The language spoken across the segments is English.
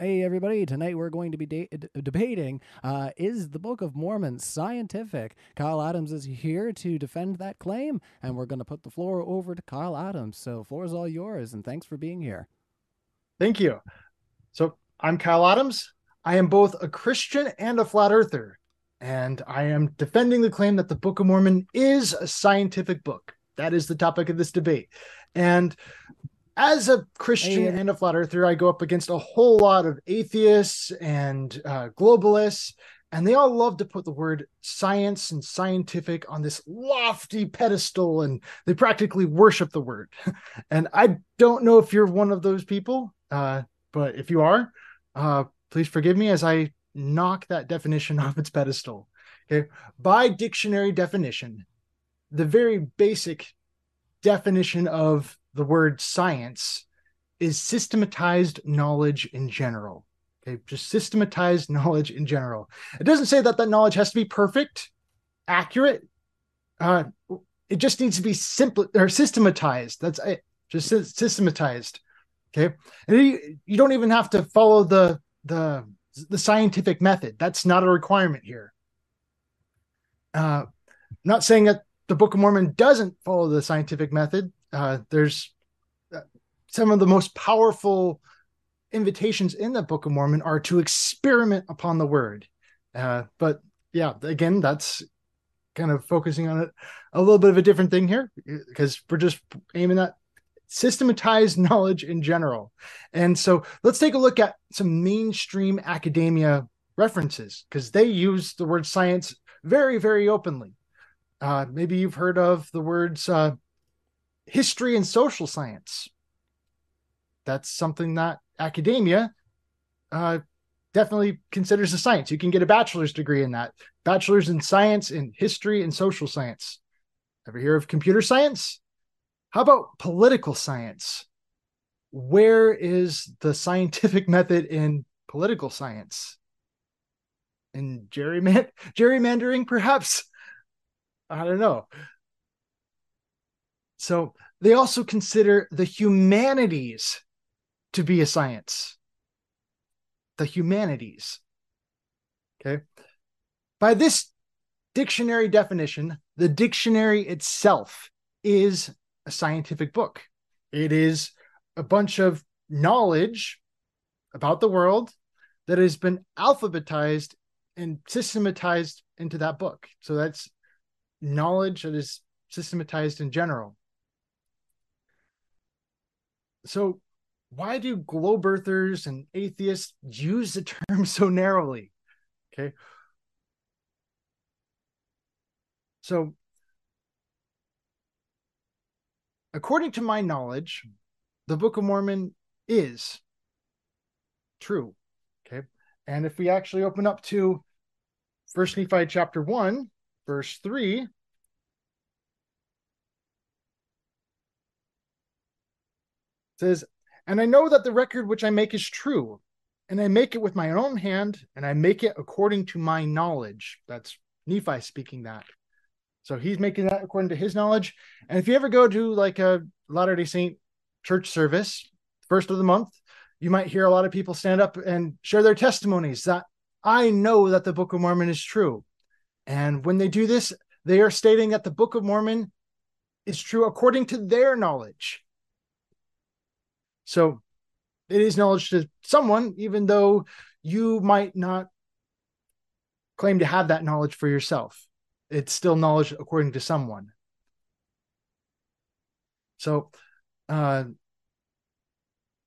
Hey, everybody. Tonight we're going to be de- debating uh, is the Book of Mormon scientific? Kyle Adams is here to defend that claim, and we're going to put the floor over to Kyle Adams. So, floor is all yours, and thanks for being here. Thank you. So, I'm Kyle Adams. I am both a Christian and a flat earther, and I am defending the claim that the Book of Mormon is a scientific book. That is the topic of this debate. And as a Christian hey, and a flat earther, I go up against a whole lot of atheists and uh, globalists, and they all love to put the word science and scientific on this lofty pedestal, and they practically worship the word. and I don't know if you're one of those people, uh, but if you are, uh, please forgive me as I knock that definition off its pedestal. Okay, by dictionary definition, the very basic definition of the word science is systematized knowledge in general. Okay, just systematized knowledge in general. It doesn't say that that knowledge has to be perfect, accurate. Uh, it just needs to be simple or systematized. That's it. Just systematized. Okay, and you, you don't even have to follow the the the scientific method. That's not a requirement here. Uh, not saying that the Book of Mormon doesn't follow the scientific method uh, there's some of the most powerful invitations in the Book of Mormon are to experiment upon the word. Uh, but yeah, again, that's kind of focusing on a little bit of a different thing here because we're just aiming at systematized knowledge in general. And so let's take a look at some mainstream academia references because they use the word science very, very openly. Uh, maybe you've heard of the words uh, history and social science. That's something that academia uh, definitely considers a science. You can get a bachelor's degree in that. Bachelor's in science, in history, and social science. Ever hear of computer science? How about political science? Where is the scientific method in political science? In gerrymand- gerrymandering, perhaps? I don't know. So they also consider the humanities to be a science. The humanities. Okay. By this dictionary definition, the dictionary itself is a scientific book. It is a bunch of knowledge about the world that has been alphabetized and systematized into that book. So that's knowledge that is systematized in general so why do globe earthers and atheists use the term so narrowly? Okay. So, according to my knowledge, the Book of Mormon is true. Okay. And if we actually open up to First Nephi chapter 1, verse 3, says, And I know that the record which I make is true, and I make it with my own hand, and I make it according to my knowledge. That's Nephi speaking that. So he's making that according to his knowledge. And if you ever go to like a Latter day Saint church service, first of the month, you might hear a lot of people stand up and share their testimonies that I know that the Book of Mormon is true. And when they do this, they are stating that the Book of Mormon is true according to their knowledge. So it is knowledge to someone, even though you might not claim to have that knowledge for yourself. It's still knowledge according to someone. So uh,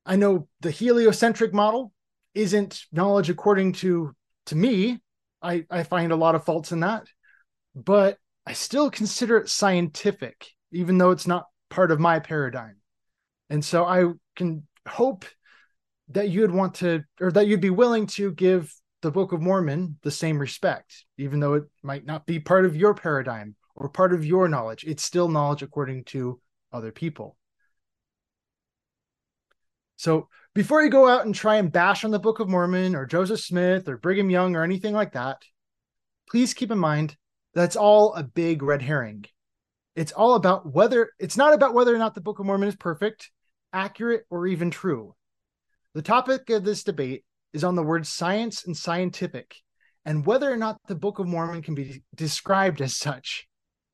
I know the heliocentric model isn't knowledge according to to me. I, I find a lot of faults in that, but I still consider it scientific, even though it's not part of my paradigm. And so I can hope that you'd want to or that you'd be willing to give the Book of Mormon the same respect, even though it might not be part of your paradigm or part of your knowledge. It's still knowledge according to other people. So before you go out and try and bash on the Book of Mormon or Joseph Smith or Brigham Young or anything like that, please keep in mind that's all a big red herring. It's all about whether it's not about whether or not the Book of Mormon is perfect accurate, or even true. The topic of this debate is on the word science and scientific, and whether or not the Book of Mormon can be described as such.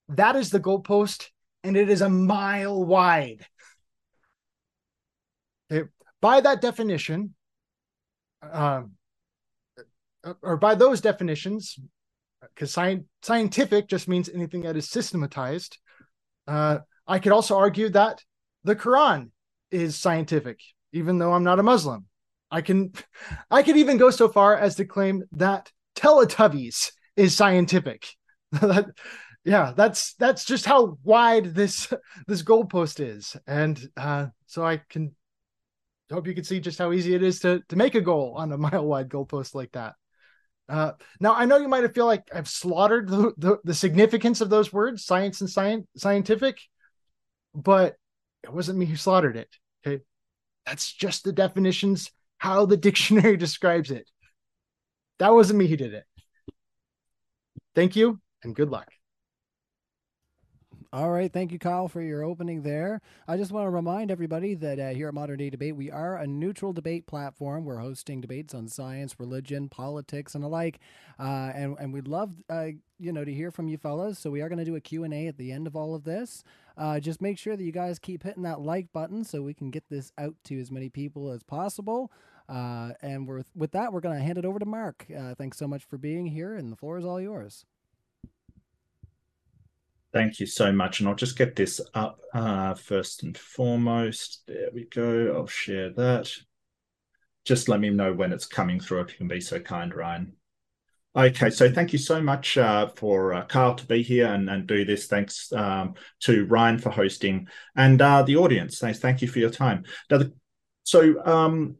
That is the goalpost, and it is a mile wide. By that definition, um, or by those definitions, because sci- scientific just means anything that is systematized. Uh, I could also argue that the Quran is scientific, even though I'm not a Muslim. I can, I could even go so far as to claim that Teletubbies is scientific. that, yeah, that's that's just how wide this this goalpost is, and uh, so I can hope you can see just how easy it is to to make a goal on a mile wide goalpost like that. Uh, now I know you might have feel like I've slaughtered the, the, the significance of those words, science and science, scientific, but it wasn't me who slaughtered it. Okay, that's just the definitions, how the dictionary describes it. That wasn't me who did it. Thank you and good luck. All right. Thank you, Kyle, for your opening there. I just want to remind everybody that uh, here at Modern Day Debate, we are a neutral debate platform. We're hosting debates on science, religion, politics, and alike. Uh, and, and we'd love, uh, you know, to hear from you fellas. So we are going to do a Q&A at the end of all of this. Uh, just make sure that you guys keep hitting that like button so we can get this out to as many people as possible. Uh, and with that, we're going to hand it over to Mark. Uh, thanks so much for being here, and the floor is all yours. Thank you so much. And I'll just get this up uh, first and foremost. There we go. I'll share that. Just let me know when it's coming through if you can be so kind, Ryan. Okay, so thank you so much uh, for uh, Carl to be here and, and do this. Thanks um, to Ryan for hosting and uh, the audience. Thanks, thank you for your time. Now, the, so um,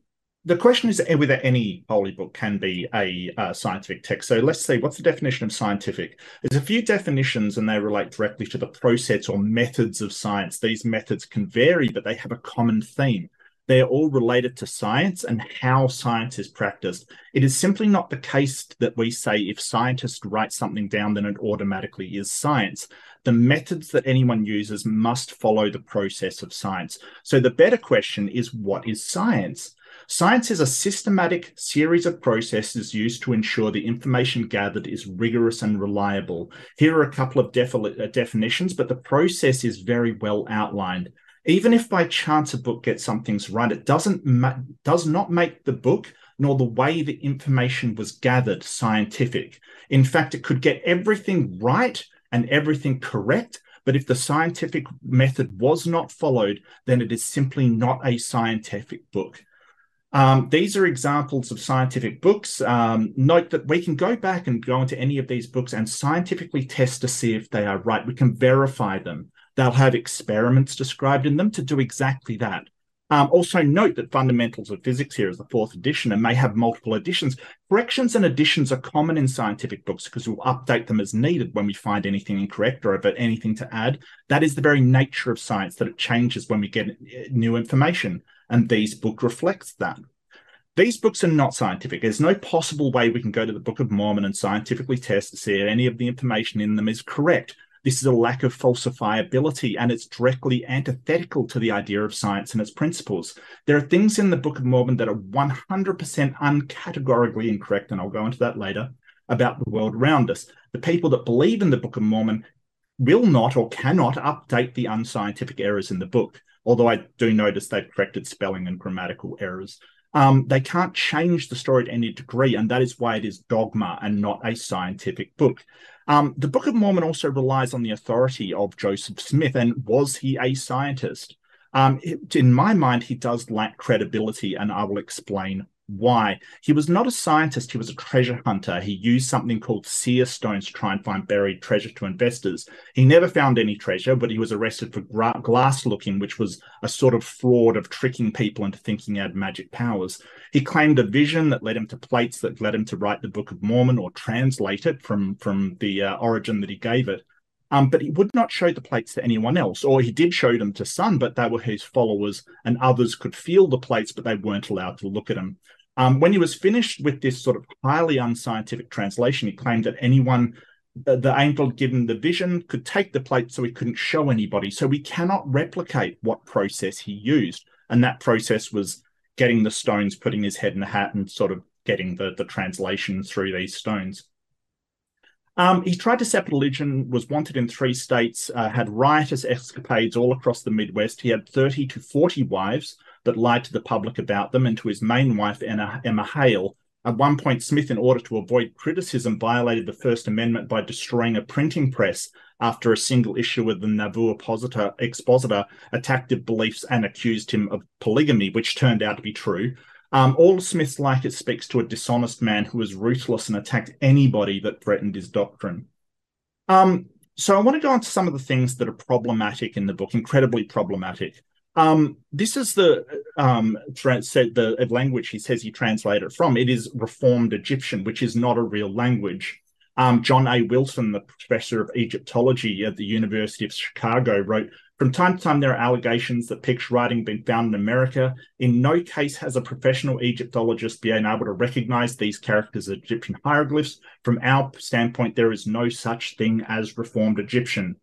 the question is whether any holy book can be a uh, scientific text. So let's see, what's the definition of scientific? There's a few definitions and they relate directly to the process or methods of science. These methods can vary, but they have a common theme. They're all related to science and how science is practiced. It is simply not the case that we say if scientists write something down, then it automatically is science. The methods that anyone uses must follow the process of science. So the better question is what is science? Science is a systematic series of processes used to ensure the information gathered is rigorous and reliable. Here are a couple of defi- uh, definitions, but the process is very well outlined. Even if by chance a book gets some things right, it doesn't ma- does not make the book nor the way the information was gathered scientific. In fact, it could get everything right and everything correct, but if the scientific method was not followed, then it is simply not a scientific book. Um, these are examples of scientific books. Um, note that we can go back and go into any of these books and scientifically test to see if they are right. We can verify them. They'll have experiments described in them to do exactly that. Um, also, note that Fundamentals of Physics here is the fourth edition and may have multiple editions. Corrections and additions are common in scientific books because we'll update them as needed when we find anything incorrect or have anything to add. That is the very nature of science, that it changes when we get new information and these book reflects that. These books are not scientific. There's no possible way we can go to the Book of Mormon and scientifically test to see if any of the information in them is correct. This is a lack of falsifiability, and it's directly antithetical to the idea of science and its principles. There are things in the Book of Mormon that are 100% uncategorically incorrect, and I'll go into that later, about the world around us. The people that believe in the Book of Mormon will not or cannot update the unscientific errors in the book although I do notice they've corrected spelling and grammatical errors. Um, they can't change the story to any degree, and that is why it is dogma and not a scientific book. Um, the Book of Mormon also relies on the authority of Joseph Smith, and was he a scientist? Um, it, in my mind, he does lack credibility, and I will explain why. He was not a scientist, he was a treasure hunter. He used something called seer stones to try and find buried treasure to investors. He never found any treasure, but he was arrested for gra- glass looking, which was a sort of fraud of tricking people into thinking he had magic powers. He claimed a vision that led him to plates that led him to write the Book of Mormon or translate it from, from the uh, origin that he gave it. Um, but he would not show the plates to anyone else, or he did show them to some, but they were his followers, and others could feel the plates, but they weren't allowed to look at them. Um, when he was finished with this sort of highly unscientific translation, he claimed that anyone, the, the angel given the vision, could take the plate so he couldn't show anybody. So we cannot replicate what process he used. And that process was getting the stones, putting his head in the hat, and sort of getting the, the translation through these stones. Um, he tried to set religion, was wanted in three states, uh, had riotous escapades all across the Midwest. He had 30 to 40 wives that lied to the public about them and to his main wife, Emma, Emma Hale. At one point, Smith, in order to avoid criticism, violated the First Amendment by destroying a printing press after a single issue of the Nauvoo Expositor, Expositor attacked his beliefs and accused him of polygamy, which turned out to be true. Um, all Smith's like it speaks to a dishonest man who was ruthless and attacked anybody that threatened his doctrine. Um, so I want to go on to some of the things that are problematic in the book, incredibly problematic. Um, this is the um, the language he says he translated from. It is Reformed Egyptian, which is not a real language. Um, John A. Wilson, the professor of Egyptology at the University of Chicago, wrote from time to time, there are allegations that picture writing been found in America. In no case has a professional Egyptologist been able to recognize these characters as Egyptian hieroglyphs. From our standpoint, there is no such thing as Reformed Egyptian.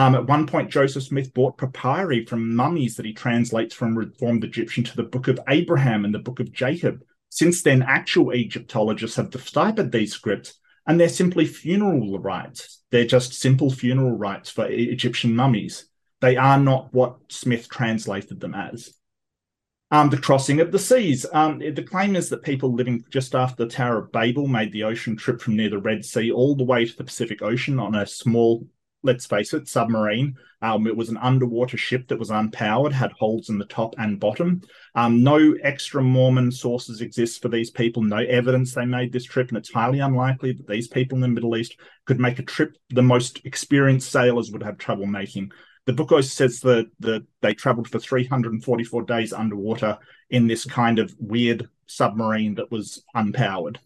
Um, at one point, Joseph Smith bought papyri from mummies that he translates from Reformed Egyptian to the Book of Abraham and the Book of Jacob. Since then, actual Egyptologists have deciphered these scripts, and they're simply funeral rites. They're just simple funeral rites for Egyptian mummies. They are not what Smith translated them as. Um, the crossing of the seas. Um, the claim is that people living just after the Tower of Babel made the ocean trip from near the Red Sea all the way to the Pacific Ocean on a small, let's face it, submarine. Um, it was an underwater ship that was unpowered, had holes in the top and bottom. Um, no extra Mormon sources exist for these people, no evidence they made this trip, and it's highly unlikely that these people in the Middle East could make a trip the most experienced sailors would have trouble making the book also says that, that they traveled for 344 days underwater in this kind of weird submarine that was unpowered.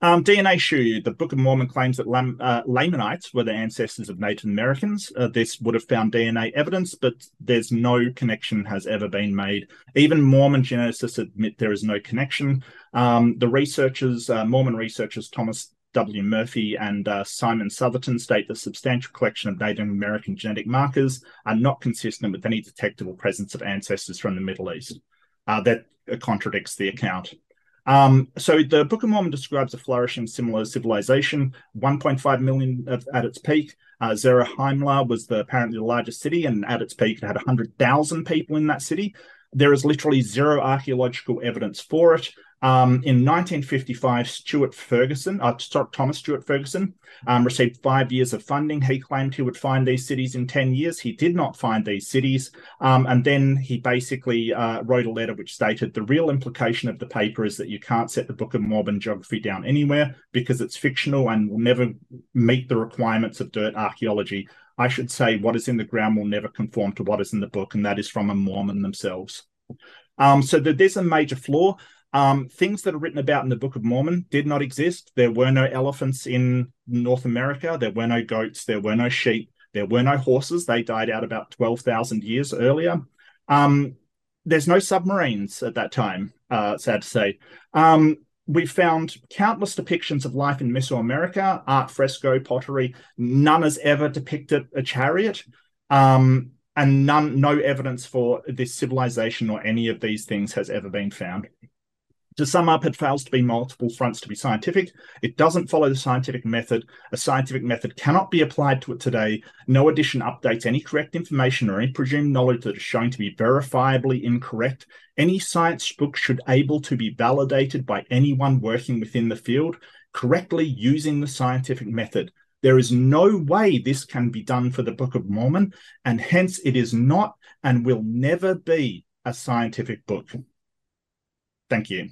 Um, DNA Shoe, the Book of Mormon claims that Lam- uh, Lamanites were the ancestors of Native Americans. Uh, this would have found DNA evidence, but there's no connection has ever been made. Even Mormon geneticists admit there is no connection. Um, the researchers, uh, Mormon researchers Thomas W. Murphy and uh, Simon Southerton state the substantial collection of Native American genetic markers are not consistent with any detectable presence of ancestors from the Middle East. Uh, that contradicts the account. Um, so the Book of Mormon describes a flourishing similar civilization, 1.5 million at its peak. Uh, was the, apparently the largest city, and at its peak, it had 100,000 people in that city. There is literally zero archaeological evidence for it. Um, in 1955, Stuart Ferguson, uh, Thomas Stuart Ferguson, um, received five years of funding. He claimed he would find these cities in 10 years. He did not find these cities. Um, and then he basically uh, wrote a letter which stated the real implication of the paper is that you can't set the Book of Mormon geography down anywhere because it's fictional and will never meet the requirements of dirt archaeology. I should say what is in the ground will never conform to what is in the book, and that is from a Mormon themselves. Um, so there's a major flaw. Um, things that are written about in the Book of Mormon did not exist. There were no elephants in North America. There were no goats. There were no sheep. There were no horses. They died out about 12,000 years earlier. Um, there's no submarines at that time, uh, sad to say. Um, we found countless depictions of life in Mesoamerica, art, fresco, pottery. None has ever depicted a chariot. Um, and none, no evidence for this civilization or any of these things has ever been found. To sum up, it fails to be multiple fronts to be scientific. It doesn't follow the scientific method. A scientific method cannot be applied to it today. No addition updates any correct information or any presumed knowledge that is shown to be verifiably incorrect. Any science book should able to be validated by anyone working within the field correctly using the scientific method. There is no way this can be done for the Book of Mormon, and hence it is not and will never be a scientific book. Thank you.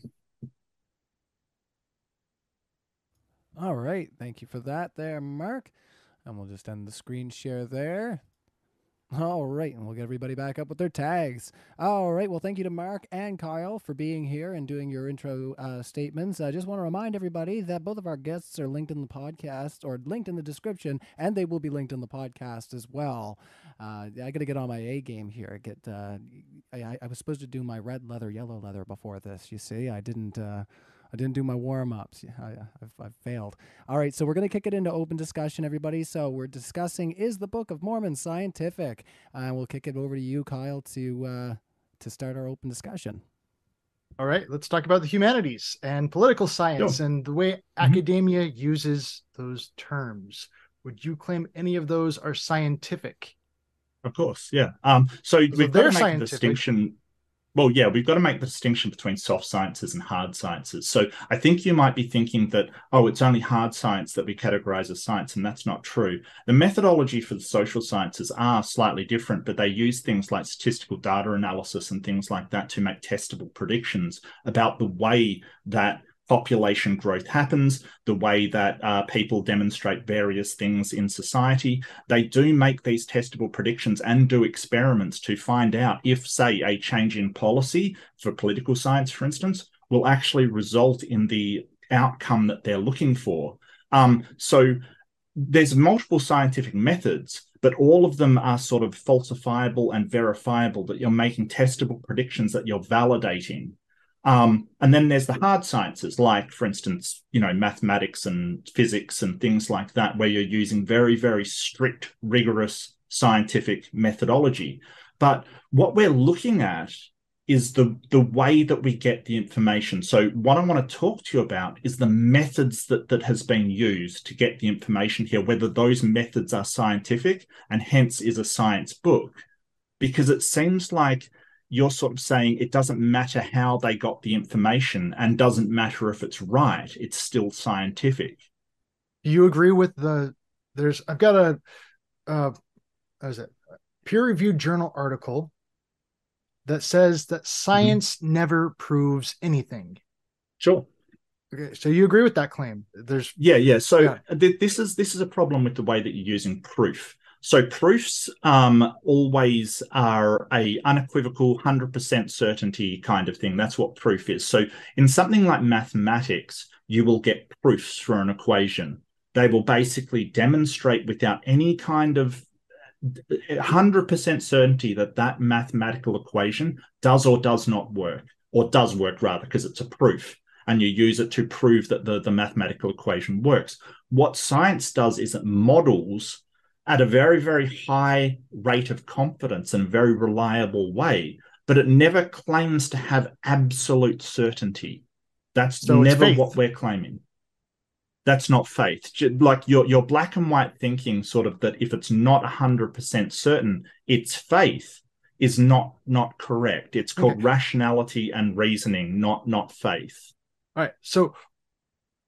All right. Thank you for that there, Mark. And we'll just end the screen share there. All right, and we'll get everybody back up with their tags. All right, well, thank you to Mark and Kyle for being here and doing your intro uh, statements. I just want to remind everybody that both of our guests are linked in the podcast or linked in the description, and they will be linked in the podcast as well. Uh, I got to get on my A game here. Get uh, I, I was supposed to do my red leather, yellow leather before this. You see, I didn't. Uh, I didn't do my warm ups. I, have I've failed. All right, so we're going to kick it into open discussion, everybody. So we're discussing is the Book of Mormon scientific? And uh, we'll kick it over to you, Kyle, to uh, to start our open discussion. All right, let's talk about the humanities and political science and the way academia uses those terms. Would you claim any of those are scientific? Of course, yeah. Um, so we've got they're to make a distinction. Well, yeah, we've got to make the distinction between soft sciences and hard sciences. So I think you might be thinking that, oh, it's only hard science that we categorize as science, and that's not true. The methodology for the social sciences are slightly different, but they use things like statistical data analysis and things like that to make testable predictions about the way that population growth happens, the way that uh, people demonstrate various things in society. They do make these testable predictions and do experiments to find out if, say, a change in policy for political science, for instance, will actually result in the outcome that they're looking for. Um, so there's multiple scientific methods, but all of them are sort of falsifiable and verifiable that you're making testable predictions that you're validating. Um, and then there's the hard sciences, like, for instance, you know, mathematics and physics and things like that, where you're using very, very strict, rigorous scientific methodology. But what we're looking at is the the way that we get the information. So what I want to talk to you about is the methods that that has been used to get the information here, whether those methods are scientific and hence is a science book, because it seems like you're sort of saying it doesn't matter how they got the information and doesn't matter if it's right it's still scientific Do you agree with the? There's I've got a, uh, what is it? Peer-reviewed journal article that says that science never proves anything. sure Okay, so you agree with that claim? There's yeah yeah so Yeah. th- this is this is a problem with the way that you're using proof so proofs um, always are a unequivocal 100% certainty kind of thing. That's what proof is. So in something like mathematics you will get proofs for an equation. They will basically demonstrate without any kind of 100% certainty that that mathematical equation does or does not work or does work rather because it's a proof and you use it to prove that the, the mathematical equation works. What science does is it models at a very very high rate of confidence and a very reliable way but it never claims to have absolute certainty. That's So never what we're claiming. That's not faith. Like your your black and white thinking sort of that if it's not 100% certain it's faith is not not correct. It's called Okay. rationality and reasoning not not faith. All right. So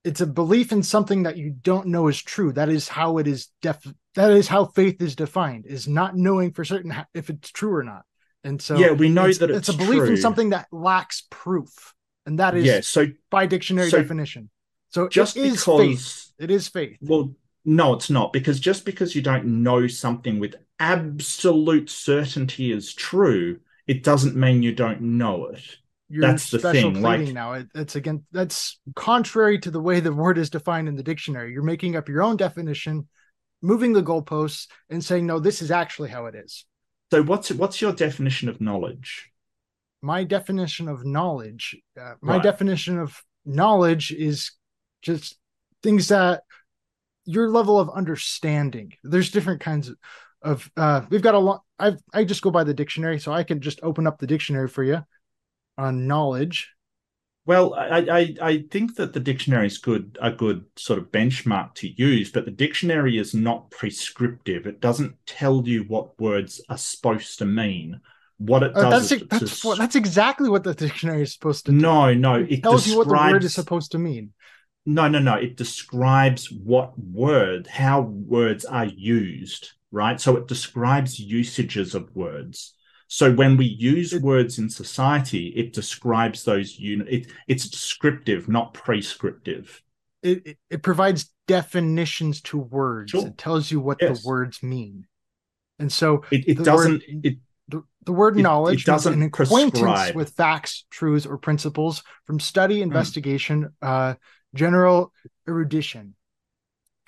it's a belief in something that you don't know is true. That is how it is def. That is how faith is defined: is not knowing for certain ha- if it's true or not. And so yeah we know it's, that it's it's, a belief true. in something that lacks proof, and that is yeah so by dictionary so definition. So just it is because faith. It is faith. Well, no, it's not because just because you don't know something with absolute certainty is true, it doesn't mean you don't know it. Your That's the special thing, pleading like- now. It, it's again that's contrary to the way the word is defined in the dictionary. You're making up your own definition, moving the goalposts, and saying no, this is actually how it is. So, what's what's your definition of knowledge? My definition of knowledge, uh, my Right. definition of knowledge is just things that your level of understanding. There's different kinds of. of uh, we've got a lot. I I just go by the dictionary, so I can just open up the dictionary for you on knowledge. Well, I, I I think that the dictionary is good a good sort of benchmark to use, but the dictionary is not prescriptive. It doesn't tell you what words are supposed to mean. What it Uh, does that's is that's to- that's exactly what the dictionary is supposed to do. no, no, it it tells you what the word is supposed to mean. No, no, no. It describes what word, how words are used, right? So it describes usages of words. So when we use words in society, it describes those unit. It, it's descriptive, not prescriptive. It, it it provides definitions to words. Sure. It tells you what Yes. the words mean, and so It, it doesn't. word- it the, the word knowledge doesn't an acquaintance prescribe. with facts, truths, or principles from study, investigation, uh, general erudition.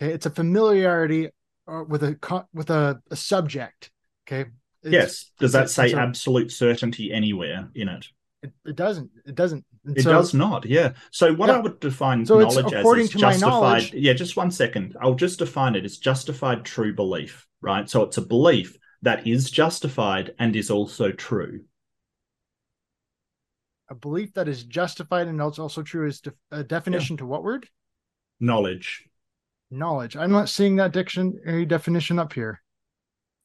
Okay, it's a familiarity uh, with a with a, a subject. Okay. It's- yes. Does that say a- absolute certainty anywhere in it? It, it doesn't. It doesn't. And It so- does not. Yeah. So what Yeah. I would define So it's knowledge as is justified. Yeah. Just one second. I'll just define it as justified true belief. Right. So it's a belief that is justified and is also true. a belief that is justified and also true is def- a definition to what word? Knowledge. Knowledge. I'm not seeing that dictionary definition up here.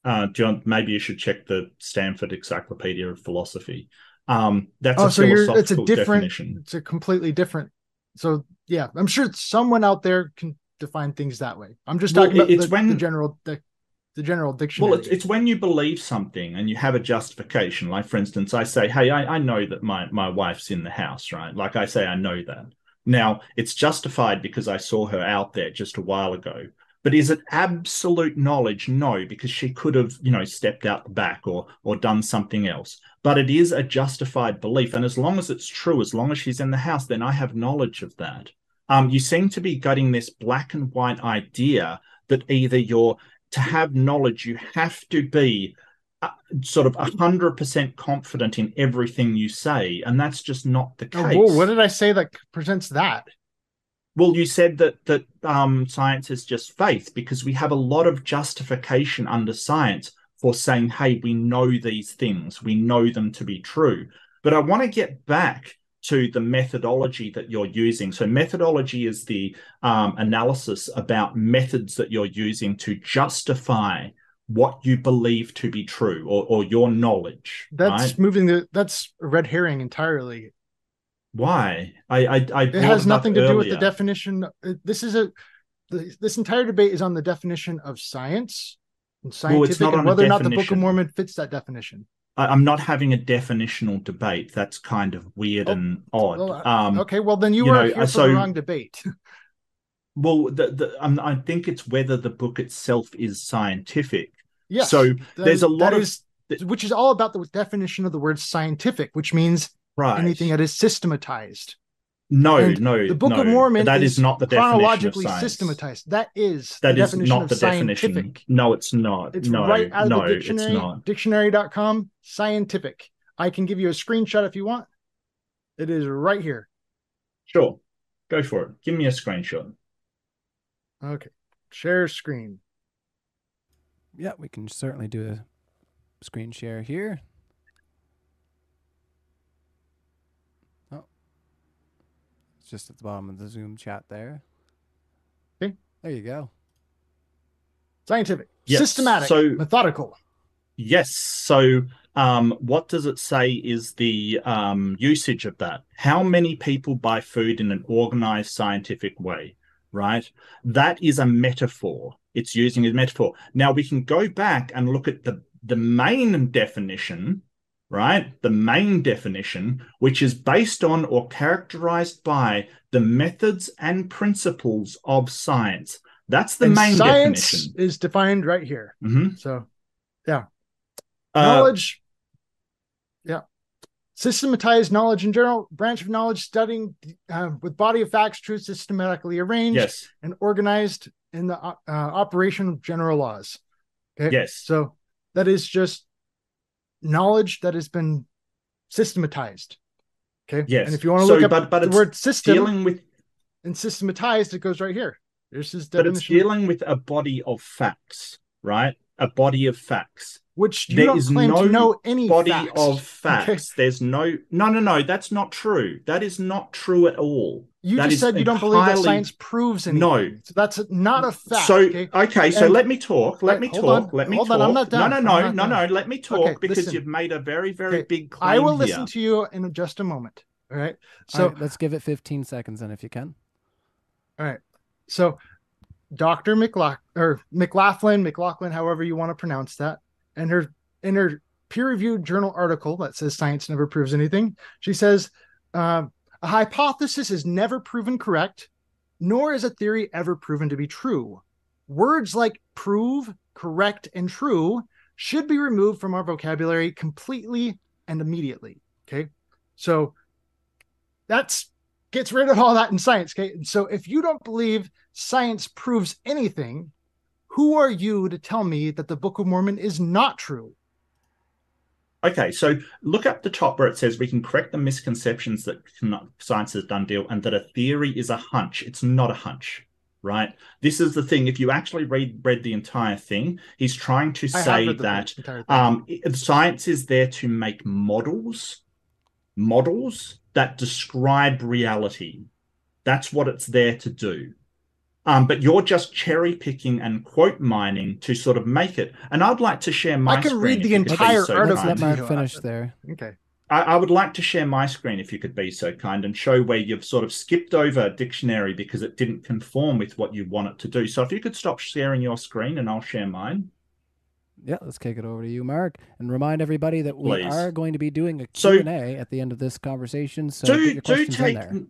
Uh, want, maybe you should check the Stanford Encyclopedia of Philosophy. Um, that's oh, a so philosophical it's a different definition. it's a completely different. So yeah, I'm sure someone out there can define things that way. I'm just Well, talking about it's the, when- the general the, the general dictionary. Well, it's, it's when you believe something and you have a justification. Like, for instance, I say, "Hey, I, I know that my my wife's in the house, right?" Like I say, I know that. Now it's justified because I saw her out there just a while ago. But is it absolute knowledge? No, because she could have, you know, stepped out the back or or done something else. But it is a justified belief, and as long as it's true, as long as she's in the house, then I have knowledge of that. Um, you seem to be getting this black and white idea that either you're to have knowledge, you have to be uh, sort of hundred percent confident in everything you say, and that's just not the Oh, case. whoa, what did I say that presents that? Well, you said that that um, science is just faith because we have a lot of justification under science for saying, "Hey, we know these things, we know them to be true." But I want to get back to the methodology that you're using. So, methodology is the um, analysis about methods that you're using to justify what you believe to be true or, or your knowledge. That's right? moving the that's a red herring entirely. Why? I I, I It has nothing to do with the definition. uh, This is a the, this entire debate is on the definition of science and Well, it's scientific not and on whether or not the Book of. Mormon fits that definition. I, I'm not having a definitional debate. That's kind of weird Oh, and odd. well, um, Okay, well then you, you were know, here uh, for so- the wrong debate. Well, the, the, um, I think it's whether the book itself is scientific. yes. So there's a lot of is- which is all about the definition of the word scientific, which means right. anything that is systematized. no, and no, The Book no, of Mormon That is is not the definition of chronologically systematized. That is That the is definition not of the definition. scientific. No, it's not. It's no, right out of no, the dictionary, it's not. dictionary.com, scientific. I can give you a screenshot if you want. It is right here. Sure, go for it. Give me a screenshot. Okay. Share screen. Yeah, we can certainly do a screen share here. It's just at the bottom of the Zoom chat there. Okay. There you go. Scientific. Yes, Systematic. so- methodical. Yes. So, um, what does it say is the um, usage of that? How many people buy food in an organized scientific way? Right. That is a metaphor. It's using a metaphor. Now we can go back and look at the the main definition, right? The main definition, which is based on or characterized by the methods and principles of science. That's the and main science definition. is defined right here. Mhm. So Uh, knowledge. Yeah. Systematized knowledge in general, branch of knowledge studying uh, with body of facts, truth systematically arranged yes. and organized in the uh, operation of general laws. Okay. Yes. So that is just knowledge that has been systematized. Okay. Yes. And if you want to So, look up but- but the word system dealing with and systematized, it goes right here. There's his but it's dealing with a body of facts right a body of facts which you there don't is claim no to know any body facts. of facts there's no no no no that's not true that is not true at all You That just said you don't believe that science proves anything. No. So that's not a fact. so okay. okay, so And- let me talk let Wait, me talk on, let me hold talk on, I'm not done, no no I'm no no done. no let me talk Okay, because listen. you've made a very very Okay, big claim I will here. listen to you in just a moment. All right. So So, right, let's give it 15 seconds then if you can. all right. So, Dr. McLaughlin or McLaughlin, McLaughlin, however you want to pronounce that, and her in her peer-reviewed journal article that says science never proves anything, she says um, a hypothesis is never proven correct, nor is a theory ever proven to be true. Words like prove, correct, and true should be removed from our vocabulary completely and immediately. Okay. So that's gets rid of all that in science. Okay. And so if you don't believe science proves anything, who are you to tell me that the Book of Mormon is not true? Okay, so look up the top where it says we can correct the misconceptions that science has done deal and that a theory is a hunch. It's not a hunch, right? This is the thing. If you actually read read the entire thing, he's trying to say that um, science is there to make models models that describe reality. That's what it's there to do. Um, but you're just cherry picking and quote mining to sort of make it. And I'd like to share my. Screen. I can screen read the you could be entire so article kind. Let Mark you. finish there. Okay. I, I would like to share my screen if you could be so kind and show where you've sort of skipped over a dictionary because it didn't conform with what you want it to do. So if you could stop sharing your screen and I'll share mine. Yeah, let's kick it over to you, Mark, and remind everybody that we Please. are going to be doing a Q and A at the end of this conversation. So get do your do questions in take there.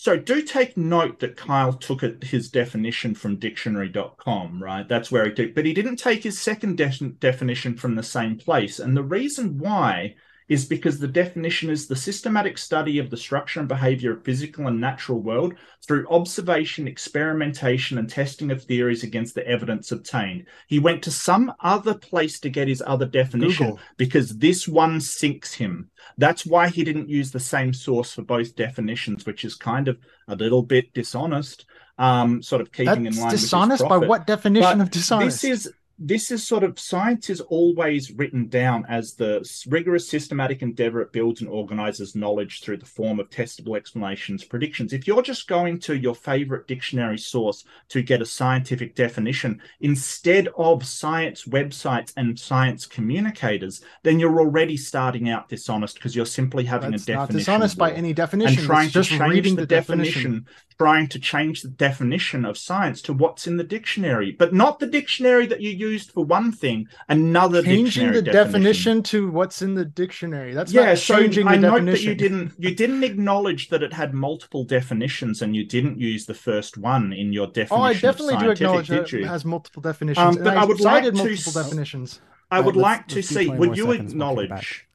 So do take note that Kyle took his definition from dictionary.com, right? That's where he took, but he didn't take his second de- definition from the same place. And the reason why is because the definition is the systematic study of the structure and behavior of physical and natural world through observation, experimentation, and testing of theories against the evidence obtained. He went to some other place to get his other definition Google. because this one sinks him. That's why he didn't use the same source for both definitions, which is kind of a little bit dishonest. Um, sort of keeping That's in line dishonest with his by what definition But of dishonest? This is this is sort of science is always written down as the rigorous systematic endeavor it builds and organizes knowledge through the form of testable explanations predictions if you're just going to your favorite dictionary source to get a scientific definition instead of science websites and science communicators then you're already starting out dishonest because you're simply having That's a not definition dishonest by any and definition. trying It's to just change reading the, the, definition, trying to change the definition of science to what's in the dictionary, but not the dictionary that you used for one thing, another dictionary. Changing the definition to what's in the dictionary. That's yeah, not so changing I the note definition. that you didn't you didn't acknowledge that it had multiple definitions, and you didn't use the first one in your definition. Oh, I definitely do acknowledge that it has multiple definitions. Um, but I would like to multiple s- definitions. I would like to see. Would you seconds, we'll kick it acknowledge?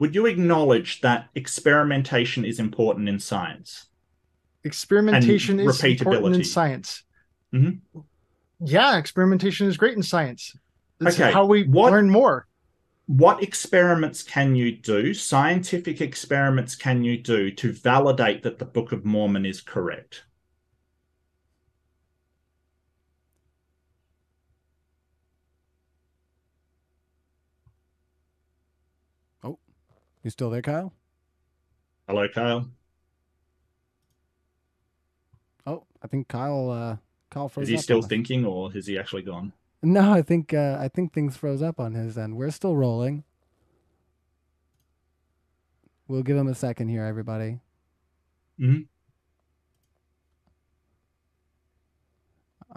Would you acknowledge that experimentation is important in science? Experimentation is important in repeatability. science. Mhm. Yeah, experimentation is great in science. It's Okay, how we what- learn more. What experiments can you do? Scientific experiments can you do to validate that the Book of Mormon is correct? Oh, you still there, Kyle? Hello, Kyle. Oh, I think Kyle. Uh, Kyle froze up. Is he still thinking, or has he actually gone? No, I think uh, I think things froze up on his end. We're still rolling. We'll give him a second here, everybody. Mhm.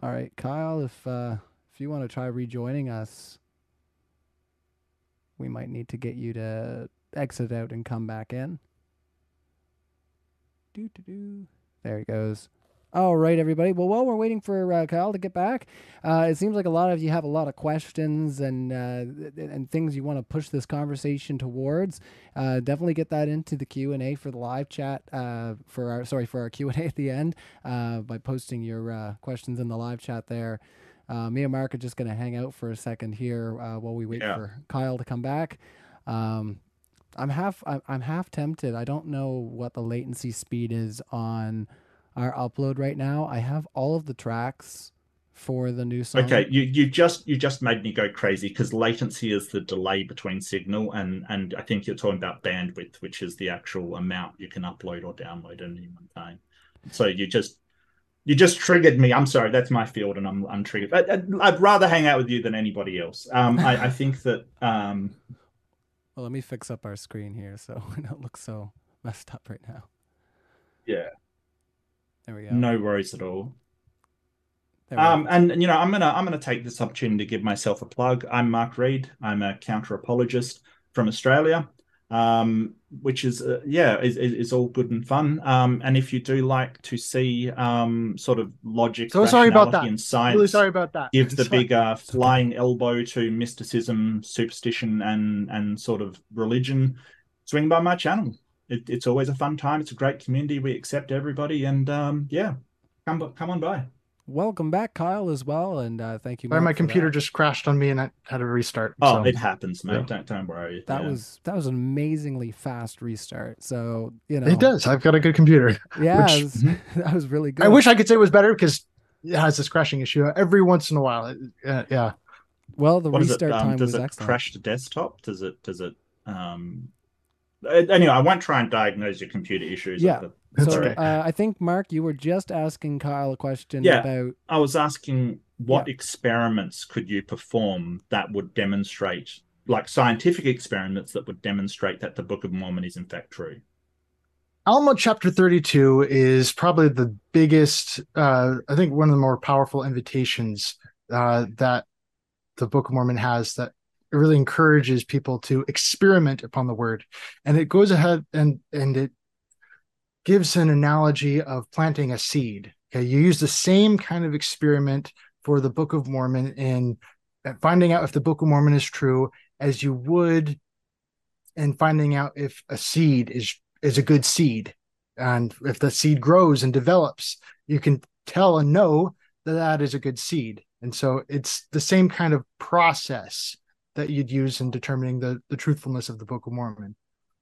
All right, Kyle, if uh, if you want to try rejoining us, we might need to get you to exit out and come back in. Do do do. There he goes. All right, everybody. Well, while we're waiting for uh, Kyle to get back, uh, it seems like a lot of you have a lot of questions and uh, and things you want to push this conversation towards. Uh, definitely get that into the Q and A for the live chat uh, for our sorry for our Q and A at the end uh, by posting your uh, questions in the live chat there. Uh, me and Mark are just going to hang out for a second here uh, while we wait Yeah. for Kyle to come back. Um, I'm half I'm, I'm half tempted. I don't know what the latency speed is on our upload right now. I have all of the tracks for the new song. Okay, you you just you just made me go crazy because latency is the delay between signal, and and I think you're talking about bandwidth, which is the actual amount you can upload or download at any one time. So you just you just triggered me. I'm sorry, that's my field, and I'm I'm triggered. I, I'd, I'd rather hang out with you than anybody else. Um, I, I think that um, Well, let me fix up our screen here so we don't look so messed up right now. yeah, There we go. no worries at all. Um, and you know, I'm gonna I'm gonna take this opportunity to give myself a plug. I'm Mark Reid. I'm a counter apologist from Australia, um, which is uh, yeah, is, is is all good and fun. Um, and if you do like to see um sort of logic, So sorry about that. and science, Really sorry about that. give the Sorry. big uh, flying elbow to mysticism, superstition, and and sort of religion, swing by my channel. It, it's always a fun time. It's a great community. We accept everybody, and um, yeah, come come on by. Welcome back, Kyle, as well, and uh, thank you. Sorry, Mark, my computer that. just crashed on me and I had to restart. Oh, so. it happens, mate. yeah. Don't don't worry. That Yeah. was that was an amazingly fast restart. So you know, It does. I've got a good computer. Yeah, which- was- that was really good. I wish I could say it was better because it has this crashing issue every once in a while. It- uh, yeah. Well, the What is it? restart Um, time does was it excellent. crash to desktop? Does it does it um Anyway, I won't try and diagnose your computer issues. Yeah. The- That's so okay. uh, I think Mark, you were just asking Kyle a question Yeah. about I was asking what experiments could you perform that would demonstrate, like scientific experiments that would demonstrate that the Book of Mormon is in fact true. Alma chapter 32 is probably the biggest, uh, I think one of the more powerful invitations uh, that the Book of Mormon has that it really encourages people to experiment upon the word. And it goes ahead and, and it gives an analogy of planting a seed. Okay. You use the same kind of experiment for the Book of Mormon in uh, finding out if the Book of Mormon is true as you would in finding out if a seed is is a good seed and if the seed grows and develops you can tell and know that that is a good seed and so it's the same kind of process that you'd use in determining the the truthfulness of the book of mormon?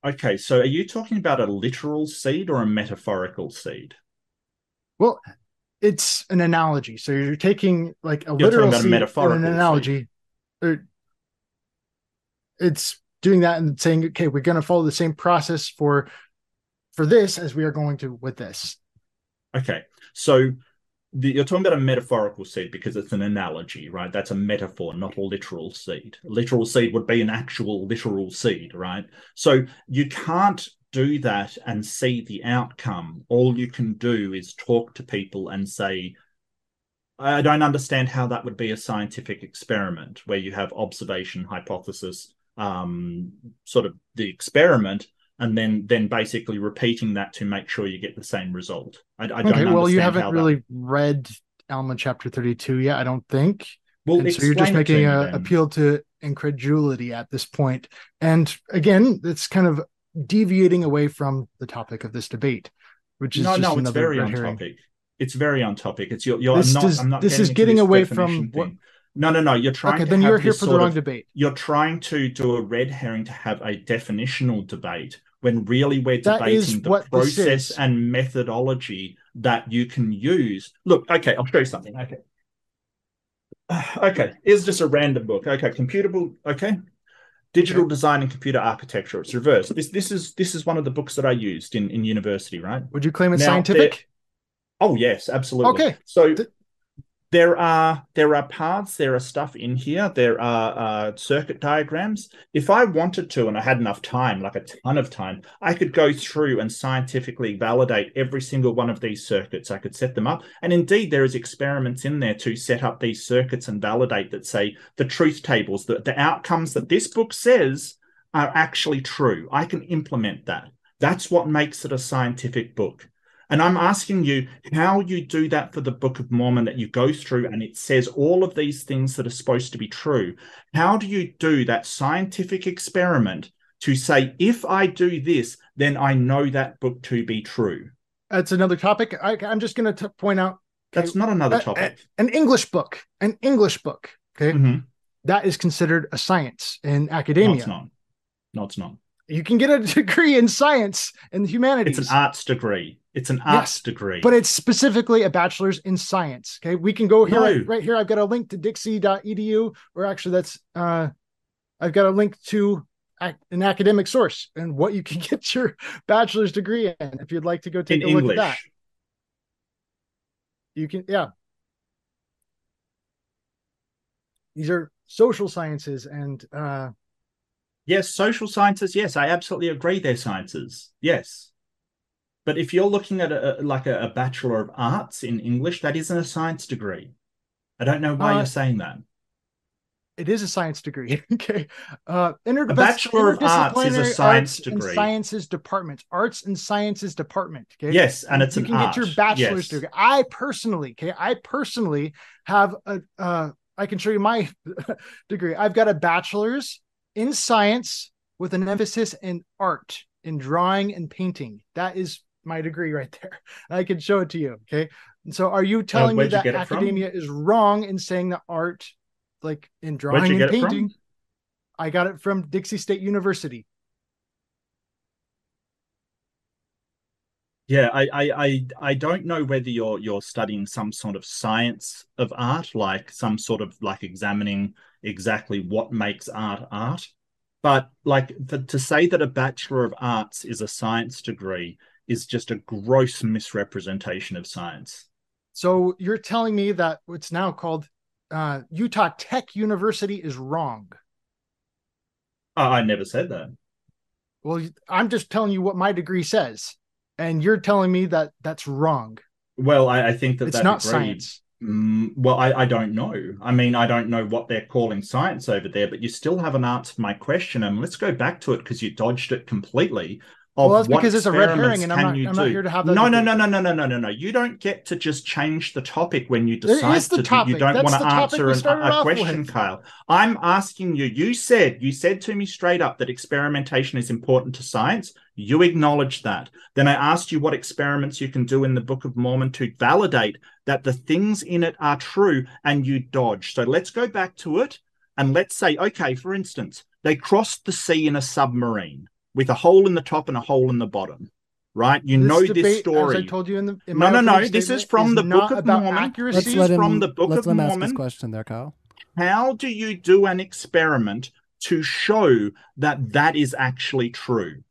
Okay, so are you talking about a literal seed or a metaphorical seed? well it's an analogy. So you're taking like a talking literal about a seed metaphorical and an analogy. Or it's doing that and saying okay we're going to follow the same process for for this as we are going to with this. Okay, so the, you're talking about a metaphorical seed because it's an analogy, right? That's a metaphor, not a literal seed. A literal seed would be an actual literal seed, right? So you can't do that and see the outcome. All you can do is talk to people and say, I don't understand how that would be a scientific experiment where you have observation, hypothesis, um, sort of the experiment, and then then basically repeating that to make sure you get the same result. I, I don't okay well you haven't that- really read alma chapter 32 yet i don't think well, so you're just explain it to making an appeal to incredulity at this point and again it's kind of deviating away from the topic of this debate which is no, no, it's very on topic. It's very on topic. It's you're, you're This I'm not. does- I'm not. this is getting this away from definition what- thing. No, no, no. You're trying. okay to then you're here for the wrong of- debate You're trying to do a red herring to have a definitional debate when really we're That is debating the process and methodology that you can use. Look, okay, I'll show you something. Okay. Okay, here's just a random book. Okay, computable. Okay, digital design and computer architecture. It's reversed. This this is this is one of the books that I used in in university. Right. would you claim it's Now, scientific Oh yes, absolutely. Okay. So Th- there are there are paths, there are stuff in here, there are uh, circuit diagrams. If I wanted to, and I had enough time, like a ton of time, I could go through and scientifically validate every single one of these circuits. I could set them up, and indeed there is experiments in there to set up these circuits and validate that say the truth tables, the, the outcomes that this book says are actually true. I can implement that. That's what makes it a scientific book. And I'm asking you how you do that for the Book of Mormon that you go through and it says all of these things that are supposed to be true. How do you do that scientific experiment to say, if I do this, then I know that book to be true? that's another topic I, i'm just going to point out That's not another topic. an english book an english book okay Mhm. that is considered a science in academia. No, it's not. No, it's not. You can get a degree in science and humanities It's an arts degree. It's an arts degree. but it's specifically a bachelor's in science okay we can go here No. right, right here i've got a link to dixie.edu or actually that's uh i've got a link to an academic source and what you can get your bachelor's degree in if you'd like to go take in a look at that you can yeah these are social sciences and uh Yes, social sciences. Yes, I absolutely agree. They're sciences. Yes, but if you're looking at a, like a, a bachelor of arts in English, that isn't a science degree. I don't know why Uh, you're saying that. it is a science degree okay uh interdis- A Bachelor of Arts is a science degree. sciences department arts and sciences department okay Yes, and it's you an can art. get your bachelor's yes. degree. I personally, okay, I personally have a uh I can show you my degree. I've got a bachelor's in science with an emphasis in art, in drawing and painting. That is my degree right there. I can show it to you, okay? And so are you telling me Uh, where'd that it from? academia is wrong in saying that art like in drawing and get it from? painting? I got it from Dixie State University. Yeah, I, I, I, I don't know whether you're you're studying some sort of science of art, like some sort of like examining exactly what makes art art. But like the, to say that a Bachelor of Arts is a science degree is just a gross misrepresentation of science. So you're telling me that what's now called uh, Utah Tech University is wrong. Oh, I never said that. Well, I'm just telling you what my degree says, and you're telling me that that's wrong. Well, I, I think that It's that not science. Mm, well, I, I don't know. I mean, I don't know what they're calling science over there, but you still haven't answered my question. And let's go back to it because you dodged it completely. Of Well, that's what because it's a red herring, and I'm not- I'm not here to have that No, no, no, no, no, no, no, no, no. You don't get to just change the topic when you decide to. topic. You don't That's want to answer an, a question, with. Kyle. I'm asking you. You said you said to me straight up that experimentation is important to science. You acknowledge that. Then I asked you what experiments you can do in the Book of Mormon to validate that the things in it are true, and you dodge. So let's go back to it and let's say, okay, for instance, they crossed the sea in a submarine with a hole in the top and a hole in the bottom. Right? You know this story. As I told you in the in No, no, no, this is statement, from the Book of Mormon. accuracy. Let's This let is him. from the Book let's of let him ask Mormon. question there, Kyle. How do you do an experiment to show that that is actually true?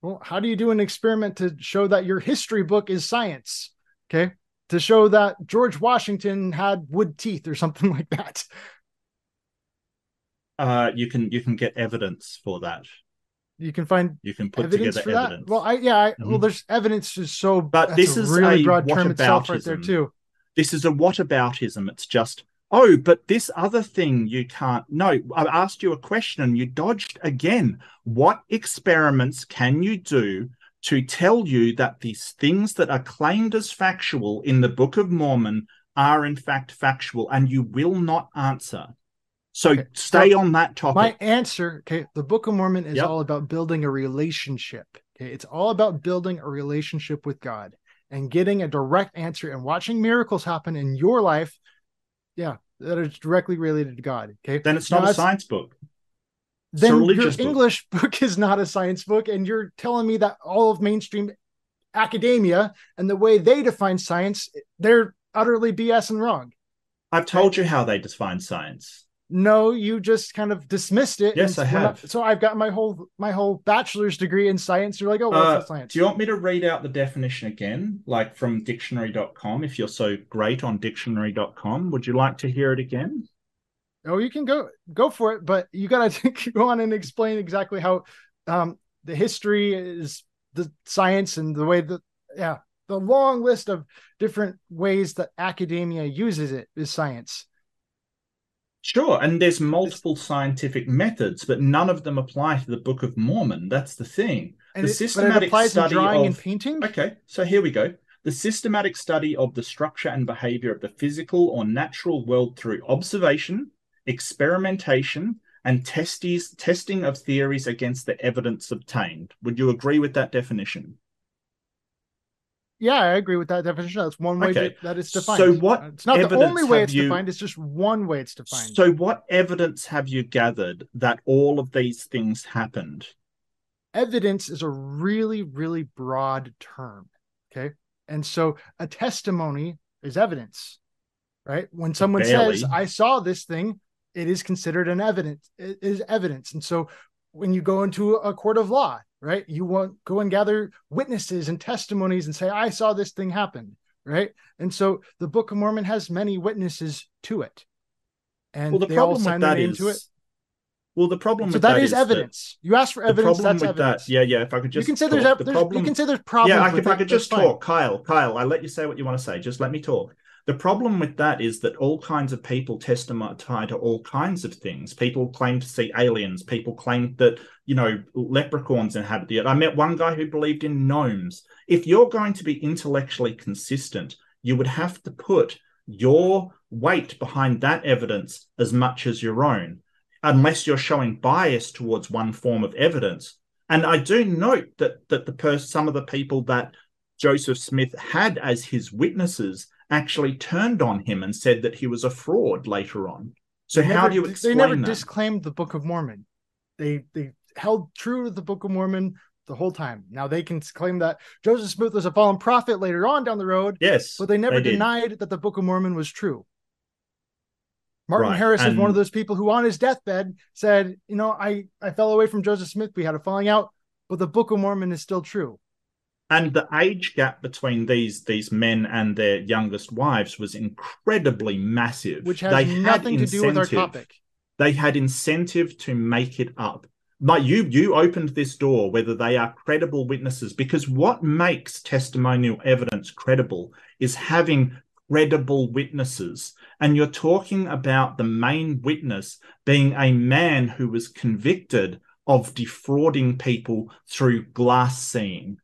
Well, how do you do an experiment to show that your history book is science? Okay. To show that George Washington had wood teeth or something like that. Uh, you can you can get evidence for that. You can find You can put evidence together for that. Well, I yeah, I, well, Mhm. there's evidence is so But this is really a broad term itself right there too. this is a whataboutism. It's just, oh, but this other thing you can't. No, I asked you a question and you dodged again. What experiments can you do to tell you that these things that are claimed as factual in the Book of Mormon are in fact factual? And you will not answer. So Okay, stay so on that topic. My answer, okay, the Book of Mormon is Yep. all about building a relationship. Okay, it's all about building a relationship with God and getting a direct answer and watching miracles happen in your life. Yeah, that is directly related to God. Okay, then it's Now, not a science book. Then your book. English book is not a science book, and you're telling me that all of mainstream academia and the way they define science, they're utterly BS and wrong. I've told you how they define science. No, you just kind of dismissed it. Yes, I we're not- have. so I've got my whole my whole bachelor's degree in science. You're like, oh, well, Uh, science. Do you want me to read out the definition again, like from dictionary.com? If you're so great on dictionary.com, would you like to hear it again? oh, you can go go for it, but you got to go on and explain exactly how um, the history is the science and the way that yeah the long list of different ways that academia uses it is science. Sure. And there's multiple scientific methods, but none of them apply to the Book of Mormon. That's the thing. And The it, but it systematic applies study drawing and of- painting. Okay, so here we go. The systematic study of the structure and behavior of the physical or natural world through observation, experimentation, and testes, testing of theories against the evidence obtained. Would you agree with that definition? Yeah, I agree with that definition. That's one way Okay. to, that it's defined. So what uh, It's not the only way it's you- defined. It's just one way it's defined. So, what evidence have you gathered that all of these things happened? evidence is a really, really broad term. Okay. And so a testimony is evidence, right? When someone says, I saw this thing, it is considered an evidence, it is evidence. And so when you go into a court of law, right, you want go and gather witnesses and testimonies and say, I saw this thing happen, right? And so the Book of Mormon has many witnesses to it. And Well, the they all sign their that name is. to it. Well, the problem So that that is that evidence. you ask for the evidence, problem that's with evidence. that, yeah, yeah. If I could just you can say there's, talk, ev- the there's problem, you can say there's problems. yeah, I- if I could just talk, Kyle, Kyle, I let you say what you want to say. Just let me talk. The problem with that is that all kinds of people testify to all kinds of things. People claim to see aliens. People claim that you know leprechauns inhabit the earth. I met one guy who believed in gnomes. If you're going to be intellectually consistent, you would have to put your weight behind that evidence as much as your own, unless you're showing bias towards one form of evidence. And I do note that that the some of the people that Joseph Smith had as his witnesses actually turned on him and said that he was a fraud later on. So They how do you explain they never that? disclaimed the Book of Mormon. They they held true to the Book of Mormon the whole time. Now they can claim that Joseph Smith was a fallen prophet later on down the road, yes, but they never did. denied that the Book of Mormon was true. Martin Right, Harris is one of those people who, on his deathbed, said, "You know, I I fell away from Joseph Smith. We had a falling out, but the Book of Mormon is still true." And the age gap between these these men and their youngest wives was incredibly massive. Which has They had nothing to do with our topic. they had incentive to make it up. Like you you opened this door whether they are credible witnesses because what makes testimonial evidence credible is having credible witnesses. And you're talking about the main witness being a man who was convicted of defrauding people through glass seeing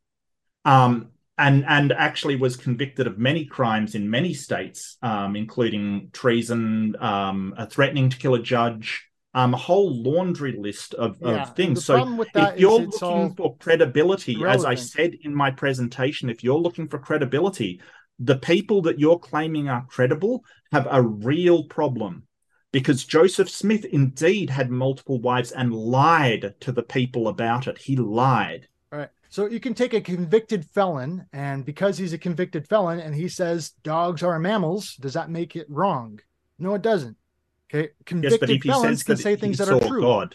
um and and actually was convicted of many crimes in many states, um, including treason, um, threatening to kill a judge, um, a whole laundry list of, Yeah, of things. The So if you're looking for credibility, as I said in my presentation, if you're looking for credibility, the people that you're claiming are credible have a real problem because Joseph Smith indeed had multiple wives and lied to the people about it. He lied. So you can take a convicted felon, and because he's a convicted felon and he says dogs are mammals, does that make it wrong? No, it doesn't. Okay. Yes, Convicted he felons says can say he things that are true. God,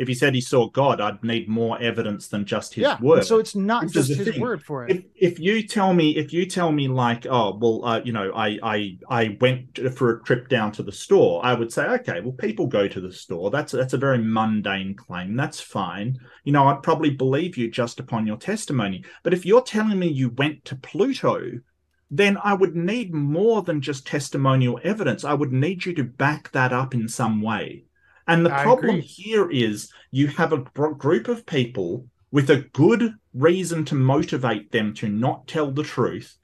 if he said he saw God, I'd need more evidence than just his yeah. word. So it's not Which just his thing. word for it. if if you tell me if you tell me like oh well uh, you know I I I went for a trip down to the store I would say okay well people go to the store that's that's a very mundane claim that's fine you know I'd probably believe you just upon your testimony but if you're telling me you went to Pluto then I would need more than just testimonial evidence I would need you to back that up in some way and the I problem agree. here is you have a group of people with a good reason to motivate them to not tell the truth,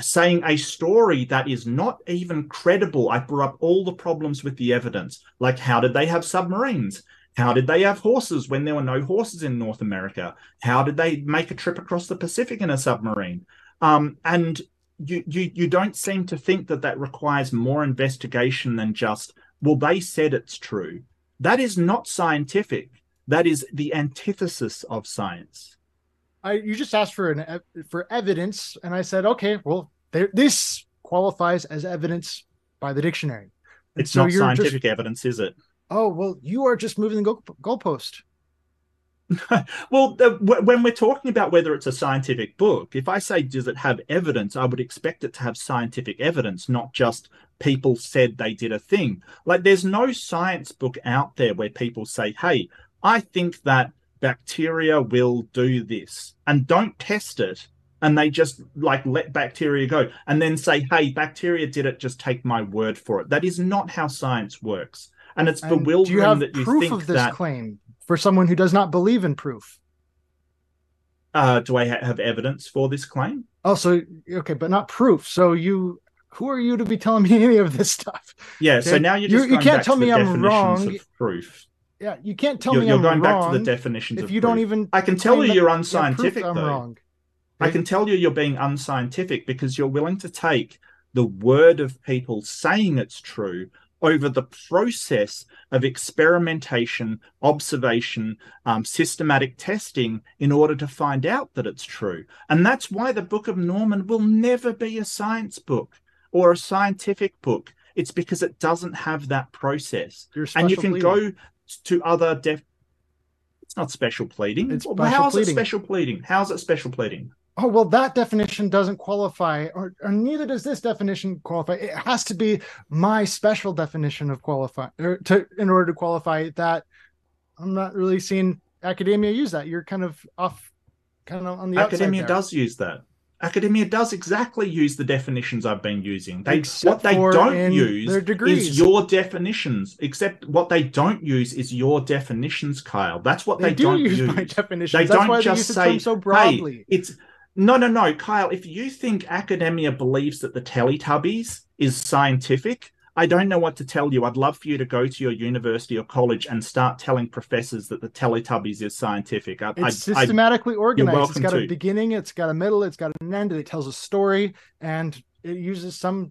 saying a story that is not even credible. I brought up all the problems with the evidence. Like, how did they have submarines? How did they have horses when there were no horses in North America? How did they make a trip across the Pacific in a submarine? Um, and you, you you don't seem to think that that requires more investigation than just well they said it's true. That is not scientific. That is the antithesis of science. I you just asked for an for evidence, and I said, okay, well, there, this qualifies as evidence by the dictionary. And It's not you're just- scientific evidence, is it? oh well, you are just moving the goal, goalpost. well, the, w- when we're talking about whether it's a scientific book, if I say does it have evidence, I would expect it to have scientific evidence, not just people said they did a thing. Like there's no science book out there where people say, "Hey, I think that bacteria will do this," and don't test it. And they just like let bacteria go and then say, hey, bacteria did it, just take my word for it. That is not how science works. And it's And bewildering you that you think of this that claim for someone who does not believe in proof? uh, do I ha- have evidence for this claim? Oh, so okay, but not proof. So you, who are you to be telling me any of this stuff? Yeah, so now you're You- just you going can't back tell to me I'm definitions wrong. of proof. Yeah, you can't tell you're me you're I'm going wrong back to the definitions if you proof. don't even. I can tell you you're you have proof unscientific, that I'm though. wrong. I can tell you you're being unscientific because you're willing to take the word of people saying it's true over the process of experimentation, observation, um, systematic testing in order to find out that it's true. And that's why the Book of Mormon will never be a science book or a scientific book. It's because it doesn't have that process. And you can pleading. go to other def. It's not special pleading. It's Well, how is it special pleading? How is it special pleading? Oh well, that definition doesn't qualify, or, or neither does this definition qualify. It has to be my special definition of qualify, or to in order to qualify that. I'm not really seeing academia use that. You're kind of off, kind of on the outside Academia does use that. Academia does exactly use the definitions I've been using. They Except what they don't use is your definitions. Except what they don't use is your definitions, Kyle. That's what They, they, do don't use use. my definitions. They That's don't why they just use the say so Hey, broadly. it's no, no, no, Kyle. If you think academia believes that the Teletubbies is scientific, I don't know what to tell you. I'd love for you to go to your university or college and start telling professors that the Teletubbies is scientific. I, It's I, I, systematically organized. It's got a beginning, it's got a middle, it's got an end. It tells a story, and it uses some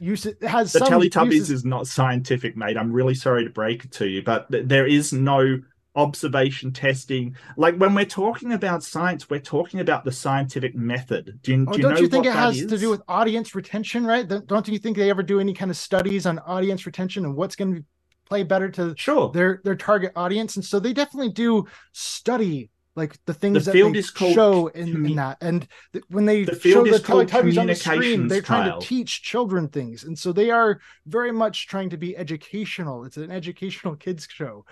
use. It has the some Teletubbies uses- is not scientific, mate. I'm really sorry to break it to you, but th- there is no observation testing. Like when we're talking about science, we're talking about the scientific method. Do you, Oh, do you don't know you think it that has to do with audience retention, right? Don't- you think they ever do any kind of studies on audience retention and what's going to play better to Sure. their their target audience? And so they definitely do study like the things that field they is show in, in that. And th- when they The show field the is called Teletubbies on the screen, they're trying Kyle. to teach children things, and so they are very much trying to be educational. It's an educational kids show.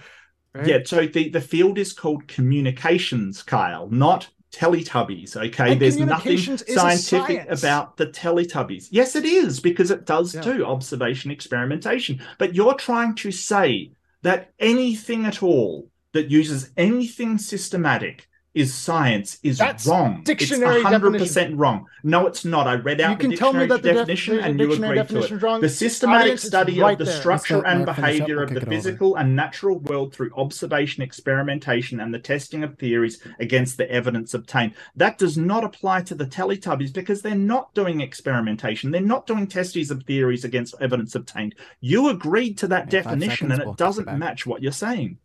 Right? Yeah, so the, the field is called communications, Kyle, not Teletubbies. Okay, And there's nothing communications is a scientific about the Teletubbies. Yes, it is because it does Yeah. too observation, experimentation. But you're trying to say that anything at all that uses anything systematic is science is That's wrong. dictionary it's 100% definition. wrong. No, it's not. I read out You can the tell me dictionary that the definition the and you dictionary agreed to it. wrong. The systematic Audience, study right of the there. structure and Mark up, behavior we'll of the kick it over. physical and natural world through observation, experimentation, and the testing of theories against the evidence obtained. That does not apply to the Teletubbies because they're not doing experimentation. They're not doing testes of theories against evidence obtained. You agreed to that Okay, definition seconds, and it we'll doesn't match what you're saying.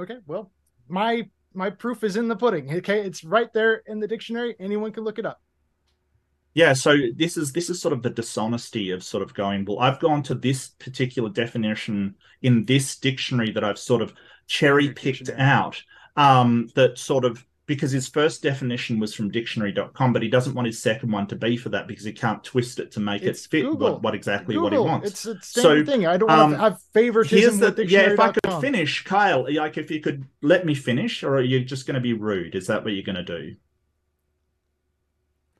Okay, well, my my proof is in the pudding. Okay, it's right there in the dictionary. Anyone can look it up. Yeah, so this is this is sort of the dishonesty of sort of going, well, I've gone to this particular definition in this dictionary that I've sort of cherry picked out. Um, that sort of because his first definition was from dictionary.com, but he doesn't want his second one to be for that because he can't twist it to make It's it fit what, what exactly Google. what he wants. It's a So, thing. I don't want um, to have favoritism Here's the yeah. If I could finish, Kyle, like if you could let me finish, or are you just going to be rude? Is that what you're going to do?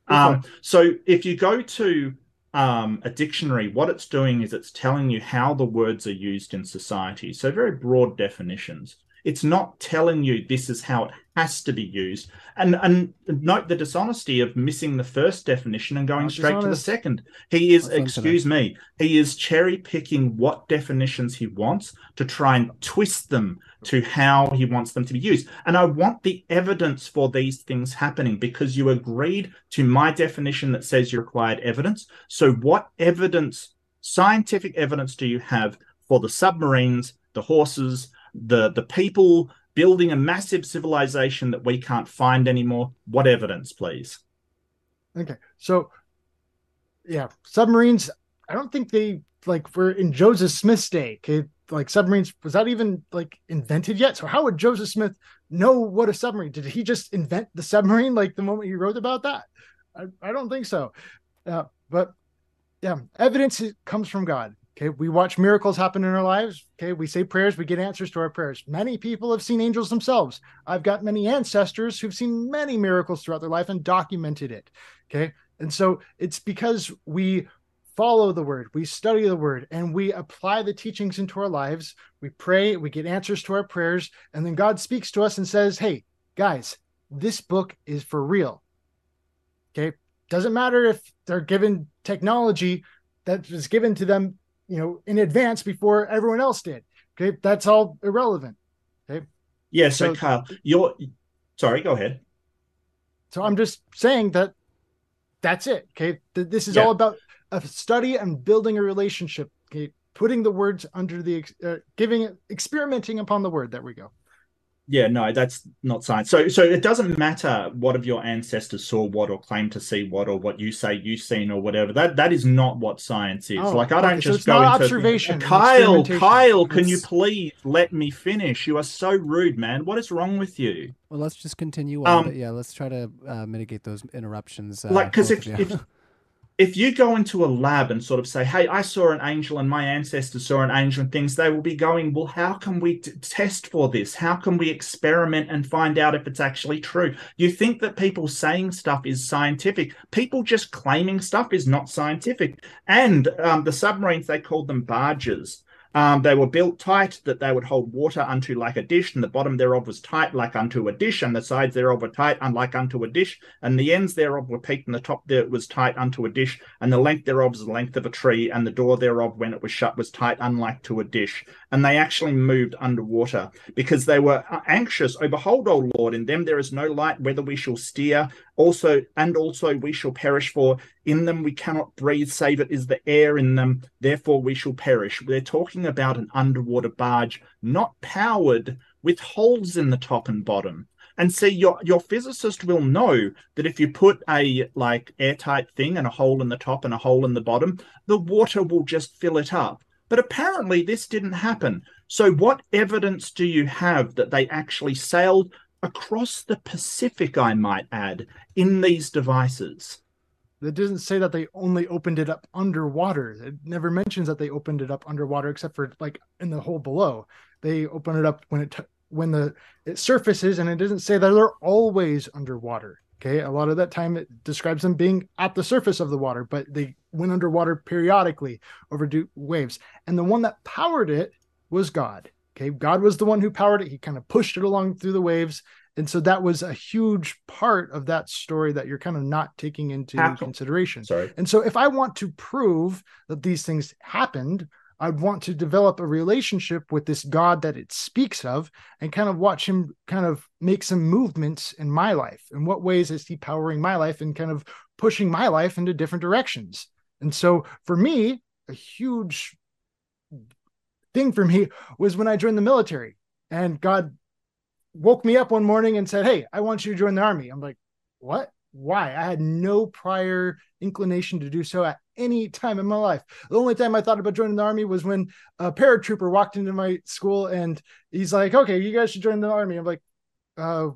For Um, so if you go to um, a dictionary, what it's doing is it's telling you how the words are used in society. So very broad definitions. It's not telling you this is how it has to be used. And and note the dishonesty of missing the first definition and going Not straight to the second. He is, excuse me, he is cherry picking what definitions he wants to try and twist them to how he wants them to be used. And I want the evidence for these things happening because you agreed to my definition that says you required evidence. So, what evidence, scientific evidence, do you have for the submarines, the horses, the the people building a massive civilization that we can't find anymore? What evidence, please? Okay, so yeah, submarines. I don't think they like were in Joseph Smith's day. Okay, like submarines was that even like invented yet? So how would Joseph Smith know what a submarine? Did he just invent the submarine like the moment he wrote about that? I, I don't think so. Uh, but yeah, evidence comes from God. Okay, we watch miracles happen in our lives. Okay, we say prayers, we get answers to our prayers. Many people have seen angels themselves. I've got many ancestors who've seen many miracles throughout their life and documented it. Okay, and so it's because we follow the word, we study the word, and we apply the teachings into our lives. We pray, we get answers to our prayers, and then God speaks to us and says, Hey, guys, this book is for real. Okay, doesn't matter if they're given technology that was given to them, you know, in advance before everyone else did. Okay, that's all irrelevant. Okay. Yeah, so, So- Kyle, you're sorry, go ahead. So I'm just saying that that's it. Okay. Th- This is Yeah. all about a study and building a relationship. Okay. Putting the words under the, uh, giving experimenting upon the word. There we go. Yeah, no, that's not science. So, so it doesn't matter what of your ancestors saw what or claim to see what or what you say you've seen or whatever. That that is not what science is. Oh, like I don't okay, so just it's go into observation Kyle. Kyle, can you please let me finish? You are so rude, man. What is wrong with you? Well, let's just continue on. Um, but yeah, let's try to uh, mitigate those interruptions. Uh, like, because if, you. if if you go into a lab and sort of say, "Hey, I saw an angel and my ancestors saw an angel," and things, they will be going, "Well, how can we t- test for this? How can we experiment and find out if it's actually true?" You think that people saying stuff is scientific? People just claiming stuff is not scientific. And um, the submarines, they called them barges. Um, they were built tight that they would hold water unto like a dish, and the bottom thereof was tight like unto a dish, and the sides thereof were tight unlike unto a dish, and the ends thereof were peaked, and the top there was tight unto a dish, and the length thereof was the length of a tree, and the door thereof, when it was shut, was tight unlike to a dish. And they actually moved underwater because they were uh, anxious. Oh, behold, O Lord, in them there is no light, whether we shall steer. Also, and also we shall perish, for in them we cannot breathe, save it is the air in them, therefore we shall perish. They're talking about an underwater barge, not powered with holes in the top and bottom. And see, your your physicist will know that if you put a like airtight thing and a hole in the top and a hole in the bottom, the water will just fill it up. But apparently, this didn't happen. So, what evidence do you have that they actually sailed across the Pacific, I might add, in these devices? That doesn't say that they only opened it up underwater. It never mentions that they opened it up underwater, except for like in the hole below. They open it up when it t- when the it surfaces, and it doesn't say that they're always underwater. Okay, a lot of that time it describes them being at the surface of the water, but they went underwater periodically over waves. And the one that powered it was God. Okay, God was the one who powered it. He kind of pushed it along through the waves. And so that was a huge part of that story that you're kind of not taking into consideration. Sorry. And so if I want to prove that these things happened, I'd want to develop a relationship with this God that it speaks of and kind of watch him kind of make some movements in my life. In what ways is he powering my life and kind of pushing my life into different directions? And so for me, a huge thing for me was when I joined the military and God woke me up one morning and said, Hey, I want you to join the army. I'm like, What? Why? I had no prior inclination to do so at any time in my life. The only time I thought about joining the army was when a paratrooper walked into my school and he's like, Okay, you guys should join the army. I'm like, uh,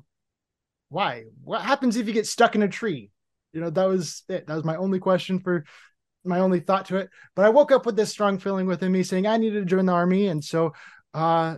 why? What happens if you get stuck in a tree? You know, that was it. That was my only question for my only thought to it. But I woke up with this strong feeling within me saying I needed to join the army. And so uh,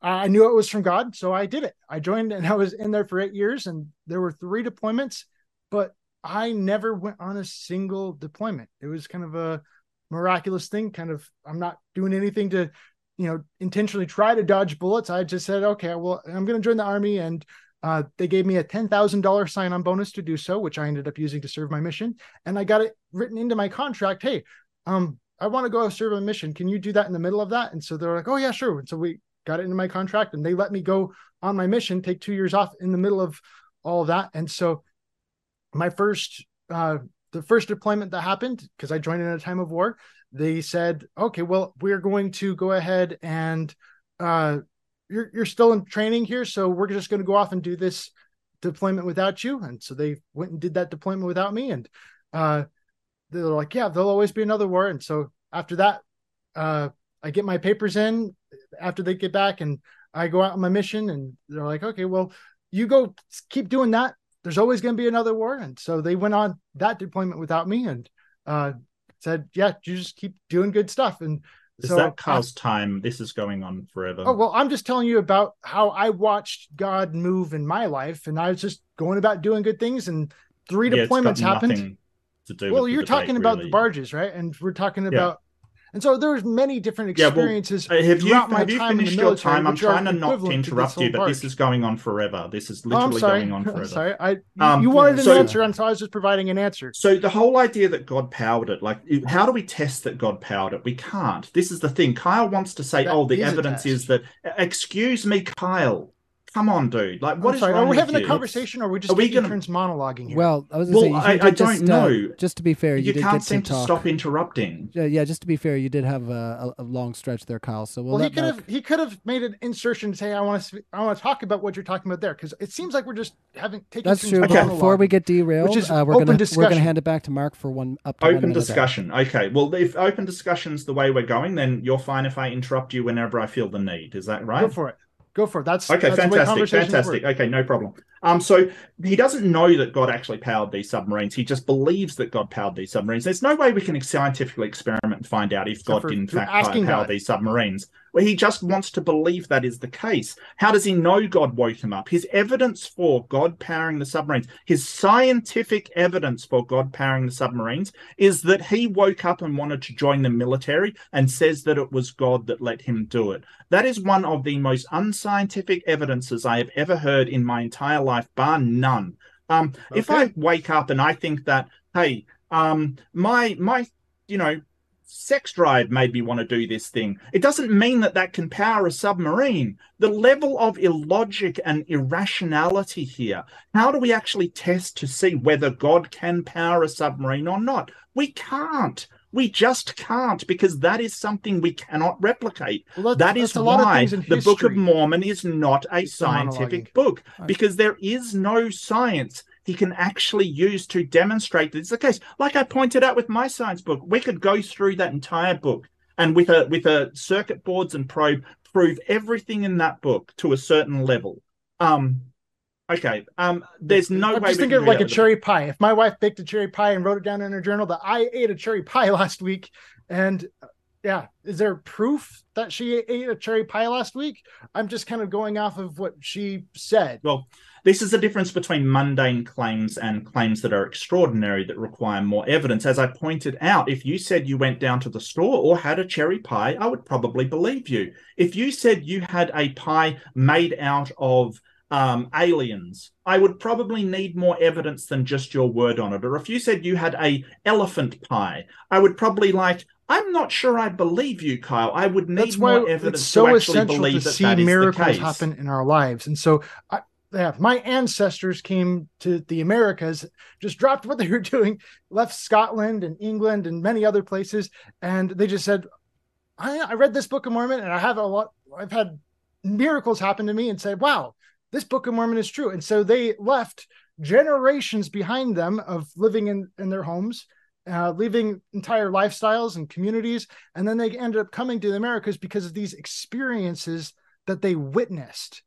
I knew it was from God. So I did it. I joined and I was in there for eight years and there were three deployments, but I never went on a single deployment. It was kind of a miraculous thing. Kind of, I'm not doing anything to, you know, intentionally try to dodge bullets. I just said, okay, well, I'm going to join the army and uh, they gave me a $10,000 sign on bonus to do so, which I ended up using to serve my mission. And I got it written into my contract. Hey, um, I want to go serve a mission. Can you do that in the middle of that? And so they're like, oh, yeah, sure. And so we got it into my contract and they let me go on my mission, take two years off in the middle of all of that. And so my first, uh, the first deployment that happened, because I joined in a time of war, they said, okay, well, we're going to go ahead and uh, you're you're still in training here, so we're just going to go off and do this deployment without you. And so they went and did that deployment without me, and uh, they're like, yeah, there'll always be another war. And so after that, uh, I get my papers in after they get back, and I go out on my mission, and they're like, okay, well, you go keep doing that. There's always going to be another war, and so they went on that deployment without me, and uh, said, yeah, you just keep doing good stuff, and is so, that Carl's time? This is going on forever. Oh well, I'm just telling you about how I watched God move in my life, and I was just going about doing good things, and three yeah, deployments happened. To do well, you're talking about the barges, right? And we're talking about and so there's many different experiences yeah, well, have you, have you finished your time? I'm trying to not to interrupt to you, but this is going on forever. This is literally oh, going on forever. sorry, I um, you wanted an so, answer, and so I was just providing an answer. So the whole idea that God powered it, like, how do we test that God powered it? We can't. This is the thing. Kyle wants to say, that "Oh, the evidence is that." Excuse me, Kyle. Come on, dude. Like, what is sorry, Are we having a conversation, or are we just are we gonna... turns monologuing here? Well, I was well, say, I, I don't uh, know. Uh, just to be fair, you, you can't seem to, to, stop interrupting. Yeah, yeah. Just to be fair, you did have a, a, a long stretch there, Kyle. So we'll, well he could have he could have made an insertion to say, "I want to I want to talk about what you're talking about there," because it seems like we're just having taking. That's true. Okay. Before we get derailed, uh, we're gonna discussion. we're gonna hand it back to Mark for one up. Open discussion. Okay. Well, if open discussion's the way we're going, then you're fine if I interrupt you whenever I feel the need. Is that right? Go for it. Go for it. That's okay. That's fantastic. Fantastic. Work. Okay, no problem. Um, so he doesn't know that God actually powered these submarines. He just believes that God powered these submarines. There's no way we can scientifically experiment and find out if God did in fact power God. these submarines. Well, he just wants to believe that is the case. How does he know God woke him up? His evidence for God powering the submarines, his scientific evidence for God powering the submarines, is that he woke up and wanted to join the military and says that it was God that let him do it. That is one of the most unscientific evidences I have ever heard in my entire life, bar none. Um, okay. If I wake up and I think that, hey, um, my my, you know, sex drive made me want to do this thing. It doesn't mean that that can power a submarine. The level of illogic and irrationality here. How do we actually test to see whether God can power a submarine or not? We can't. We just can't because that is something we cannot replicate. Well, That is why the Book of. Mormon is not a It's scientific book because there is no science he can actually use to demonstrate that it's the case. Like I pointed out with my science book, we could go through that entire book and with a with a circuit boards and probe prove everything in that book to a certain level. Um, okay. Um, there's no I'm way. just we thinking of like a cherry pie. If my wife baked a cherry pie and wrote it down in her journal that I ate a cherry pie last week, and uh, yeah, is there proof that she ate a cherry pie last week? I'm just kind of going off of what she said. Well, this is the difference between mundane claims and claims that are extraordinary that require more evidence. As I pointed out, if you said you went down to the store or had a cherry pie, I would probably believe you. If you said you had a pie made out of um, aliens, I would probably need more evidence than just your word on it. Or if you said you had a elephant pie, I would probably like. I'm not sure I believe you, Kyle. I would need That's why more evidence it's so to actually essential to that see that is the miracles happen in our lives. And so, I, yeah, my ancestors came to the Americas, just dropped what they were doing, left Scotland and England and many other places, and they just said, I, I read this Book of Mormon, and I have a lot. I've had miracles happen to me, and said, "Wow, this Book of Mormon is true." And so they left generations behind them of living in in their homes. Uh, leaving entire lifestyles and communities, and then they ended up coming to the Americas because of these experiences that they witnessed.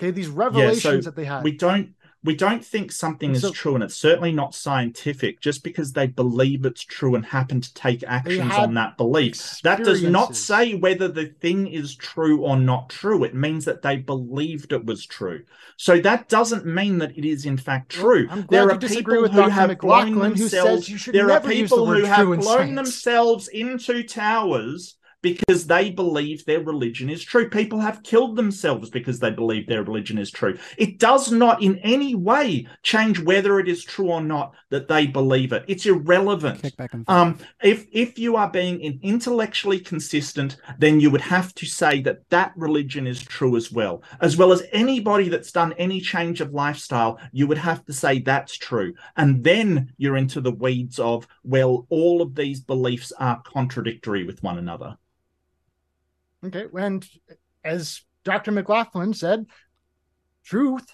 Okay, these revelations that they had. we don't we don't think something And is true and it's certainly not scientific just because they believe it's true and happen to take actions on that belief. That does not say whether the thing is true or not true. It means that they believed it was true. So that doesn't mean that it is in fact true. I'm there are people with who Dr. have blown McLaughlin, says themselves there are use the people who have blown themselves into towers because they believe their religion is true. People have killed themselves because they believe their religion is true. It does not in any way change whether it is true or not that they believe it. It's irrelevant. Kick back and Um, if if you are being intellectually consistent, then you would have to say that that religion is true as well, as well as anybody that's done any change of lifestyle. You would have to say that's true, and then you're into the weeds of well, all of these beliefs are contradictory with one another. Okay, and as Dr. McLaughlin said, truth,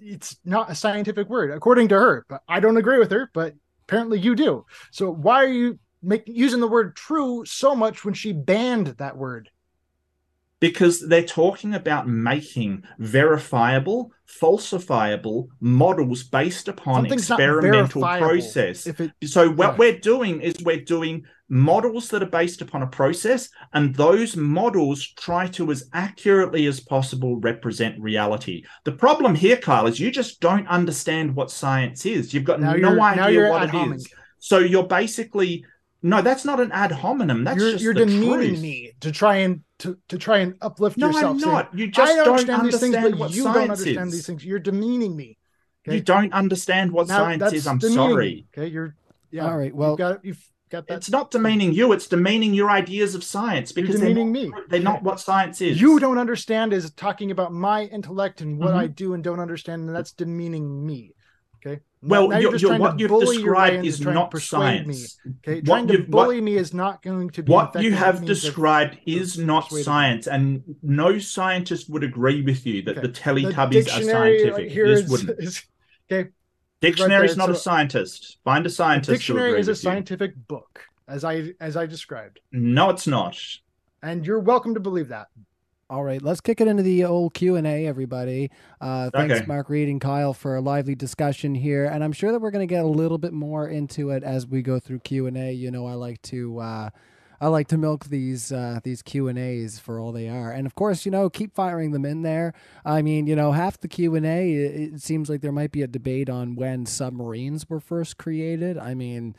it's not a scientific word according to her. But I don't agree with her, but apparently you do. So why are you making using the word true so much when she banned that word? Because they're talking about making verifiable, falsifiable models based upon Something's experimental process. It So what Yeah. we're doing is we're doing models that are based upon a process, and those models try to as accurately as possible represent reality. The problem here, Kyle, is you just don't understand what science is. You've got now no idea what it hominem. is. So you're basically no, that's not an ad hominem. That's you're just you're the demeaning truth. me to try and to, to try and uplift No, yourself. No, I'm saying, not. You just I don't understand these things, understand but what you don't understand is. these things. You're demeaning me. You don't understand what Now, science is. I'm demeaning sorry. Okay, you're yeah. All right, well- you've got you've got that. It's not demeaning you. It's demeaning your ideas of science You're because they're not, me. they're not what science is. you don't understand is talking about my intellect and what Mhm. I do and don't understand, and that's demeaning me. Now- Well, now you're, you're- trying what you've bully described is not persuade me. science. Okay, What trying to you've- what- me is not going to be What you have described is not persuaded me. science, and no scientist would agree with you that Okay. the The Teletubbies are dictionary scientific. here This is, wouldn't. is okay. Dictionary's there, not a scientist. Find a The scientist to dictionary is a with you. scientific book, as I as I described, No, it's not. and you're welcome to believe that. All right, let's kick it into the old Q and A, everybody. Uh, thanks, Okay. Mark Reid and Kyle, for a lively discussion here, and I'm sure that we're going to get a little bit more into it as we go through Q and A. You know, I like to. Uh, I like to milk these uh, these Q and A's for all they are, and of course, you know, keep firing them in there. I mean, you know, half the Q and A, it, it seems like there might be a debate on when submarines were first created. I mean,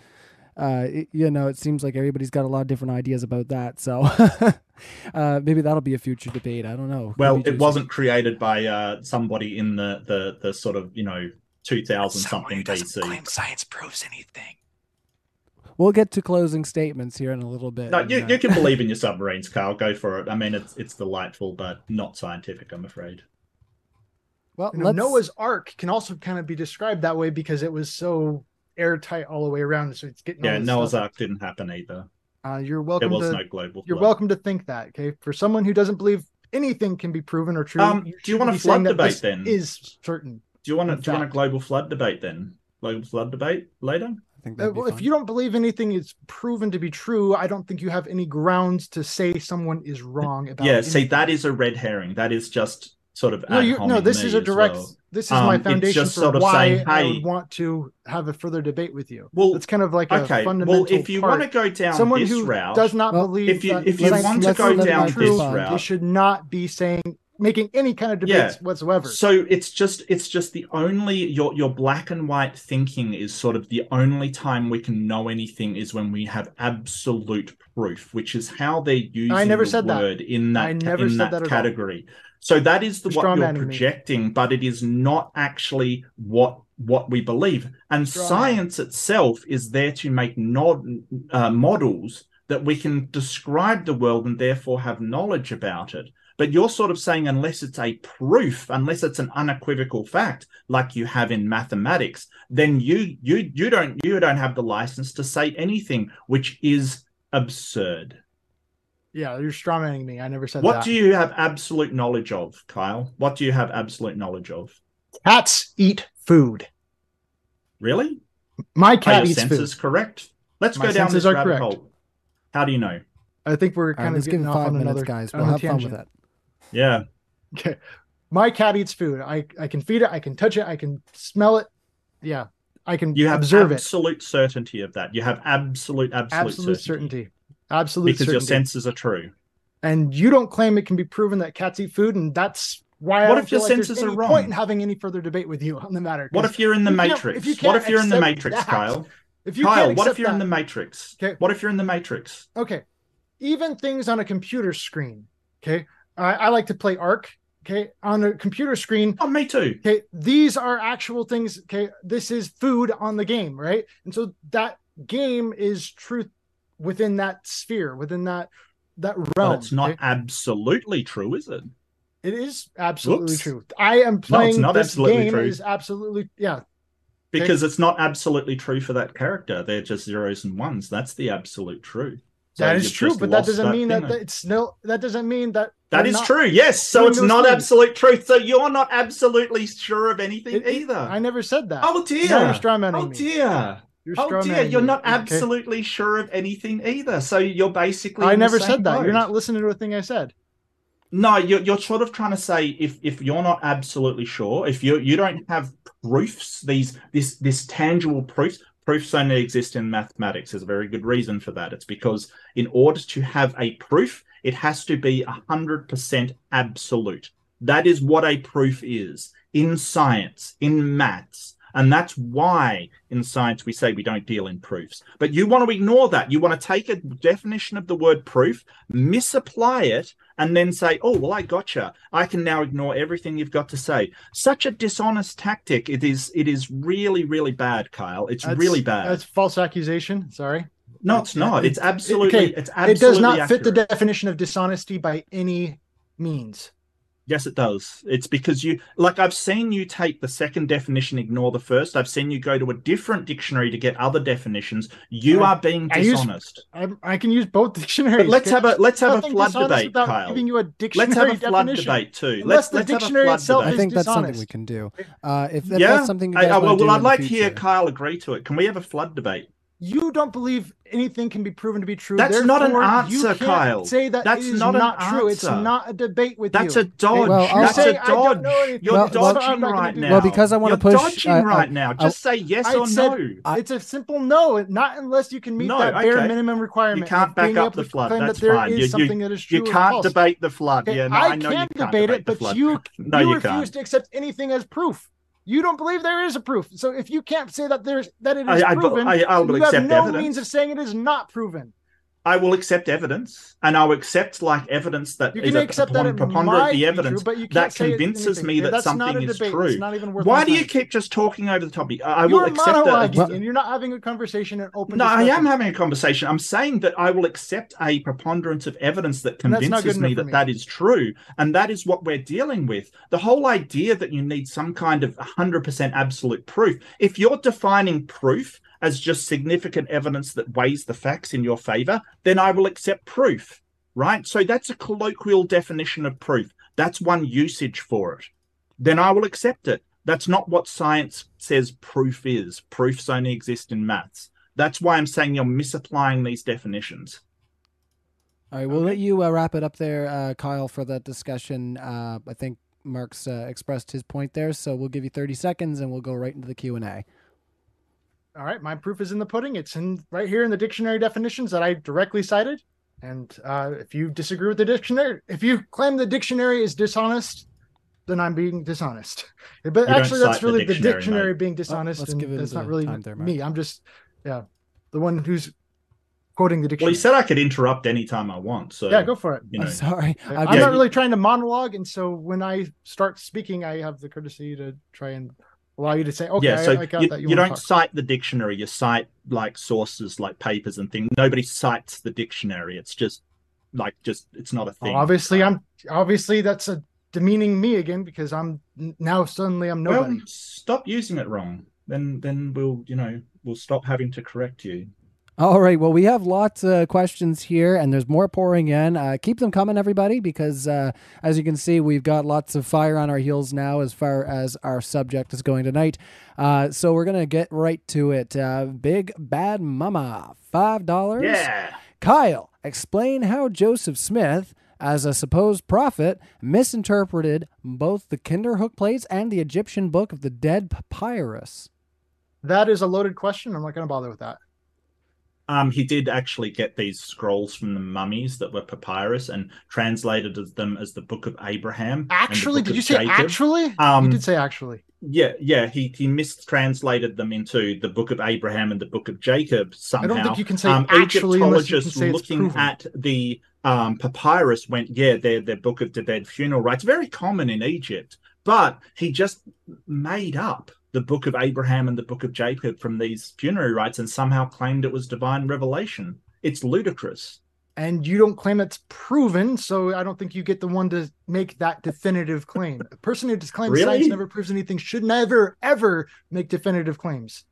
uh, it- you know, it seems like everybody's got a lot of different ideas about that. So uh, maybe that'll be a future debate. I don't know. Well, it wasn't created by uh, somebody in the, the the sort of you know 2000 something BC. science proves anything. We'll get to closing statements here in a little bit. No, you, uh, you can believe in your submarines, Carl. Go for it. I mean, it's it's delightful, but not scientific. I'm afraid. well, You know, Noah's Ark can also kind of be described that way because it was so airtight all the way around, so it's getting. Yeah, Noah's stuff. Ark didn't happen either. Uh, you're welcome. There welcome was to. no global. You're flood. welcome to think that. Okay, for someone who doesn't believe anything can be proven or true, Um, do you want a shouldn't be saying flood that debate then? Is certain. Do you want to do you want a global flood debate then? Global flood debate later? I think Uh, that'd be well, if you don't believe anything is proven to be true, I don't think you have any grounds to say someone is wrong about. Yeah, see, that is a red herring. That is just sort of no, ad you, no. This is a direct. well. This is Um, my foundation for sort of why saying, I would want to have a further debate with you. Well, It's kind of like a okay. fundamental. Well, if you part. want to go down someone this who route, does not Well, believe if you- that if you want to go down they this they route- you should not be saying making any kind of debates whatsoever. So it's just it's just the only your your black and white thinking is sort of the only time we can know anything is when we have absolute proof, which is how they're using I never the said that. word in that I never in said that, that at all. So that is the what you're me. projecting, but it is not actually what what we believe. And man. science itself is there to make nod, uh, models that we can describe the world and therefore have knowledge about it. But you're sort of saying unless it's a proof, unless it's an unequivocal fact, like you have in mathematics, then you you you don't you don't have the license to say anything, which is absurd. Yeah, you're strawmanning me. I never said What that. What do you have absolute knowledge of, Kyle? What do you have absolute knowledge of? Cats eat food. Really? My Are cat your eats food. correct? Let's My go down this are rabbit correct. hole. How do you know? I think we're All right, kind of let's getting him off five on minutes, another guys. on We'll a have fun with that. Yeah. Okay. My cat eats food. I, I can feed it. I can touch it. I can smell it. Yeah. I can You have observe it. absolute certainty of that. You have absolute, absolute, Absolute certainty. Absolute Because your senses are true. and you don't claim it can be proven that cats eat food, and that's why I What don't if your like senses are wrong? point in having any further debate with you on the matter. What if you're in the you Matrix? if you what if you're in the Matrix, that- Kyle? if you Kyle, what if you're in the Matrix? Okay. What if you're in the Matrix? okay even things on a computer screen okay I, I like to play arc okay on a computer screen Oh, me too. okay these are actual things okay this is food on the game right and so that game is truth within that sphere within that that realm it's not okay? absolutely true, is it? it is absolutely true i am playing No, it's not absolutely true. is absolutely yeah Because it's not absolutely true for that character. They're just zeros and ones. That's the absolute true. So that is true but that doesn't mean that, that it's no. that doesn't mean that That is true. Yes. So it's not things. absolute truth. So you're not absolutely sure of anything It- it- either. i never said that oh dear. Now you're oh me. You're Oh dear. strawmanning You're not okay? absolutely sure of anything either. So you're basically. I never said that. You're not listening to a thing I said. No, you're, you're sort of trying to say if if you're not absolutely sure, if you you don't have proofs, these this this tangible proofs, proofs only exist in mathematics. There's a very good reason for that. It's because in order to have a proof, it has to be hundred percent absolute. That is what a proof is in science, in maths. And that's why in science we say we don't deal in proofs. But you want to ignore that. You want to take a definition of the word proof, misapply it, and then say, oh, well, I gotcha. I can now ignore everything you've got to say. Such a dishonest tactic. It is it is really, really bad, Kyle. It's That's- really bad. That's false accusation. Sorry. no, it's not. It's it- absolutely okay, it's it does not fit the definition of dishonesty by any means. Yes, it does. It's because you, like, I've seen you take the second definition, ignore the first. I've seen you go to a different dictionary to get other definitions. You I- are being I use- dishonest. I, I can use both dictionaries. But let's have a let's have a flood debate, Kyle. Giving you a dictionary Let's have a flood definition. debate too. Unless let's the let's have a dictionary flood itself I debate. is think that's something we can do. Uh, if, if yeah, that's something you I- guys I- want well, do well, I'd like to hear. Kyle agree to it. Can we have a flood debate? You don't believe anything can be proven to be true. That's not an therefore you answer, can't Kyle. Say that That's it is not not, an true. It's not a debate with That's you. a dodge. Well, I'll- That's You're a saying, "I don't dodge. You're Well, well- dodging I'm right now. Well, because I wanna You're push- dodging I- I- right now. Just say yes I or said no. I- it's a simple no, not unless you can meet No, that bare okay. minimum requirement. You can't back being up able the flood. That's that there fine. is You- you- something that is true You can't debate the flood. Yeah, I, I can you can't debate debate it, the but flood. you No, you you refuse can't. to accept anything as proof. You don't believe there is a proof. So if you can't say that there's that it is I, I, proven, I, I will you have no evidence. means of saying it is not proven. I will accept evidence, and I'll accept like evidence that You is accept that preponderant might of the evidence true, but you can't that convinces me that That's something is debate. true. It's not even worth Why do you keep just talking over the topic? I I will You're accept that. and you're not having a conversation and open. No, I am having a conversation. I'm saying that I will accept a preponderance of evidence that And that's not good convinces me that me. that is true. And that is what we're dealing with. The whole idea that you need some kind of 100% absolute proof. If you're defining proof as just significant evidence that weighs the facts in your favor, then I will accept proof, right? So that's a colloquial definition of proof. That's one usage for it. Then I will accept it. That's not what science says proof is. Proofs only exist in maths. That's why I'm saying you're misapplying these definitions. All right, we'll let you uh, wrap it up there, uh, Kyle, for that discussion. Uh, I think Mark's uh, expressed his point there, so we'll give you 30 seconds and we'll go right into the Q and A. All right, my proof is in the pudding. It's in right here in the dictionary definitions that I directly cited. And uh, if you disagree with the dictionary, if you claim the dictionary is dishonest, then I'm being dishonest. But don't actually, that's cite the really the dictionary, dictionary being dishonest, let's and give that's not really there, me. I'm just, yeah, the one who's quoting the dictionary. Well, dictionary. he said I could interrupt anytime I want. So yeah, go for it. you I'm sorry. I'm I'm not really trying to monologue, and so when I start speaking, I have the courtesy to try and allow you to say, "Okay, yeah, so I, I you, that." you, wanna don't talk. cite the dictionary. You cite like sources, like papers and things. Nobody cites the dictionary. It's just like just it's not a Well, thing. obviously, I'm obviously that's a demeaning me again because I'm now suddenly I'm nobody. Well, stop using it wrong. Then then we'll you know we'll stop having to correct you. All right. Well, we have lots of questions here, and there's more pouring in. Uh, keep them coming, everybody, because uh, as you can see, we've got lots of fire on our heels now as far as our subject is going tonight. Uh, so we're gonna get right to it. Uh, Big Bad Mama, five dollars. Yeah. Kyle, explain how Joseph Smith, as a supposed prophet, misinterpreted both the Kinderhook plates and the Egyptian Book of the Dead Papyrus. That is a loaded question. I'm not going to bother with that. Um, he did actually get these scrolls from the mummies that were papyrus and translated them as the Book of Abraham. Actually, did you say Jacob. actually? Um, you did say actually. Yeah, yeah. He he mistranslated them into the Book of Abraham and the Book of Jacob somehow. I don't think you can say um, actually unless you can Egyptologists looking at the um, papyrus went, yeah, they're their Book of the Dead funeral rites. Very common in Egypt, but he just made up the Book of Abraham and the Book of Jacob from these funerary rites and somehow claimed it was divine revelation. It's ludicrous. and you don't claim it's proven, so I don't think you get the one to make that definitive claim. A person who disclaims Really? science never proves anything should never ever make definitive claims.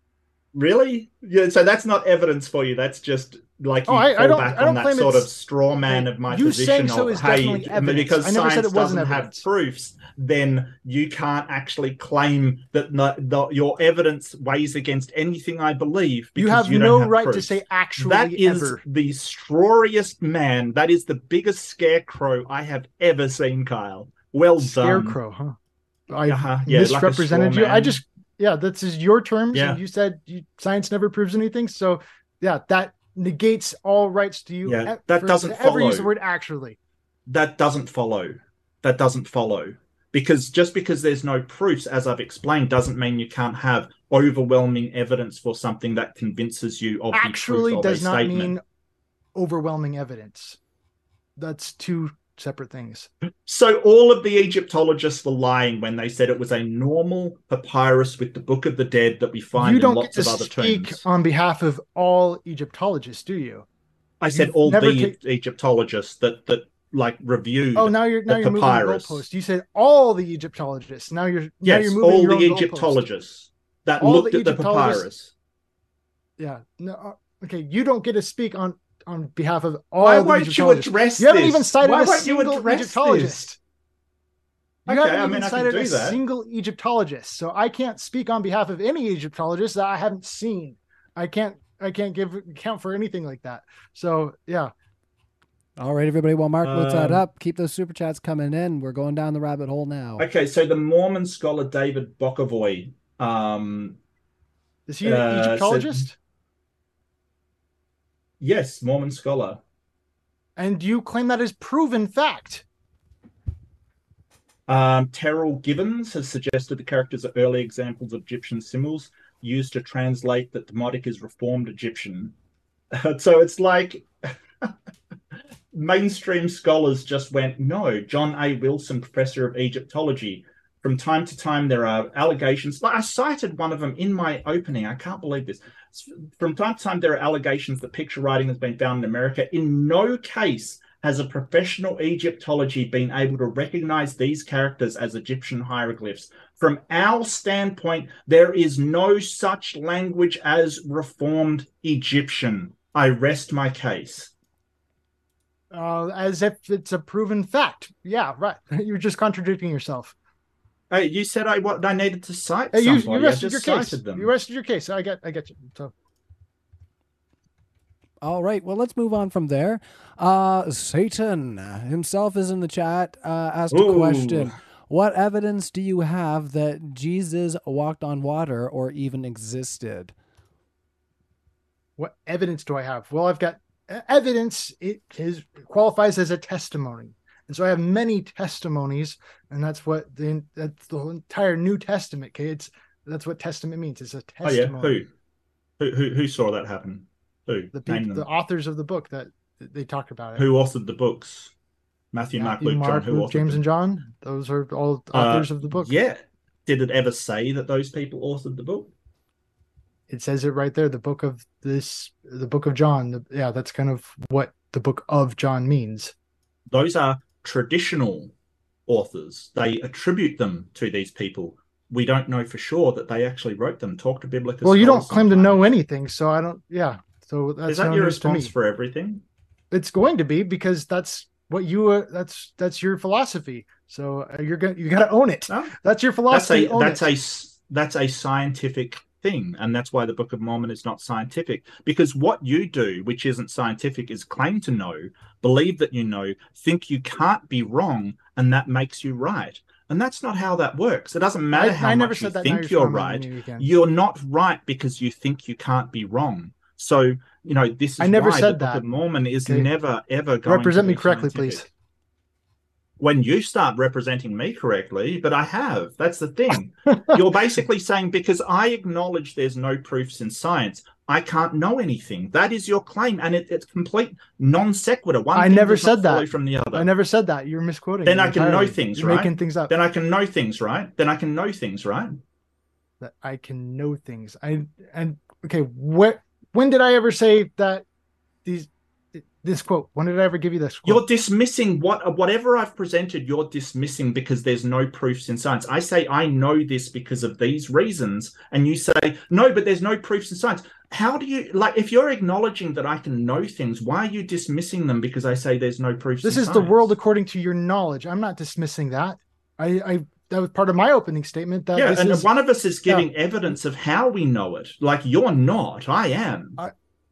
Really? Yeah. So that's not evidence for you. That's just like you Oh, I- I don't- back I don't on that sort of straw man of my you position so of is hey, definitely evidence. because I never said science doesn't have proofs, then you can't actually claim that no, the, your evidence weighs against anything I believe. You have you no have right to say actually That is ever. the strawiest man. That is the biggest scarecrow I have ever seen, Kyle. Well done. Scarecrow, huh? I Uh-huh. Yeah, misrepresented straw you. I just yeah, this is your terms, Yeah. you said you, science never proves anything. So yeah, that negates all rights to you. Yeah, that for- doesn't ever use the word actually. that doesn't follow. That doesn't follow. Because just because there's no proofs, as I've explained, doesn't mean you can't have overwhelming evidence for something that convinces you of Actually, the truth of does not statement. mean overwhelming evidence. That's two separate things. So all of the Egyptologists were lying when they said it was a normal papyrus with the Book of the Dead that we find you don't get lots to of other speak tombs. on behalf of all Egyptologists, do you? I said you've all the ta- Egyptologists that that like reviewed. Oh, now you're now you're moving the goalpost. You said all the Egyptologists. Now you're now yes, you're moving all the own goalpost. Egyptologists that All looked the at the papyrus. Yeah. No. uh, Okay. You don't get to speak on on behalf of all Why the won't you Egyptologists. address You haven't this? even cited Why a won't you single Egyptologist. this? You Okay, haven't I even mean, I can cited a that. single Egyptologist, so I can't speak on behalf of any Egyptologist that I haven't seen. I can't. I can't give account for anything like that. So yeah, All right, everybody. While Mark looks that Um, up, keep those super chats coming in. We're going down the rabbit hole now. Okay, so the Mormon scholar David Bokovoy, um, is he an Uh, said- Egyptologist? Yes, Mormon scholar. And you claim that is proven fact. Um, Terryl Givens has suggested the characters are early examples of Egyptian symbols used to translate that Demotic is Reformed Egyptian. so it's like, mainstream scholars just went, no, John A. Wilson, professor of Egyptology. From time to time, there are allegations. I cited one of them in my opening. I can't believe this. From time to time, there are allegations that picture writing has been found in America. In no case has a professional Egyptology been able to recognize these characters as Egyptian hieroglyphs. From our standpoint, there is no such language as Reformed Egyptian. I rest my case. Uh, as if it's a proven fact. Yeah, right. You're just contradicting yourself. Hey, you said I what I needed to cite. Hey, you, somebody. you rested I your case. them. You rested your case. I get, I get you. So All right, well, let's move on from there. Uh, Satan himself is in the chat, uh, asked a question. What evidence do you have that Jesus walked on water or even existed? what evidence do I have? Well, I've got evidence. It is qualifies as a testimony, and so I have many testimonies, and that's what the that's the entire New Testament. Okay, it's that's what testament means. It's a Oh yeah, testimony. who? who, who, who saw that happen? Who? The people, the authors of the book that they talked about it. Who authored the books? Matthew, Mark, Luke, John. Mark, Who Luke, James, them? and John. Those are all Uh, authors of the book. Yeah. Did it ever say that those people authored the book? It says it right there. The book of this, the book of John. The, yeah, that's kind of what the book of John means. Those are traditional authors. They attribute them to these people. We don't know for sure that they actually wrote them. Talk to biblical. well, you don't claim to know anything, so I don't. Yeah, so that's Is that your to response for everything? it's going to be because that's what you uh, that's that's your philosophy so uh, you're gonna you gotta own it No? that's your That's philosophy a that's it. a that's a scientific thing, and that's why the Book of Mormon is not scientific. Because what you do, which isn't scientific, is claim to know, believe that you know, think you can't be wrong, and that makes you right. And that's not how that works. It doesn't matter I, how I never much you said that now think you're right. again. You're not right because you think you can't be wrong. So you know this is I never why said the Book that. of Mormon is Okay. never ever going represent to me correctly scientific please when you start representing me correctly, but I have. That's the thing. You're basically saying because I acknowledge there's no proofs in science, I can't know anything. That is your claim, and it, it's complete non sequitur. One I thing never said that. from the other. i never said that you're misquoting Then I can know things, you're right? making things up Then I can know things, right? Then I can know things, right? that i can know things i and okay where when did i ever say that these this quote when did i ever give you this quote? You're dismissing what whatever I've presented. You're dismissing because there's no proofs in science. I say I know this because of these reasons, and you say no, but there's no proofs in science. How do you like if you're acknowledging that I can know things? Why are you dismissing them because I say there's no proofs? this is the world according to your knowledge i'm not dismissing that i i that was part of my opening statement that Yeah, and is one of us is giving evidence of how we know it. Like you're not, I am. I,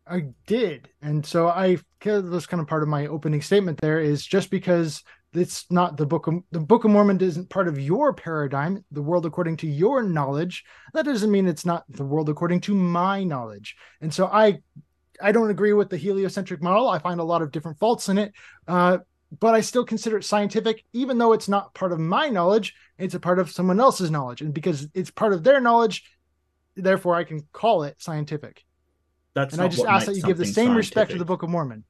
I did, and so I that was kind of part of my opening statement. There is just because it's not the book of the Book of Mormon isn't part of your paradigm, the world according to your knowledge. That doesn't mean it's not the world according to my knowledge. And so I, I don't agree with the heliocentric model. I find a lot of different faults in it, uh, but I still consider it scientific, even though it's not part of my knowledge. It's a part of someone else's knowledge, and because it's part of their knowledge, therefore I can call it scientific. That's And I just ask that you give the same respect to the Book of Mormon.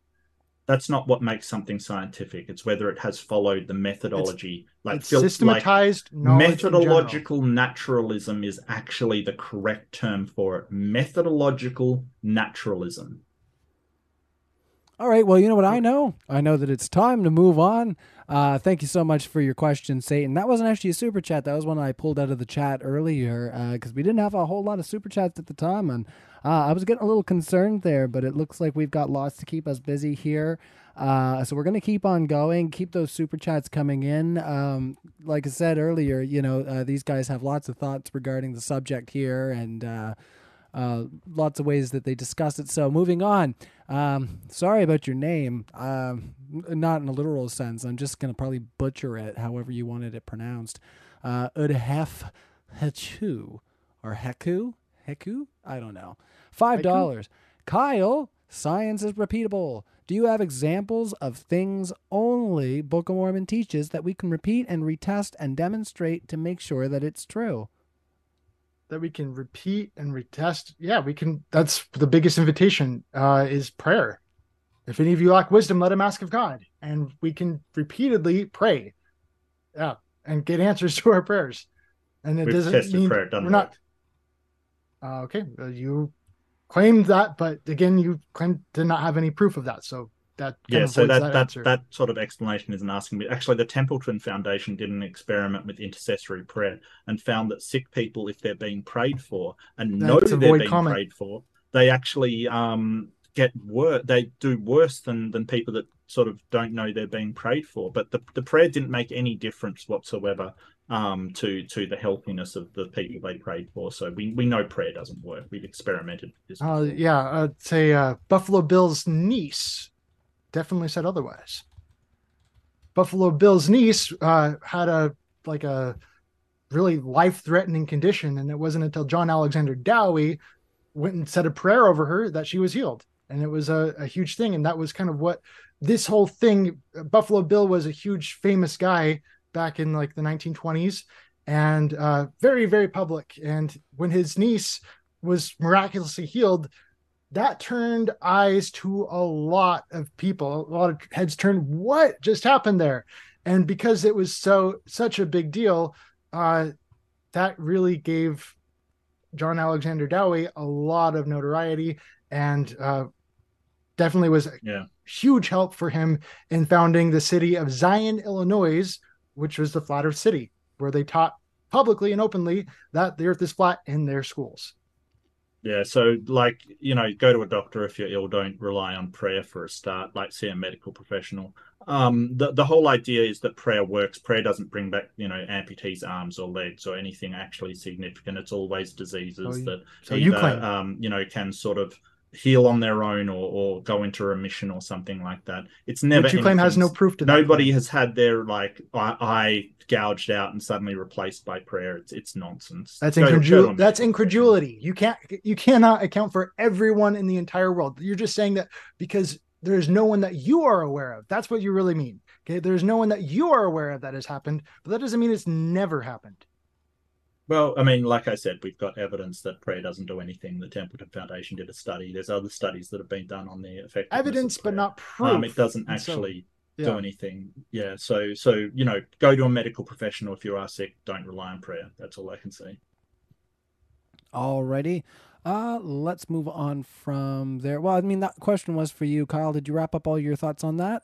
That's not what makes something scientific. It's whether it has followed the methodology, like it's like systematized knowledge in general. methodological naturalism is actually the correct term for it. Methodological naturalism. All right. Well, you know what I know? I know that it's time to move on. Uh, thank you so much for your question, Satan. That wasn't actually a super chat. That was one I pulled out of the chat earlier because we didn't have a whole lot of super chats at the time, and uh, I was getting a little concerned there. But it looks like we've got lots to keep us busy here. Uh, so we're gonna keep on going. Keep those super chats coming in. Um, like I said earlier, you know uh, these guys have lots of thoughts regarding the subject here, and uh, uh, lots of ways that they discuss it. So moving on. Um, sorry about your name. Um, not in a literal sense. I'm just gonna probably butcher it, however you wanted it pronounced. Uh, Udhef Hechu or Heku Heku. I don't know. Five dollars. Kyle, science is repeatable. Do you have examples of things only Book of Mormon teaches that we can repeat and retest and demonstrate to make sure that it's true? that we can repeat and retest. Yeah, we can. That's the biggest invitation uh, is prayer. if any of you lack wisdom, let him ask of God. And we can repeatedly pray. Yeah. And get answers to our prayers. And it We've doesn't mean prayer, we're not work. Uh, okay. uh, you claimed that, but again, you claimed to not have any proof of that. So that Yeah, so avoids that that, that sort of explanation isn't asking me. Actually, the Templeton Foundation did an experiment with intercessory prayer and found that sick people, if they're being prayed for and know they're being comment. prayed for, they actually um, get worse. They do worse than than people that sort of don't know they're being prayed for. But the, the prayer didn't make any difference whatsoever um, to to the healthiness of the people they prayed for. So we we know prayer doesn't work. We've experimented with this. Uh, yeah, I'd say uh, Buffalo Bill's niece definitely said otherwise. Buffalo Bill's niece uh, had a like a really life-threatening condition, and it wasn't until John Alexander Dowie went and said a prayer over her that she was healed, and it was a, a huge thing. And that was kind of what this whole thing. Buffalo Bill was a huge, famous guy back in like the 1920s, and uh, very, very public. And when his niece was miraculously healed, that turned eyes to a lot of people. A lot of heads turned. What just happened there? And because it was so such a big deal, uh, that really gave John Alexander Dowie a lot of notoriety, and uh, definitely was a Yeah. huge help for him in founding the city of Zion, Illinois, which was the flat Earth city, where they taught publicly and openly that the Earth is flat in their schools. Yeah, so like you know, go to a doctor if you're ill. Don't rely on prayer for a start. Like see a medical professional. Um, the the whole idea is that prayer works. Prayer doesn't bring back you know amputees' arms or legs or anything actually significant. It's always diseases Oh, that So you either claim um, you know can sort of heal on their own or or go into remission or something like that. It's never which you claim has no proof to that Nobody has had their like eye, eye gouged out and suddenly replaced by prayer. It's it's nonsense. That's Go to- go to a incredulity. That's incredulity. You can't you cannot account for everyone in the entire world. You're just saying that because there's no one that you are aware of. That's what you really mean. Okay, there's no one that you are aware of that has happened, but that doesn't mean it's never happened. Well, I mean, like I said, we've got evidence that prayer doesn't do anything. The Templeton Foundation did a study. There's other studies that have been done on the of Evidence, but not proof. Um, it doesn't And so- actually do anything. Yeah. So, so you know, go to a medical professional if you are sick. Don't rely on prayer. That's all I can say. Alrighty. Uh, let's move on from there. Well, I mean, that question was for you, Kyle. Did you wrap up all your thoughts on that?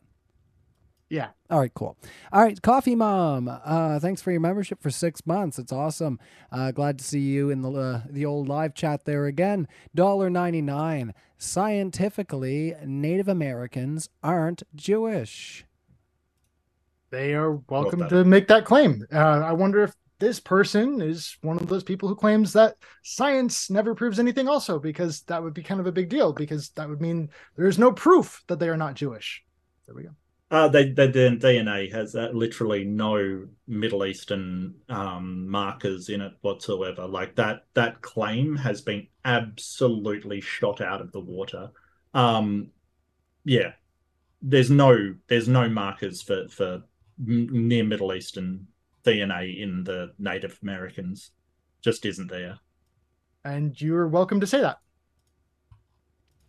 Yeah. All right, cool. All right, Coffee Mom. Uh, thanks for your membership for six months. It's awesome. Uh, glad to see you in the uh, the old live chat there again. Dollar ninety nine. Scientifically, Native Americans aren't Jewish. They are welcome that to make that claim. Uh, I wonder if this person is one of those people who claims that science never proves anything, also, because that would be kind of a big deal, because that would mean there's no proof that they are not Jewish. There we go. Uh, they, they, their DNA has uh, literally no Middle Eastern um, markers in it whatsoever. Like that, that claim has been absolutely shot out of the water. Um, yeah, there's no, there's no markers for for near Middle Eastern DNA in the Native Americans. Just isn't there. And you're welcome to say that.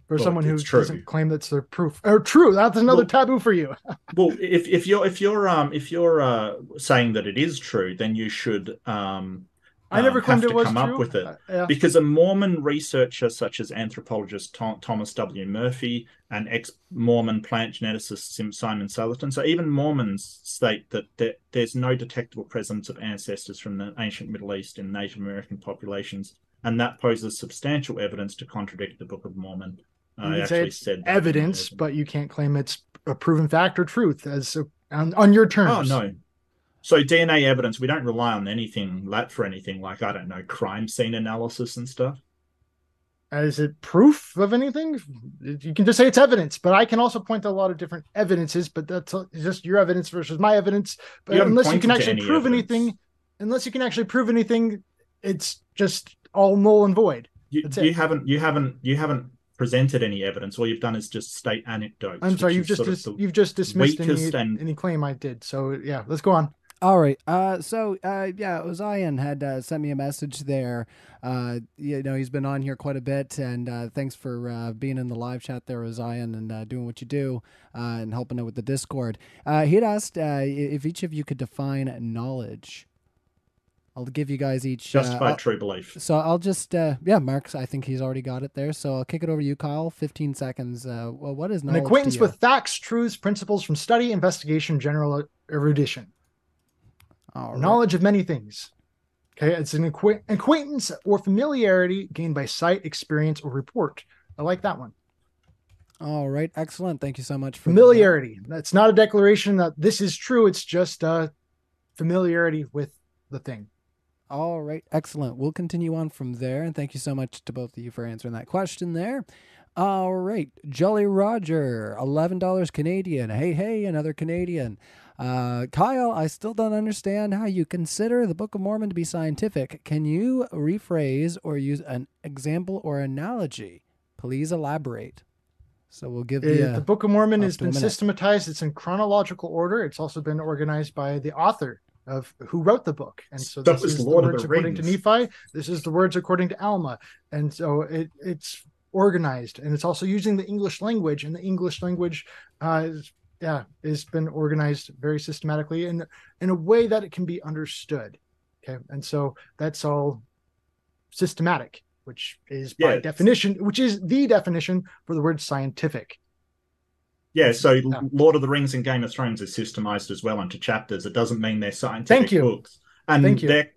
For Well, someone who true. doesn't claim that's their proof. Or true, that's another Well- taboo for you. Well, if if you're if you're um if you're uh saying that it is true, then you should um I never um, claimed have it to was come true. up with it. Uh, yeah. because a Mormon researcher such as anthropologist Tom, Thomas W. Murphy and ex-Mormon plant geneticist Simon Southerton, so even Mormons state that there, there's no detectable presence of ancestors from the ancient Middle East in Native American populations, and that poses substantial evidence to contradict the Book of Mormon. I actually it's said evidence, but you can't claim it's a proven fact or truth as a, on, on your oh, terms. Oh no. So DNA evidence, we don't rely on anything that for anything like I don't know crime scene analysis and stuff. Is it proof of anything? You can just say it's evidence, but I can also point to a lot of different evidences. But that's just your evidence versus my evidence. But You unless you can actually any prove evidence. anything, unless you can actually prove anything, it's just all null and void. You, you haven't you haven't you haven't presented any evidence. All you've done is just state anecdotes. I'm sorry, you've just dis- you've just dismissed any, and- any claim I did. So yeah, let's go on. All right. Uh, so uh, yeah, Ozian had uh, sent me a message there. Uh, you know, he's been on here quite a bit, and uh, thanks for uh, being in the live chat there, Ozian, and uh, doing what you do uh, and helping out with the Discord. Uh, he had asked uh, if each of you could define knowledge. I'll give you guys each. uh, Justified I'll- true belief. so I'll just uh, yeah, Mark. I think he's already got it there. So I'll kick it over to you, Kyle. Fifteen seconds. Uh, well, what is An knowledge? to acquaintance you? with facts, truths, principles from study, investigation, general erudition. All right. knowledge of many things. Okay, it's an acqu- acquaintance or familiarity gained by sight, experience, or report. I like that one. All right, excellent. Thank you so much for that. Familiarity. That's not a declaration that this is true. It's just uh, familiarity with the thing. All right, excellent. We'll continue on from there, and thank you so much to both of you for answering that question there. All right, Jolly Roger, eleven dollars Canadian. Hey, hey, another Canadian. Uh, Kyle, I still don't understand how you consider the Book of Mormon to be scientific. Can you rephrase or use an example or analogy? Please elaborate. So we'll give Uh, the, the uh, Book of Mormon has been systematized. It's in chronological order. It's also been organized by the author of who wrote the book. And so That this is Lord the words the according to Nephi. This is the words according to Alma. And so it, it's organized and it's also using the English language. And the English language uh, is, yeah, has been organized very systematically and in a way that it can be understood. Okay. And so that's all systematic, which is by Yeah. definition, which is the definition for the word scientific. Yeah, so Yeah. Lord of the Rings and Game of Thrones is systemized as well into chapters. It doesn't mean they're scientific Thank you. books. And Thank you. they're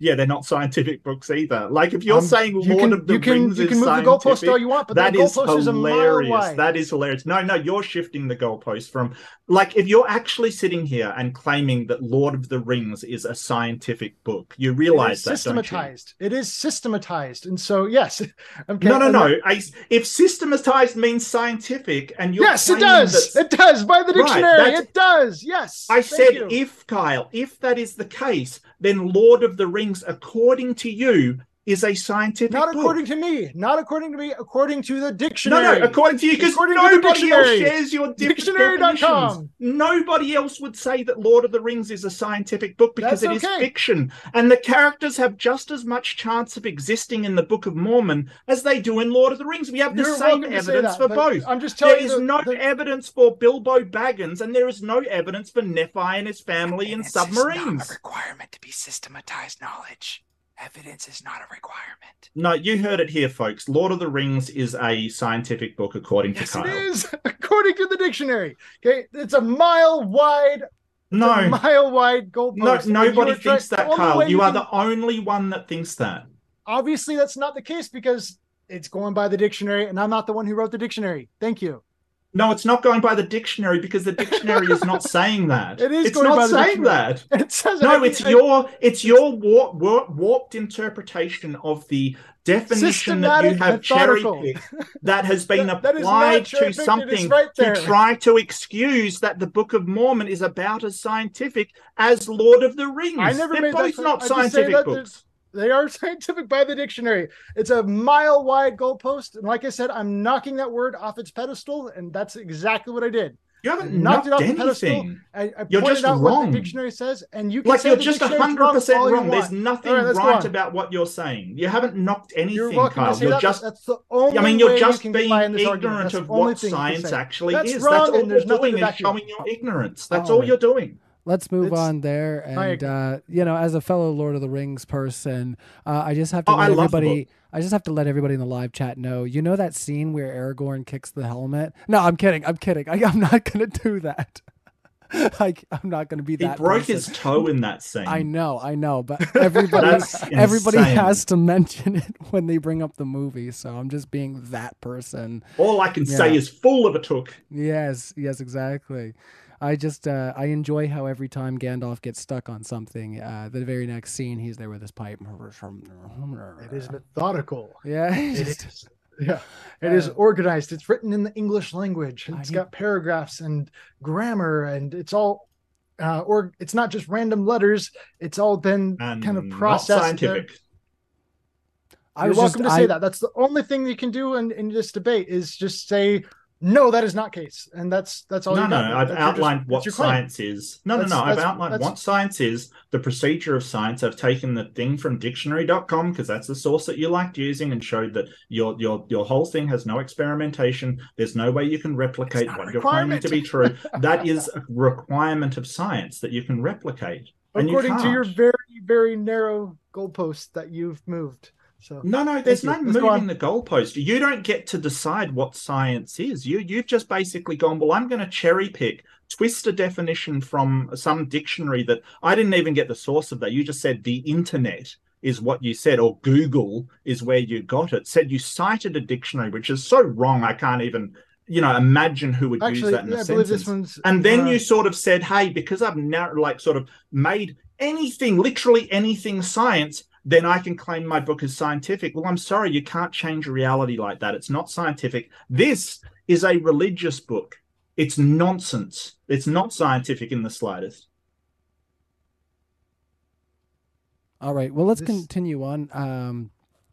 yeah, they're not scientific books either. Like if you're Um, saying you Lord can, of the you can, Rings you is can move the scientific, goalpost all you want, but that is is hilarious. wide. That is hilarious. No, no, you're shifting the goalpost from like if you're actually sitting here and claiming that Lord of the Rings is a scientific book, you realize is that, don't you? systematized. It is systematized, and so yes. Okay, No, no, no. I, if systematized means scientific, and you're Yes, it does. It does by the dictionary. that's- it does. Yes. I said you. if Kyle, if that is the case, then Lord of the Rings, according to you, is a scientific not book. according to me. Not according to me. According to the dictionary. no, no, according to you, because According to the nobody else shares your different Dictionary.com. definitions. Nobody else would say that Lord of the Rings is a scientific book because That's it is okay. fiction, and the characters have just as much chance of existing in the Book of Mormon as they do in Lord of the Rings. We have the You're same welcome to say evidence that, for both. I'm just There telling is you. the- no the- evidence for Bilbo Baggins, and there is no evidence for Nephi and his family in Evidence is not submarines. a requirement to be systematized knowledge. Evidence is not a requirement. No, you heard it here, folks. Lord of the Rings is a scientific book, according yes, to it Kyle. is. According to the dictionary. Okay, it's a mile wide. No, mile wide gold. no, nobody thinks that, the only way Kyle. You are can- the only one that thinks that. obviously that's not the case because it's going by the dictionary and i'm not the one who wrote the dictionary thank you No, it's not going by the dictionary because the dictionary is not saying that. It is It's going not by the saying that. it says No, it's your it's your warp, warp, warped interpretation of the definition that you have cherry picked that has been That- that applied cherry-picked, to something right to try to excuse that the Book of Mormon is about as scientific as Lord of the Rings. I never They're made both claim. not I scientific books. They are scientific by the dictionary it's a mile wide goalpost and like i said i'm knocking that word off its pedestal and that's exactly what i did You haven't knocked knocked it off the pedestal. anything. i, I You're pointed just out what wrong. the dictionary says and you can Like say you're just hundred percent you wrong. There's nothing right, right about what you're saying. You haven't knocked anything, you're welcome Kyle. to say You're that just that's the only I mean, you're way just you being ignorant of what science actually That's is. wrong, That's all and there's you're nothing doing is back you up. showing your ignorance. That's oh, All all you're doing. Let's move It's- on there, and uh, you know, as a fellow Lord of the Rings person, uh, I just have to Oh, let love the everybody. I just have to let everybody in the live chat know. You know that scene where Aragorn kicks the helmet? No, I'm kidding. I'm kidding. I, I'm not gonna do that. like I'm not gonna be that. He broke person. his toe in that scene. I know, I know, but everybody, everybody insane. has to mention it when they bring up the movie. So I'm just being that person. All I can say is full of a took. Yes, yes, exactly. I just uh, I enjoy how every time Gandalf gets stuck on something, uh, the very next scene he's there with his pipe. It is methodical. Yeah, he It just- is. Yeah, it is Uh, organized. It's written in the English language. I It's need- got paragraphs and grammar, and it's all, uh, or it's not just random letters. It's all been And kind of not processed. scientific. I You're was welcome just, to say I, that. That's the only thing you can do in, in this debate is just say No, that is not case, and that's that's all. No, you no, got. I've your just- outlined what science is. No, no, That's- no, I've outlined that's- what science is, the procedure of science. I've taken the thing from dictionary.com because that's the source that you liked using and showed that your your your whole thing has no experimentation. There's no way you can replicate what you're claiming to be true. that is a requirement of science that you can replicate. And you According to your very very narrow goalpost that you've moved. So No, no, there's no moving the goalpost. You don't get to decide what science is. You you've just basically gone, well, I'm going to cherry pick, twist a definition from some dictionary that I didn't even get the source of that. You just said the internet is what you said, or Google is where you got it. Said you cited a dictionary, which is so wrong. I can't even, you know, imagine who would use that in yeah, a sentence. And then uh, you sort of said, hey, because I've now like sort of made anything, literally anything science, then I can claim my book is scientific. Well, I'm sorry, you can't change reality like that. It's not scientific. This is a religious book. It's nonsense. It's not scientific in the slightest. All right. Well, let's This- continue on. Um,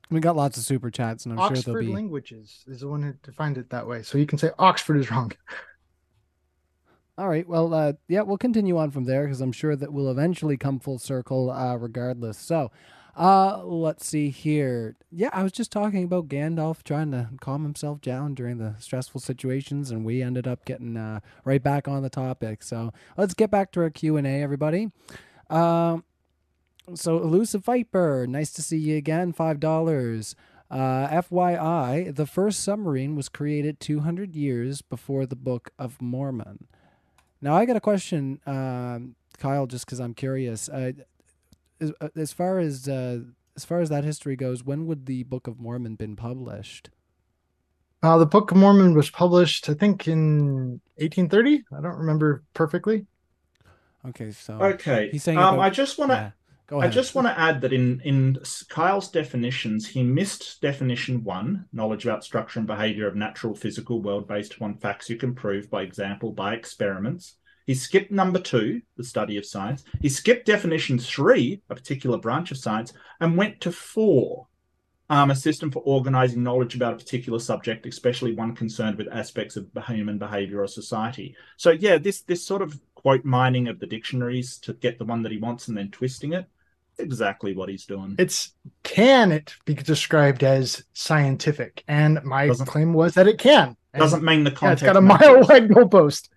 we got lots of super chats, and I'm sure Oxford there'll be. Oxford languages is the one who defined it that way. So you can say Oxford is wrong. All right. Well, uh, yeah, we'll continue on from there because I'm sure that we'll eventually come full circle, uh, regardless. So, uh, let's see here. Yeah, I was just talking about Gandalf trying to calm himself down during the stressful situations, and we ended up getting uh, right back on the topic. So let's get back to our Q and A, everybody. Um, so elusive viper, nice to see you again. Five dollars. Uh, FYI, the first submarine was created 200 years before the Book of Mormon. Now, I got a question, um, Kyle, just because I'm curious. Uh, as, uh, as far as uh, as far as that history goes, when would the Book of Mormon been published? Uh, the Book of Mormon was published, I think, in 1830. I don't remember perfectly. Okay, so Okay. He's saying um, about- I just want to yeah, I just want to add that in in Kyle's definitions, he missed definition one: knowledge about structure and behavior of natural physical world based upon facts you can prove by example by experiments. He skipped number two, the study of science. He skipped definition three, a particular branch of science, and went to four, um, a system for organizing knowledge about a particular subject, especially one concerned with aspects of human behavior or society. So yeah, this this sort of quote mining of the dictionaries to get the one that he wants and then twisting it exactly what he's doing. It's can it be described as scientific? And my Doesn't- claim was that it can. And, Doesn't mean the yeah, it's context. got a mile wide goalpost.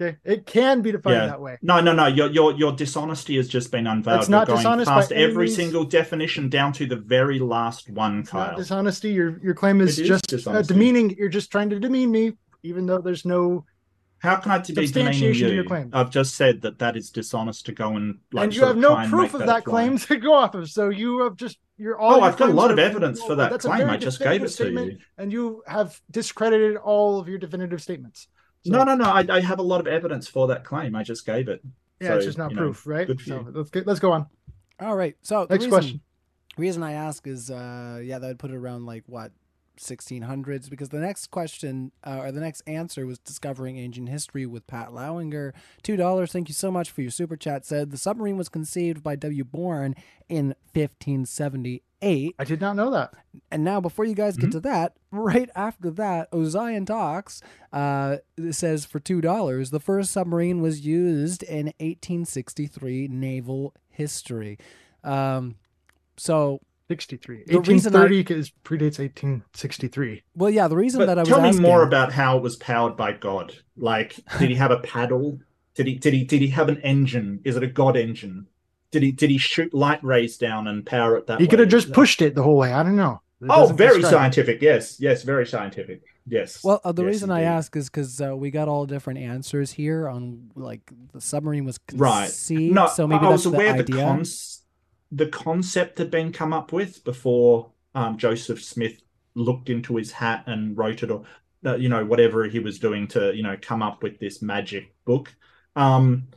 Okay, it can be defined Yeah. that way. No, no, no. Your your your dishonesty has just been unveiled. It's not You're going past every means. single definition down to the very last one, It's Kyle. dishonesty. Your your claim is is just uh, demeaning. You're just trying to demean me, even though there's no. How can I be demeaning you? your claim. I've just said that that is dishonest to go and like. and you have no proof of that apply. claim to go off of. So you have just you're all. Oh, I've got a lot of evidence for that claim. I just gave it to you. and you have discredited all of your definitive statements. So, No, no, no. I, I have a lot of evidence for that claim. I just gave it. Yeah, it's just not you know, proof, right? good for So you. let's get, let's go on. All right. So the Next reason, question. reason I ask is, uh, yeah, that would put it around like what, 1600s? Because the next question uh, or the next answer was discovering ancient history with Pat Lowinger. Two dollars. Thank you so much for your super chat. Said the submarine was conceived by W. Bourne in 1578. I did not know that. And now, before you guys Mm-hmm. get to that, right after that, Ozion Talks uh, says for two dollars, the first submarine was used in 1863 naval history. Um, so, 63. The reason I- 1830 is predates 1863. well, yeah, the reason But that I was tell me asking, more about how it was powered by God. Like, did he have a paddle? Did he did he did he have an engine? Is it a God engine? Did he did he shoot light rays down and power it that He way? could have just pushed it the whole way. I don't know. It Oh, very describe it. scientific. Yes, yes, very scientific. Yes. Well, uh, the Yes, reason I ask is because uh, we got all different answers here on like the submarine was Right. conceived. No, so maybe I that's was aware the the, idea. the concept had been come up with before um, Joseph Smith looked into his hat and wrote it, or uh, you know whatever he was doing to you know come up with this magic book. Um,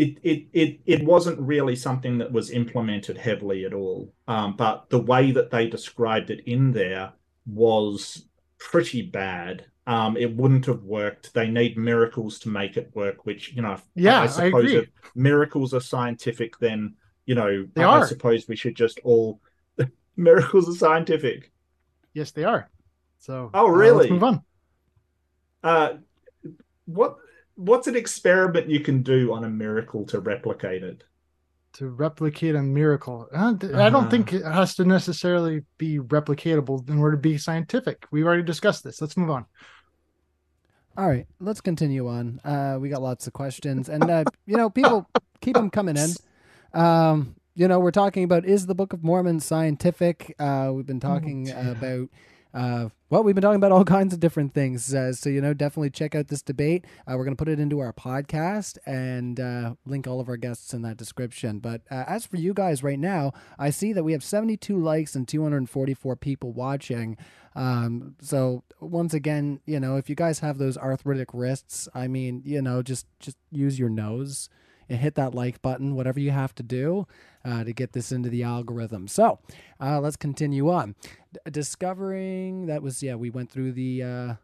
it it it it wasn't really something that was implemented heavily at all. Um, but the way that they described it in there was pretty bad. Um, it wouldn't have worked. They need miracles to make it work, which you know. Yeah, I suppose agree. if miracles are scientific, then you know They I, are. I suppose we should just all miracles are scientific. Yes, they are. So Oh, uh, really? let's move on. Uh, what what's an experiment you can do on a miracle to replicate it? To replicate a miracle, uh, I don't Uh-huh. think it has to necessarily be replicatable in order to be scientific. We've already discussed this. Let's move on. All right, let's continue on. Uh, we got lots of questions, and uh, you know, people keep them coming in. Um, you know, we're talking about is the Book of Mormon scientific? Uh, we've been talking dear. about. Well, we've been talking about all kinds of different things. Uh, so, you know, definitely check out this debate. Uh, we're going to put it into our podcast and uh, link all of our guests in that description. But uh, as for you guys right now, I see that we have 72 likes and 244 people watching. Um, so once again, you know, if you guys have those arthritic wrists, I mean, you know, just just use your nose and hit that like button, whatever you have to do uh, to get this into the algorithm. So uh, let's continue on. D- discovering that was yeah, we went through the. Uh,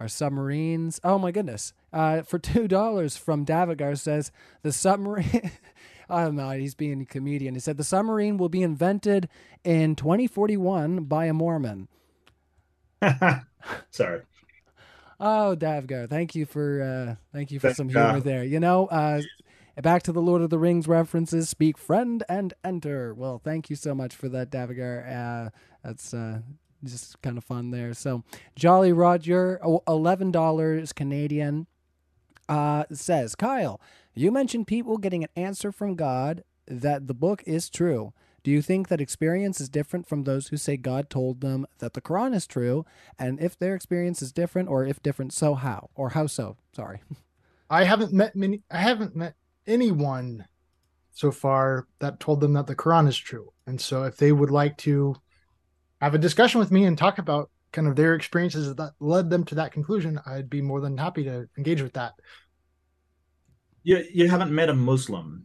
our submarines. Oh my goodness! Uh, for two dollars from Davigar says the submarine. I don't know. he's being a comedian. He said the submarine will be invented in 2041 by a Mormon. Sorry. Oh, Davgar, thank you for uh, thank you for some humor there. You know, uh, back to the Lord of the Rings references. Speak friend and enter. Well, thank you so much for that, Davgar. Uh, that's uh, just kind of fun there. So, Jolly Roger, $11 Canadian, uh, says Kyle. You mentioned people getting an answer from God that the book is true. Do you think that experience is different from those who say God told them that the Quran is true? And if their experience is different, or if different, so how? Or how so? Sorry. I haven't met many. I haven't met anyone so far that told them that the Quran is true. And so, if they would like to have a discussion with me and talk about kind of their experiences that led them to that conclusion, I'd be more than happy to engage with that. You you haven't met a Muslim.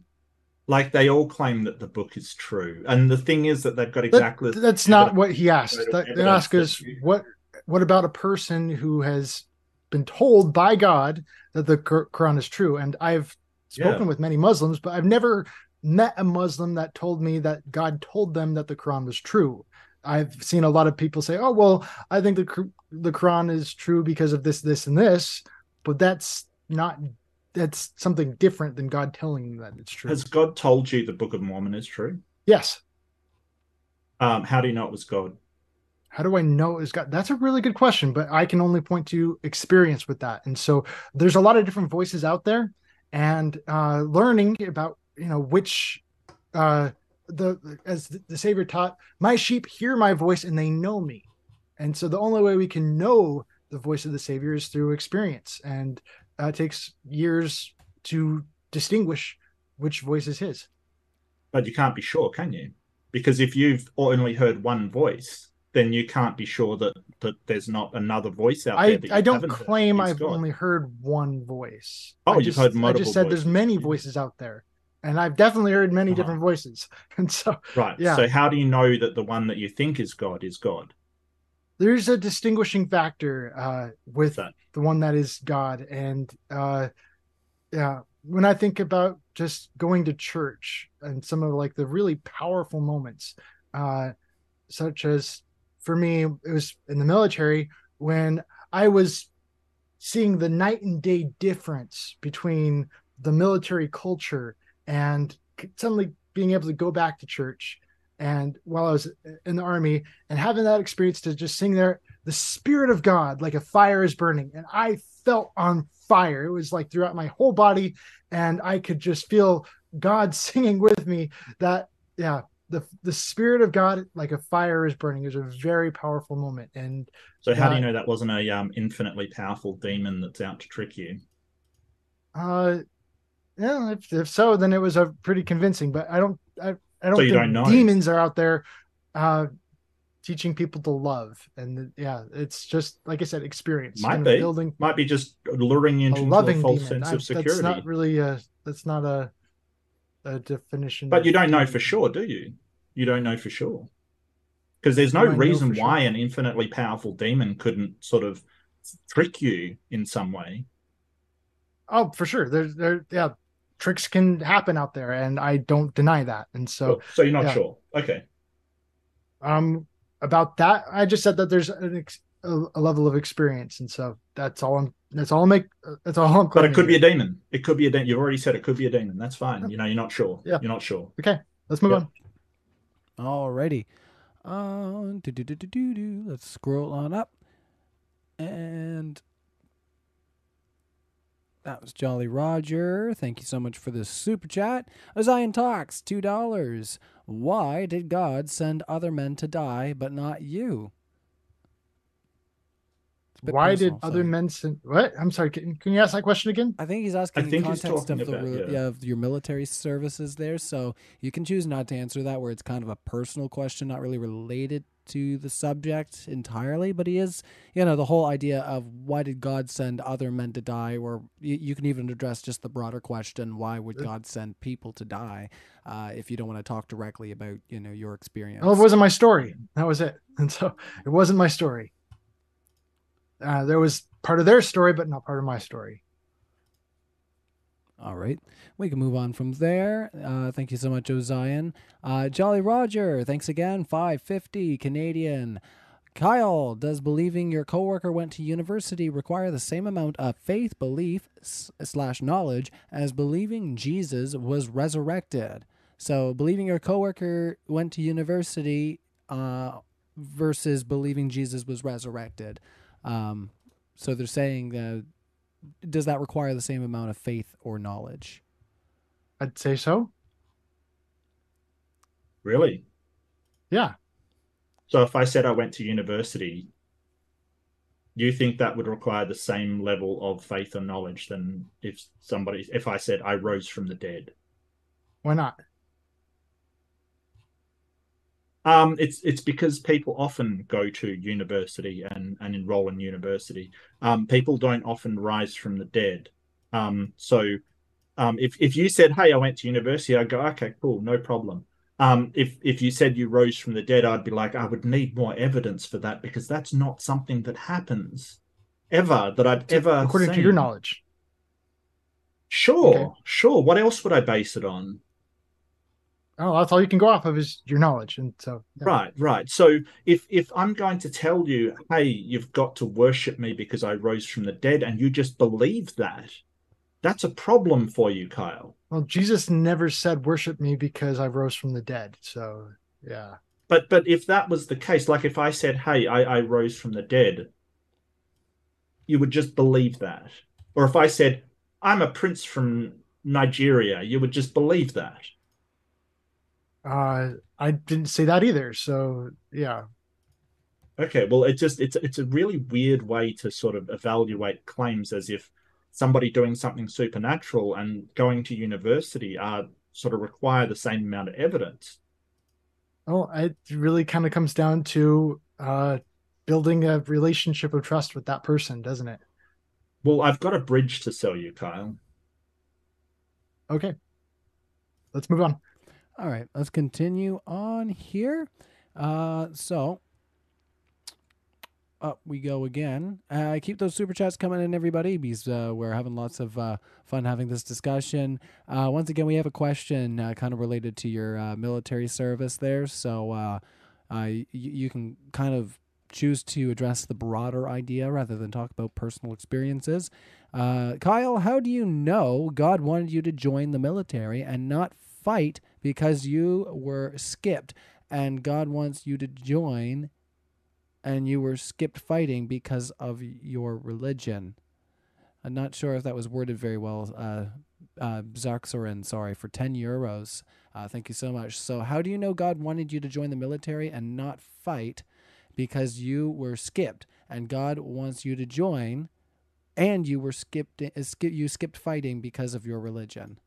Like they all claim that the book is true, and the thing is that they've got That- exactly. that's not what he asked. That, evidence they asked that us you- what what about a person who has been told by God that the Quran is true? And I've spoken Yeah. with many Muslims, but I've never met a Muslim that told me that God told them that the Quran was true. I've seen a lot of people say, "Oh, well, I think the the Quran is true because of this, this, and this," but that's not that's something different than God telling them that it's true. Has God told you the Book of Mormon is true? yes. Um, how do you know it was God? How do I know it's got? That's a really good question, but I can only point to experience with that. And so there's a lot of different voices out there, and uh, learning about you know which uh, the as the Savior taught, my sheep hear my voice and they know me. And so the only way we can know the voice of the Savior is through experience, and uh, it takes years to distinguish which voice is His. But you can't be sure, can you? Because if you've only heard one voice, then you can't be sure that that there's not another voice out I, there. that I don't claim I've God. only heard one voice. Oh, I you've just, heard multiple. I just said there's many voices out there, and I've definitely heard many Uh-huh. different voices. And so right. yeah. So how do you know that the one that you think is God is God? there's a distinguishing factor uh, with that? the one that is God. And uh, yeah, when I think about just going to church and some of like the really powerful moments, uh, such as for me, it was in the military when I was seeing the night and day difference between the military culture and suddenly being able to go back to church and while I was in the army and having that experience to just sing there, the spirit of God, like a fire is burning. And I felt on fire. It was like throughout my whole body. And I could just feel God singing with me that, yeah, the, the spirit of God, like a fire is burning, is a very powerful moment. And So how do you know that wasn't a um, infinitely powerful demon that's out to trick you? uh yeah, if, if so, then it was a pretty convincing, but I don't I, I don't So you think don't know. demons are out there uh teaching people to love. And yeah, it's just like I said, experience. Might be. building Might be just luring you a into a loving false demon. sense I- of security. That's not really a that's not a a definition. But you don't know for sure, do you? You don't know for sure. Because there's no Do I know reason why sure? an infinitely powerful demon couldn't sort of trick you in some way. Oh, for sure. There's there yeah, tricks can happen out there, and I don't deny that. And so So, so you're not yeah. sure. Okay. um about that, I just said that there's an ex- a, a level of experience, and so that's all I'm. That's all I'm make. That's all I'm. But it could be a demon. It could be a demon. You've already said it could be a demon. That's fine. You know, you're not sure. Yeah. You're not sure. Okay, let's move Yeah. on. Alrighty. Um, do, do, do, do, do, do. Let's scroll on up. And that was Jolly Roger. Thank you so much for the super chat. Zion Talks, $2. Why did God send other men to die, but not you? It's a bit Why personal, did other sorry. men send? What? I'm sorry. Can, can you ask that question again? I think he's asking think in he's context of talking the about- yeah. yeah, of your military services there. So you can choose not to answer that, where it's kind of a personal question, not really related to the subject entirely. But he is, you know, the whole idea of why did God send other men to die, or you, you can even address just the broader question: Why would God send people to die? Uh, if you don't want to talk directly about, you know, your experience. Oh, it wasn't my story. That was it. And so it wasn't my story. Uh, there was part of their story, but not part of my story. All right. We can move on from there. Uh, thank you so much, Ozion. Uh, Jolly Roger, thanks again. 550 Canadian. Kyle, does believing your coworker went to university require the same amount of faith, belief, slash knowledge as believing Jesus was resurrected? So, believing your coworker went to university uh, versus believing Jesus was resurrected. Um, so they're saying uh, does that require the same amount of faith or knowledge? I'd say so. Really? Yeah. So if I said I went to university, do you think that would require the same level of faith or knowledge than if somebody if I said I rose from the dead? Why not? Um, it's it's because people often go to university and, and enroll in university. Um, people don't often rise from the dead. Um, so um, if if you said, "Hey, I went to university," I'd go, "Okay, cool, no problem." Um, if if you said you rose from the dead, I'd be like, I would need more evidence for that because that's not something that happens ever that I've ever According to your knowledge. Sure, Okay. sure. What else would I base it on? Oh, that's all you can go off of is your knowledge. And so, yeah. Right, right. So if if I'm going to tell you, hey, you've got to worship me because I rose from the dead, and you just believe that, that's a problem for you, Kyle. Well, Jesus never said, worship me because I rose from the dead. So, yeah. But but if that was the case, like if I said, hey, I, I rose from the dead, you would just believe that. Or if I said, I'm a prince from Nigeria, you would just believe that. Uh, I didn't say that either. So, yeah. Okay, well, it just it's it's a really weird way to sort of evaluate claims as if somebody doing something supernatural and going to university are sort of require the same amount of evidence. Oh, it really kind of comes down to uh, building a relationship of trust with that person, doesn't it? Well, I've got a bridge to sell you, Kyle. Okay. Let's move on. All right, let's continue on here. Uh, so up we go again. Uh, keep those super chats coming in, everybody, because uh, we're having lots of uh, fun having this discussion. Uh, once again, we have a question uh, kind of related to your uh, military service there. So y- you can kind of choose to address the broader idea rather than talk about personal experiences. Kyle, how do you know God wanted you to join the military and not fight because you were skipped and God wants you to join and you were skipped fighting because of your religion? I'm not sure if that was worded very well. Uh, uh, Zarxorin, sorry, for 10 euros. Uh, thank you so much. So, how do you know God wanted you to join the military and not fight because you were skipped and God wants you to join and you were skipped, uh, you skipped fighting because of your religion?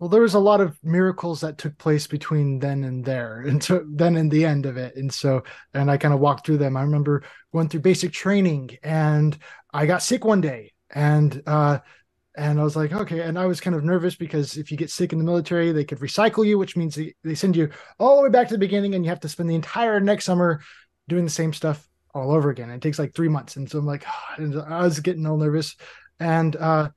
Well, there was a lot of miracles that took place between then and there, and so then and the end of it. And so, and I kind of walked through them. I remember going through basic training, and I got sick one day, and uh, and I was like, okay. And I was kind of nervous because if you get sick in the military, they could recycle you, which means they, they send you all the way back to the beginning, and you have to spend the entire next summer doing the same stuff all over again. It takes like three months, and so I'm like, and I was getting all nervous, and uh,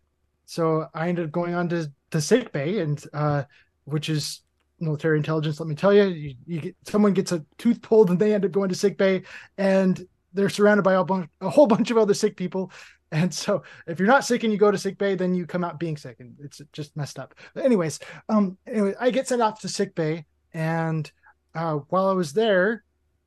so I ended up going on to to sick bay and uh which is military intelligence let me tell you you, you get someone gets a tooth pulled and they end up going to sick bay and they're surrounded by a, bunch, a whole bunch of other sick people. And so if you're not sick and you go to sick bay, then you come out being sick and it's just messed up. But anyways, um, anyway, I get sent off to sick bay. And uh, while I was there,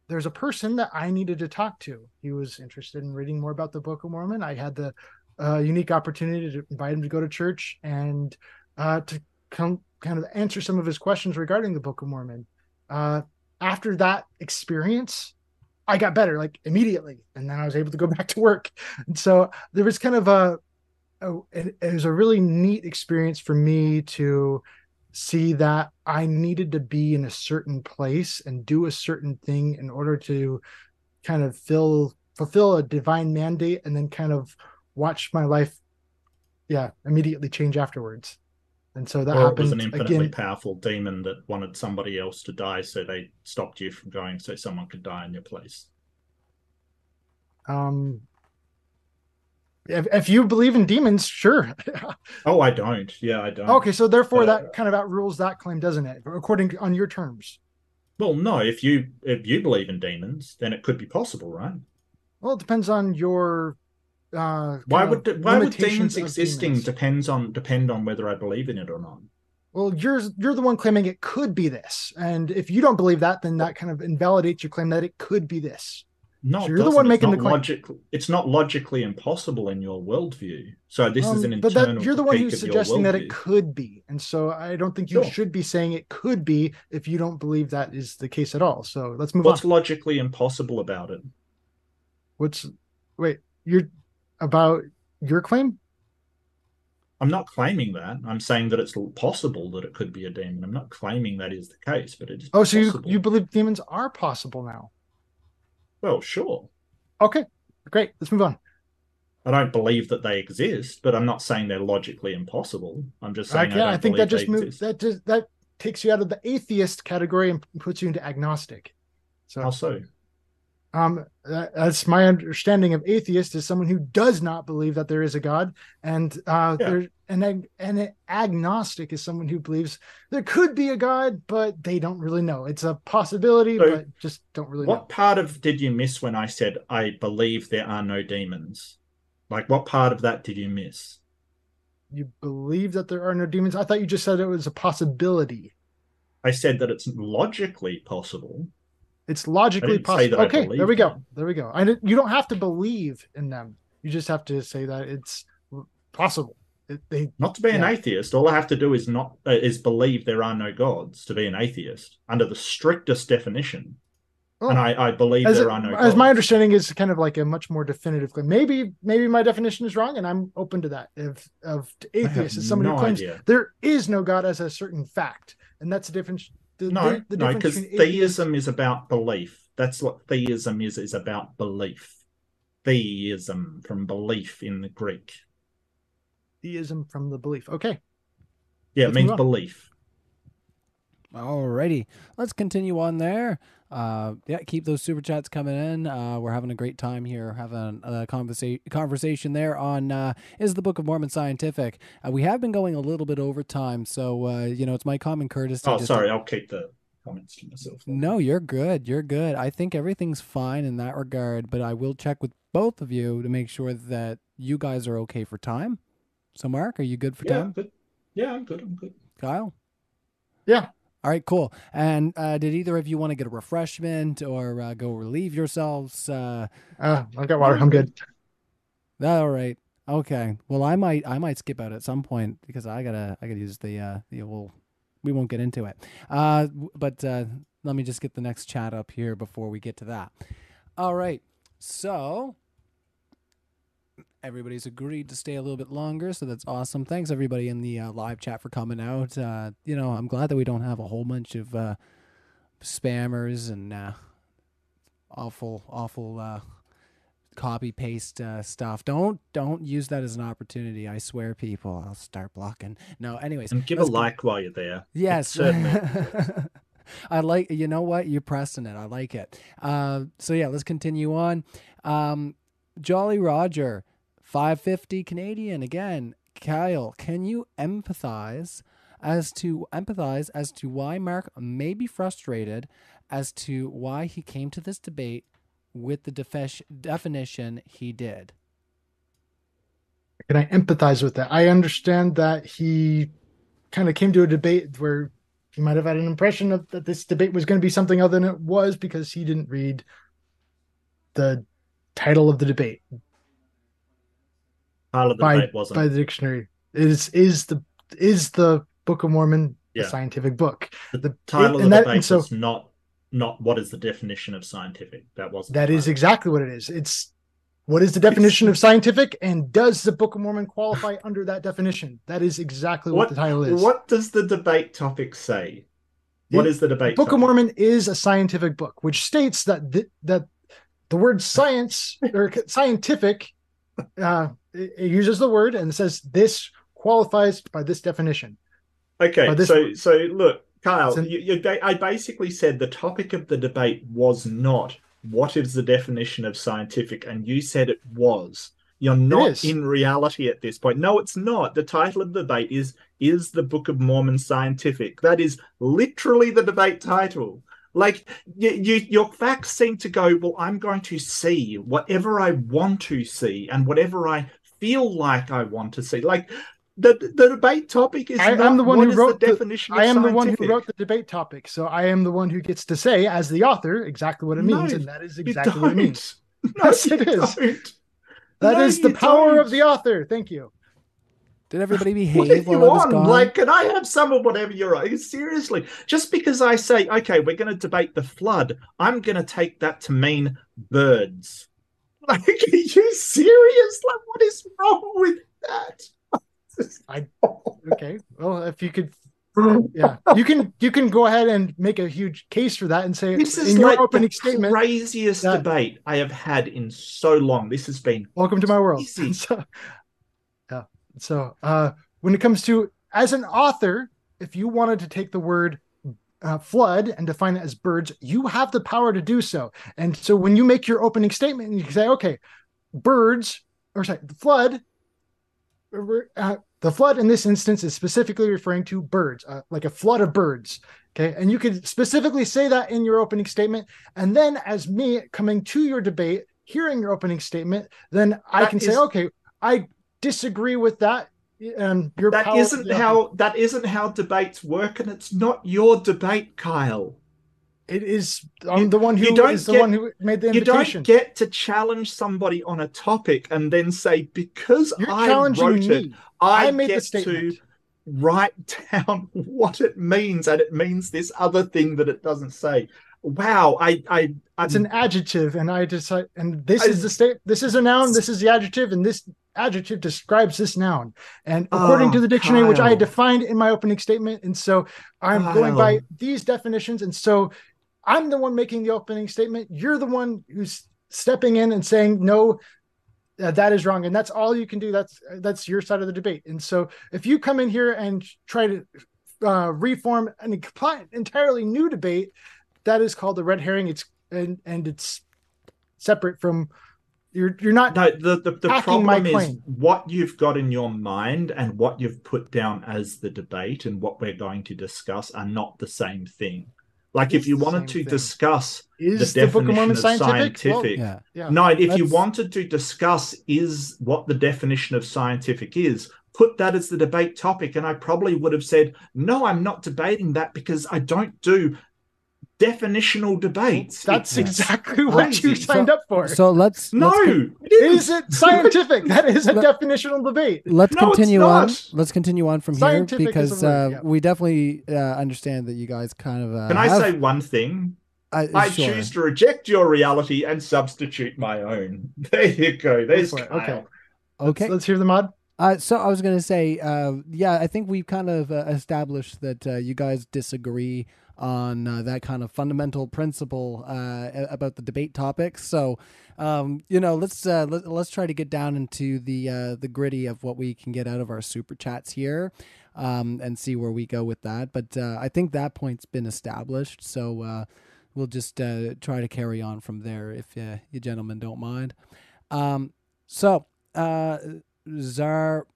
there's a person that I needed to talk to. He was interested in reading more about the Book of Mormon. I had the uh, unique opportunity to invite him to go to church and uh, to come kind of answer some of his questions regarding the Book of Mormon. Uh, after that experience, I got better like immediately, and then I was able to go back to work. And so there was kind of a, a it, it was a really neat experience for me to see that I needed to be in a certain place and do a certain thing in order to kind of fill fulfill a divine mandate and then kind of watch my life yeah immediately change afterwards and so that or it was an infinitely again powerful demon that wanted somebody else to die, so they stopped you from going, so someone could die in your place. um if, if you believe in demons sure Oh, I don't. Yeah, I don't. okay so therefore that kind of outrules that claim doesn't it according on your terms Well, no. If you if you believe in demons, then it could be possible, right? well it depends on your uh Why would why would demons existing demons. depends on depend on whether I believe in it or not? well you're you're the one claiming it could be this and if you don't believe that then that kind of invalidates your claim that it could be this No, So you're the one making the claim. logic- It's not logically impossible in your worldview. So this is Um, an but internal. that you're the one who's suggesting that it could be and so i don't think you Sure. should be saying it could be if you don't believe that is the case at all so let's move What's on What's logically impossible about it? what's wait you're about your claim I'm not claiming that. I'm saying that it's possible that it could be a demon. I'm not claiming that is the case, but it is. oh so you, you believe demons are possible now Well, sure. okay great let's move on I don't believe that they exist, but I'm not saying they're logically impossible. I'm just saying okay I, i, think that just moves that just that takes you out of the atheist category and puts you into agnostic so How so? Um that- that's my understanding of atheist is someone who does not believe that there is a god and uh Yeah. there and ag- an agnostic is someone who believes there could be a god but they don't really know it's a possibility So, but just don't really What know part of did you miss when I said I believe there are no demons? Like, what part of that did you miss? you believe that there are no demons i thought you just said it was a possibility I said that it's logically possible. It's logically didn't say that possible okay there we go them. there we go and it, you don't have to believe in them you just have to say that it's possible it, they Not to be an atheist, all I have to do is not uh, is believe there are no gods to be an atheist under the strictest definition. Oh. And I, I believe as, there it- are no as my understanding is kind of like a much more definitive claim. Maybe maybe my definition is wrong, and I'm open to that. If of I atheist is somebody no who claims idea. there is no God as a certain fact, and that's the difference. The, No, the, the no, because theism is about belief. That's what theism is, is about belief. Theism from belief in the Greek. theism from the belief. Okay, Yeah, it Let's means belief. Alrighty, let's continue on there. Uh, yeah, keep those super chats coming in. Uh, we're having a great time here, having a conversa- conversation there on uh, is the Book of Mormon scientific. Uh, we have been going a little bit over time, so uh, you know it's my common courtesy. Oh, just to- sorry, I'll keep the comments to myself. no, you're good. You're good. I think everything's fine in that regard, but I will check with both of you to make sure that you guys are okay for time. So, Mark, are you good for Yeah, time? good. Yeah, I'm good. I'm good. Kyle? Yeah. All right, cool. And uh, did either of you want to get a refreshment or uh, go relieve yourselves? Uh, uh, I got water. I'm good. all right. Okay. Well, I might I might skip out at some point because I gotta I gotta use the uh the well we won't get into it. Uh, but uh, let me just get the next chat up here before we get to that. All right. So everybody's agreed to stay a little bit longer, so that's awesome. Thanks everybody in the uh, live chat for coming out. Uh, you know, I'm glad that we don't have a whole bunch of uh, spammers and uh, awful, awful uh, copy paste uh, stuff. Don't don't use that as an opportunity. I swear, people, I'll start blocking. No, anyways, And give a go- like while you're there. Yes. certainly. I like you know what? You're pressing it. I like it. Uh, so yeah, let's continue on. Um, Jolly Roger, 550 Canadian again. Kyle, can you empathize as to empathize as to why Mark may be frustrated as to why he came to this debate with the defe- definition he did. Can I empathize with that? I understand that he kind of came to a debate where he might have had an impression of that this debate was going to be something other than it was because he didn't read the title of the debate Part of the by, debate wasn't. by the dictionary. Is is the is the Book of Mormon Yeah. a scientific book? the, the- title of and the that- debate so- was not not what is the definition of scientific. That wasn't. That the is exactly what it is. It's what is the definition of scientific, and does the Book of Mormon qualify under that definition? That is exactly what, What- the title is. What does the debate topic say? What It- is the debate? Book of? Mormon is a scientific book, which states that th- that the word science or scientific uh, it, uses the word and says this qualifies by this definition. Okay, this so word. so look, Kyle, you, you, I basically said the topic of the debate was not what is the definition of scientific, and you said it was. You're not in reality at this point. No, it's not. The title of the debate is is the Book of Mormon scientific? That is literally the debate title. Like you, you, your facts seem to go. Well, I'm going to see whatever I want to see and whatever I feel like I want to see. Like the the debate topic is. I- I'm the one what who is wrote the the- definition. of I am the one who wrote the debate topic, so I am the one who gets to say, as the author, exactly what it No, means, and that is exactly what it means. No, Yes, it is. don't. That is No, the power don't. of the author. Thank you. Did everybody behave? What are you while I was on? gone? Like, can I have some of whatever you're on? Seriously, just because I say, okay, we're going to debate the flood, I'm going to take that to mean birds. Like, are you serious? Like, what is wrong with that? I- Okay. Well, if you could, yeah, you can you can go ahead and make a huge case for that and say This is in your like opening the statement. craziest that- debate I have had in so long. This has been welcome to my world so, yeah so uh when it comes to as an author if you wanted to take the word uh, flood and define it as birds you have the power to do so. And so when you make your opening statement you can say okay birds or sorry the flood uh, the flood in this instance is specifically referring to birds uh, like a flood of birds okay? And you could specifically say that in your opening statement. And then as me coming to your debate hearing your opening statement then i can is- say okay i disagree with that and your that power isn't yeah, how that isn't how debates work, and it's not your debate, Kyle. it is i'm You- the one who don't is the one who made the You don't get to challenge somebody on a topic and then say because you're I wrote me it, I, i made the get statement to write down what it means, and it means this other thing that it doesn't say. Wow, I, I, it's an adjective and i decide and this I- is the state this is a noun this is the adjective and this adjective describes this noun. And according Oh, to the dictionary which i Kyle. defined in my opening statement and so i'm going by these definitions. And so i'm the one making the opening statement. You're the one who's stepping in and saying no uh, that is wrong. And that's all you can do. That's that's your side of the debate. And so if you come in here and try to uh, reform an entirely new debate that is called the red herring. It's and and it's separate from you're you're not no. The the, the problem is what you've got in your mind and what you've put down as the debate and what we're going to discuss are not the same thing. Like It if you wanted to thing. discuss is the the definition of scientific? Well, yeah. yeah. No, if you wanted to discuss is what the definition of scientific is, put that as the debate topic. And I probably would have said, no, I'm not debating that because I don't do definitional debates. That's It's- exactly what you crazy. signed up for. So let's no, let's, con- it isn't. is it scientific? that is a Let- definitional debate. let's No, it's continue on. Let's continue on from here Scientific is a because word, uh, yeah. we definitely uh, understand that you guys kind of. Uh, Can I have- say one thing? uh, I sure. choose to reject your reality and substitute my own. There you go. There's for. Kyle. Okay. Okay. Let's, let's hear the mod. Uh, so I was going to say, uh, yeah, I think we've kind of uh, established that uh, you guys disagree on uh, that kind of fundamental principle uh, about the debate topics. So, um, you know, let's uh, let, let's try to get down into the uh, the gritty of what we can get out of our super chats here, um, and see where we go with that. But uh, I think that point's been established. So uh, we'll just try to carry on from there, if you gentlemen don't mind. Um, so. Zar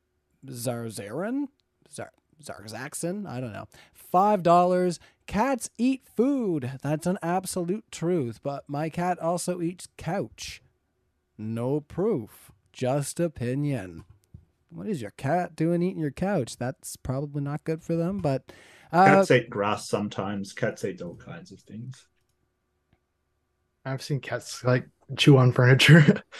Zarzarin Zar Zarzaxon, I don't know. Five dollars cats eat food. That's an absolute truth. But my cat also eats couch. No proof, just opinion. What is your cat doing eating your couch? That's probably not good for them. But uh, Cats eat grass sometimes. Cats eat all kinds of things. I've seen cats like chew on furniture.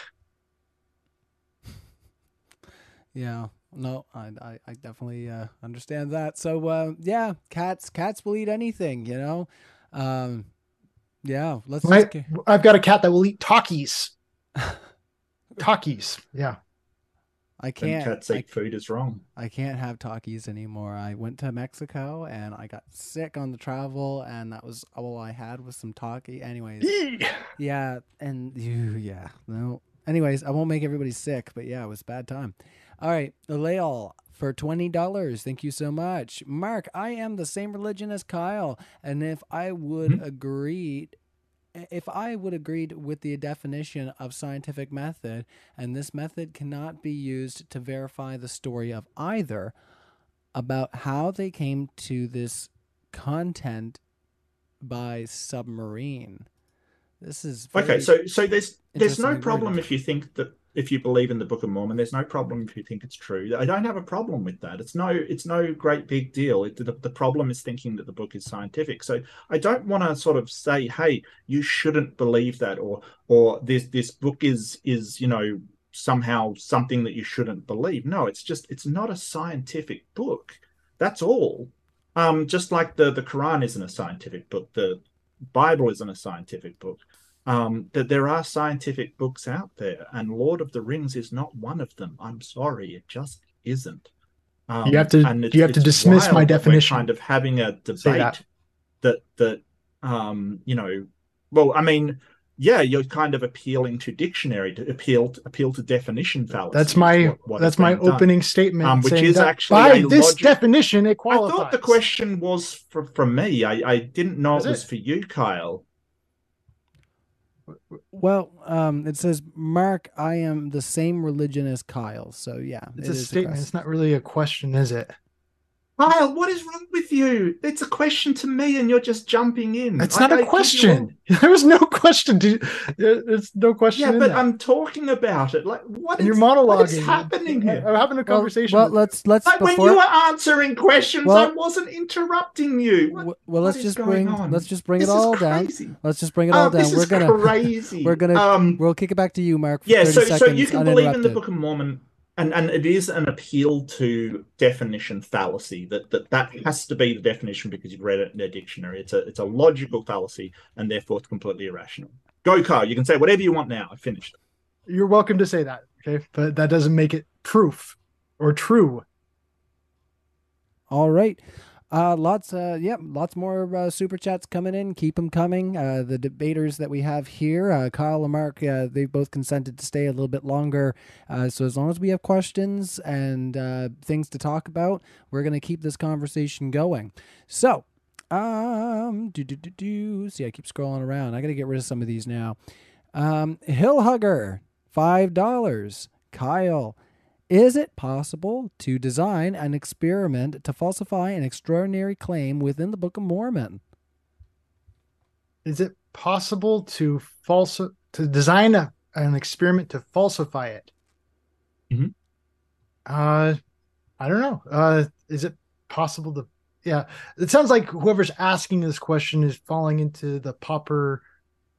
Yeah, no, I I, I definitely uh, understand that. So uh, yeah, cats cats will eat anything, you know. Um, yeah, let's. My- Just, I've got a cat that will eat Takis. Takis, Yeah. I can't. cats I, eat food is wrong. I can't have Takis anymore. I went to Mexico and I got sick on the travel, and that was all I had was some talkie. Anyways, yeah, and you, yeah, no. Anyways, I won't make everybody sick, but yeah, it was a bad time. All right, Leal for twenty dollars. Thank you so much, Mark. I am the same religion as Kyle, and if I would Mhm. agree, if I would agreed with the definition of scientific method, and this method cannot be used to verify the story of either, about how they came to this content by submarine. This is Okay, so so there's there's no problem if you think that if you believe in the Book of Mormon, there's no problem if you think it's true. I don't have a problem with that. It's no it's no great big deal. It, the, the problem is thinking that the book is scientific. So I don't want to sort of say, hey, you shouldn't believe that, or or this this book is is you know somehow something that you shouldn't believe. No, it's just it's not a scientific book. That's all. Um, just like the the Quran isn't a scientific book, the Bible isn't a scientific book um, that there are scientific books out there, and Lord of the Rings is not one of them. I'm sorry, it just isn't. Um, You have to- you have to dismiss my wild that we're definition. Kind of having a debate that. that that um, you know, well, I mean, yeah, you're kind of appealing to dictionary to appeal to, appeal to definition fallacy. That's my what- what that's my being done. opening statement. Um, which is actually by this logic- definition it qualifies. I thought the question was for, from me. I, I didn't know Is it was it? for you, Kyle. Well, um, it says, Mark, I am the same religion as Kyle. So yeah, It's it a statement. question. It's not really a question, is it? Kyle, what is wrong with you? It's a question to me, and you're just jumping in. It's I- not I a give you all- question. There was no question. To, there's no question. Yeah, but that. I'm talking about it. Like, what and you're is- monologuing. What is happening here? I'm having a conversation. Well, with you. let's let's Like when you were answering questions, Well- I wasn't interrupting you. What, well, let's is just going bring on? let's just bring this it all is down. Let's just bring it all Oh, down. this We're is gonna crazy. we're gonna Um, we'll kick it back to you, Mark. For yeah, 30 so so you can believe in the. Book of Mormon, and and it is an appeal to definition fallacy. That that that has to be the definition because you've read it in a dictionary. It's a it's a logical fallacy, and therefore it's completely irrational. Go, Kyle. You can say whatever you want now. I finished. You're welcome to say that. Okay, but that doesn't make it proof or true. All right. Uh, lots, uh, yep, lots more uh, super chats coming in. Keep them coming. Uh, the debaters that we have here, uh, Kyle and Mark, uh, they both consented to stay a little bit longer. Uh, so as long as we have questions and uh, things to talk about, we're gonna keep this conversation going. So, um, do do do do. See, I keep scrolling around. I gotta get rid of some of these now. Um, Hill Hugger, five dollars. Kyle, is it possible to design an experiment to falsify an extraordinary claim within the Book of Mormon? Is it possible to false to design a, an experiment to falsify it? Mhm. Uh, I don't know. Uh, is it possible to? Yeah, it sounds like whoever's asking this question is falling into the Popper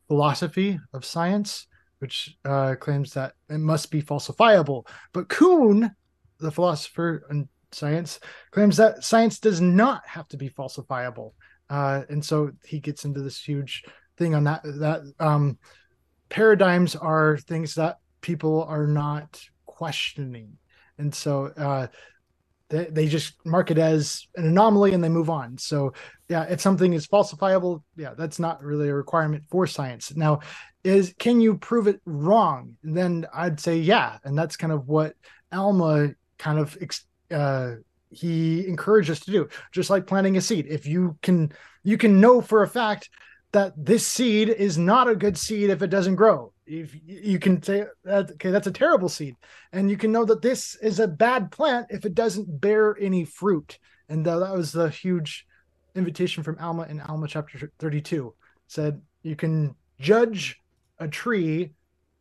philosophy of science, which uh, claims that it must be falsifiable. But Kuhn, the philosopher in science, claims that science does not have to be falsifiable. Uh, and so he gets into this huge thing on that. That um, paradigms are things that people are not questioning, and so uh, they they just mark it as an anomaly and they move on. So yeah, if something is falsifiable, yeah, that's not really a requirement for science. Now, is can you prove it wrong? Then I'd say yeah, and that's kind of what Alma kind of uh, he encouraged us to do, just like planting a seed. If you can, you can know for a fact that this seed is not a good seed if it doesn't grow. If you can say, that, okay, that's a terrible seed, and you can know that this is a bad plant if it doesn't bear any fruit. And tha- that was the huge invitation from Alma in Alma chapter 32 said you can judge a tree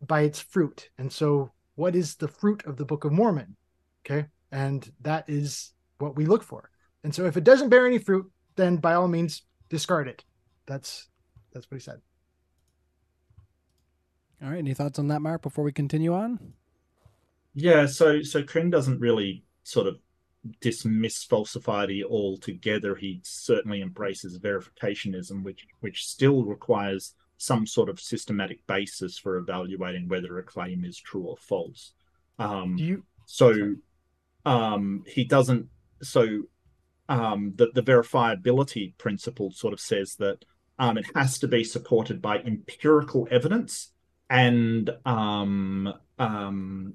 by its fruit. And so, what is the fruit of the Book of Mormon? Okay. And that is what we look for. And so, if it doesn't bear any fruit, then by all means, discard it. That's that's what he said. All right. Any thoughts on that, Mark, before we continue on? Yeah, so so Kuhn doesn't really sort of dismiss falsifiety altogether. He certainly embraces verificationism, which which still requires some sort of systematic basis for evaluating whether a claim is true or false. Um, Do you so um, he doesn't. So um, the the verifiability principle sort of says that um, it has to be supported by empirical evidence and um, um,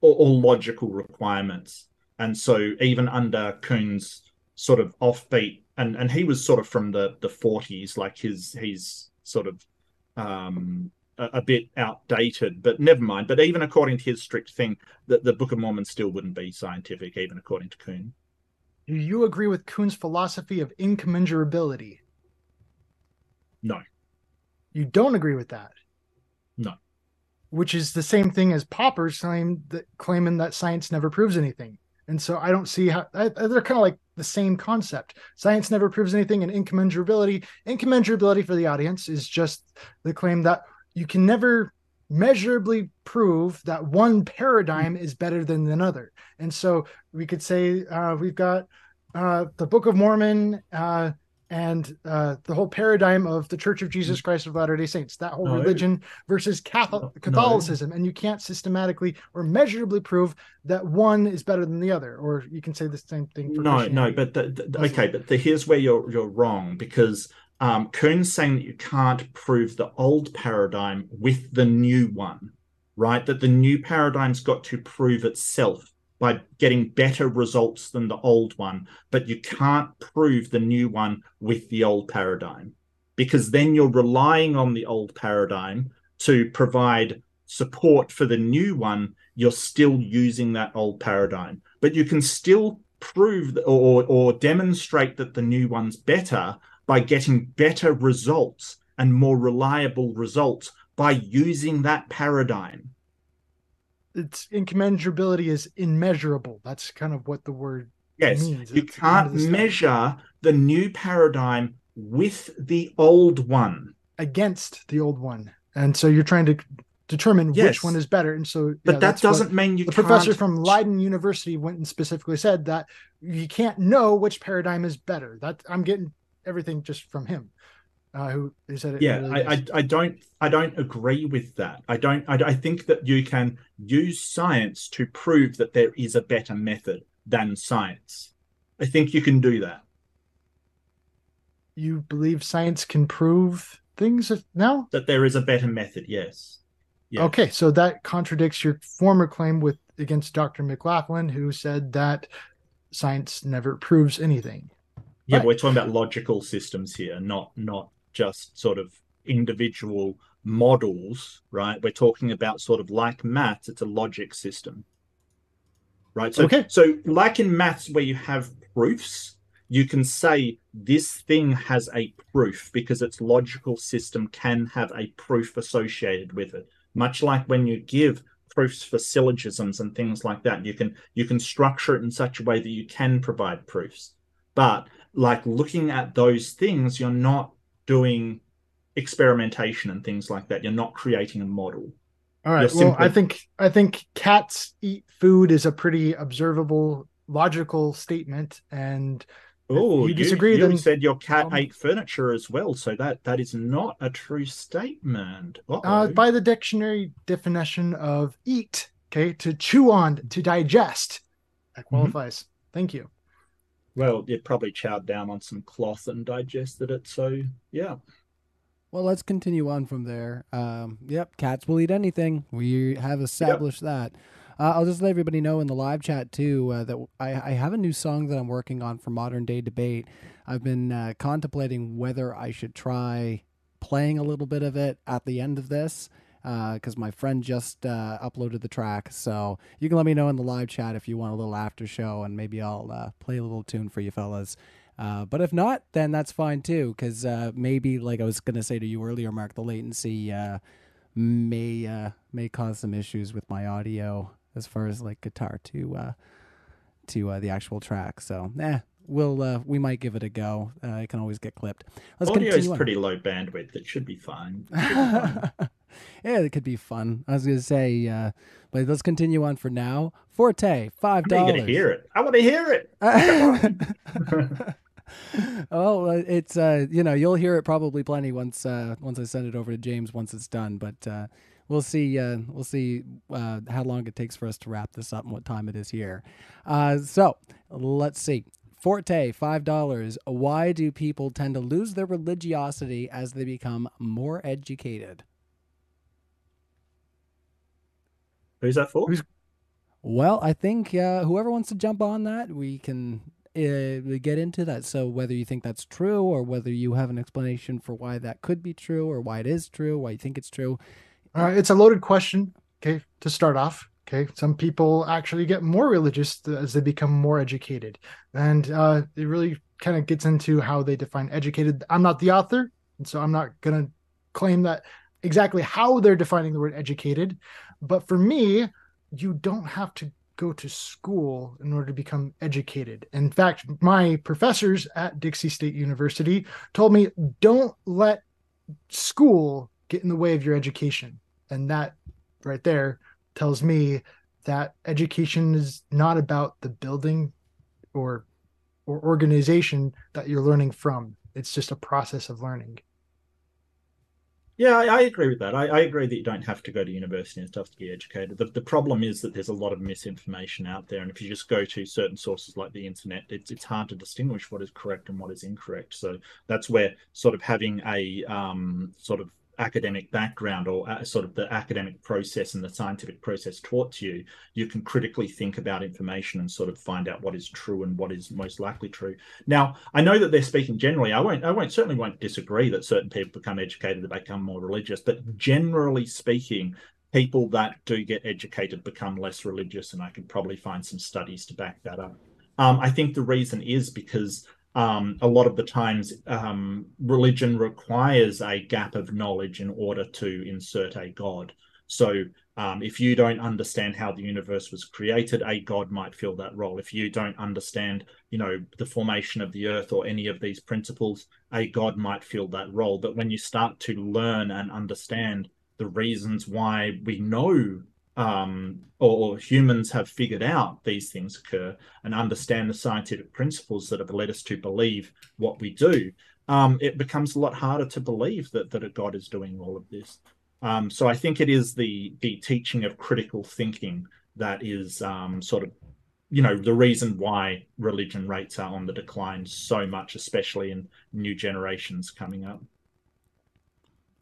or, or logical requirements. And so even under Kuhn's sort of offbeat, and and he was sort of from the the forties, like his he's sort of um, a, a bit outdated, but never mind. But even according to his strict thing, that the Book of Mormon still wouldn't be scientific, even according to Kuhn. do you agree with Kuhn's philosophy of incommensurability? No. You don't agree with that. No. Which is the same thing as Popper's claim that claiming that science never proves anything. And so I don't see how I, they're kind of like the same concept. Science never proves anything, and incommensurability. Incommensurability for the audience is just the claim that you can never measurably prove that one paradigm is better than another. And so we could say uh, we've got uh, the Book of Mormon uh, and uh, the whole paradigm of the Church of Jesus Christ of Latter Day Saints, that whole No. religion versus Catholic, No. Catholicism, and you can't systematically or measurably prove that one is better than the other. Or you can say the same thing. For No, no, but the, the- okay, but the, here's where you're you're wrong because um, Kuhn's saying that you can't prove the old paradigm with the new one, right? That the new paradigm's got to prove itself by getting better results than the old one, but you can't prove the new one with the old paradigm because then you're relying on the old paradigm to provide support for the new one. You're still using that old paradigm, but you can still prove or or demonstrate that the new one's better by getting better results and more reliable results by using that paradigm. It's incommensurability is immeasurable. That's kind of what the word Yes, means. you It's can't the measure the new paradigm with the old one. against the old one, and so you're trying to determine Yes. which one is better. And so, But yeah, that doesn't mean you the can't. professor from Leiden University went and specifically said that you can't know which paradigm is better. That I'm getting everything just from him, uh, who said it. yeah really I. I i don't i don't agree with that i don't I, I think that you can use science to prove that there is a better method than science i think you can do that you believe science can prove things now? that there is a better method yes Yeah. Okay, so that contradicts your former claim with against Dr. McLaughlin, who said that science never proves anything. yeah Right. but we're talking about logical systems here not not just sort of individual models right? We're talking about sort of like maths it's a logic system right? So Okay. so like in maths where you have proofs you can say this thing has a proof because its logical system can have a proof associated with it. Much like when you give proofs for syllogisms and things like that you can you can structure it in such a way that you can provide proofs. But like looking at those things you're not doing experimentation and things like that you're not creating a model All right. You're Well, I think I think cats eat food is a pretty observable, logical statement, and oh you disagree, you, then- said your cat um, ate furniture as well so that that is not a true statement uh, by the dictionary definition of eat, okay, to chew on, to digest, that Mm-hmm. qualifies. Thank you. Well it probably chowed down on some cloth and digested it so yeah Well, let's continue on from there. Um, yep, cats will eat anything. We have established that. Uh, I'll just let everybody know in the live chat too uh, that I, I have a new song that I'm working on for modern day debate. I've been uh, contemplating whether I should try playing a little bit of it at the end of this because my friend just uh, uploaded the track. So you can let me know in the live chat if you want a little after show, and maybe I'll uh, play a little tune for you fellas. Uh, but if not, then that's fine too, because uh, maybe, like I was gonna say to you earlier, Mark, the latency uh, may uh, may cause some issues with my audio as far as like guitar to uh, to uh, the actual track. So, eh, we'll uh, we might give it a go. Uh, it can always get clipped. Let's Audio is on. pretty low bandwidth. It should be fine. It should be fine. Yeah, it could be fun. I was gonna say, uh, but let's continue on for now. Forte, five dollars. I'm to hear it. I want to hear it. oh, uh, it's uh, you know, you'll hear it probably plenty once uh, once I send it over to James once it's done. But uh, we'll see. Uh, we'll see uh, how long it takes for us to wrap this up and what time it is here. Uh, so let's see. Forte, five dollars. Why do people tend to lose their religiosity as they become more educated? Who's that for? Who's- Well, I think uh, whoever wants to jump on that, we can uh, get into that. So whether you think that's true or whether you have an explanation for why that could be true or why it is true, why you think it's true. All right, it's a loaded question. Okay, to start off. Okay, some people actually get more religious as they become more educated, and uh, it really kind of gets into how they define educated. I'm not the author, and so I'm not gonna claim that exactly how they're defining the word educated. But for me, you don't have to go to school in order to become educated. In fact, my professors at Dixie State University told me, don't let school get in the way of your education. And that right there tells me that education is not about the building or or organization that you're learning from. It's just a process of learning. Yeah, I, I agree with that. I, I agree that you don't have to go to university and stuff to be educated. The, the problem is that there's a lot of misinformation out there, and if you just go to certain sources like the internet, it's it's hard to distinguish what is correct and what is incorrect. So that's where sort of having a um, sort of academic background or uh, sort of the academic process and the scientific process taught to you, you can critically think about information and sort of find out what is true and what is most likely true. Now, I know that they're speaking generally. I won't. I won't certainly won't disagree that certain people become educated, they become more religious. But generally speaking, people that do get educated become less religious, and I can probably find some studies to back that up. Um, I think the reason is because um, a lot of the times um, religion requires a gap of knowledge in order to insert a god. So um, if you don't understand how the universe was created, a god might fill that role. If you don't understand, you know, the formation of the earth or any of these principles, a god might fill that role. But when you start to learn and understand the reasons why we know um, or, or humans have figured out these things occur and understand the scientific principles that have led us to believe what we do, um, it becomes a lot harder to believe that that a God is doing all of this. Um, so I think it is the the teaching of critical thinking that is um, sort of you know the reason why religion rates are on the decline so much, especially in new generations coming up.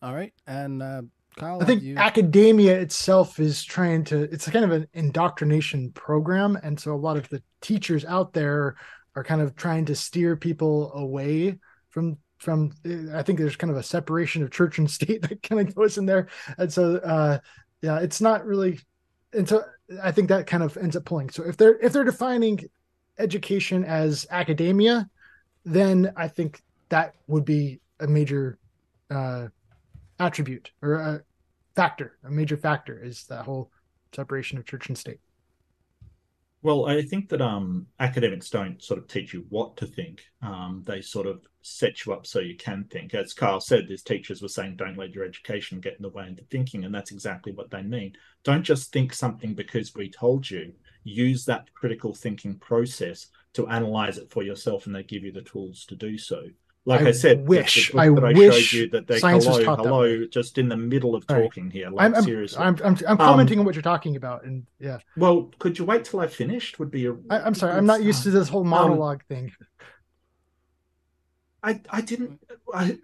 All right, and uh, Kyle, I think you... academia itself is trying to it's kind of an indoctrination program. And so a lot of the teachers out there are kind of trying to steer people away from from I think there's kind of a separation of church and state that kind of goes in there. And so uh yeah it's not really and so I think that kind of ends up pulling. So if they're if they're defining education as academia then I think that would be a major uh attribute or a factor, a major factor is that whole separation of church and state. Well, I think that um, academics don't sort of teach you what to think. Um, they sort of set you up so you can think. As Carl said, these teachers were saying, don't let your education get in the way into thinking. And that's exactly what they mean. Don't just think something because we told you. Use that critical thinking process to analyze it for yourself, and they give you the tools to do so like I, I said, wish the, the I that wish I showed you that they science was hello, taught that hello, way. just in the middle of All right. talking here. Like I'm, I'm, seriously. I'm, I'm, I'm um, commenting on what you're talking about, and yeah, well, could you wait till I finished? Would be a. I, I'm sorry, I'm not used to this whole um, monologue thing. I I didn't. I,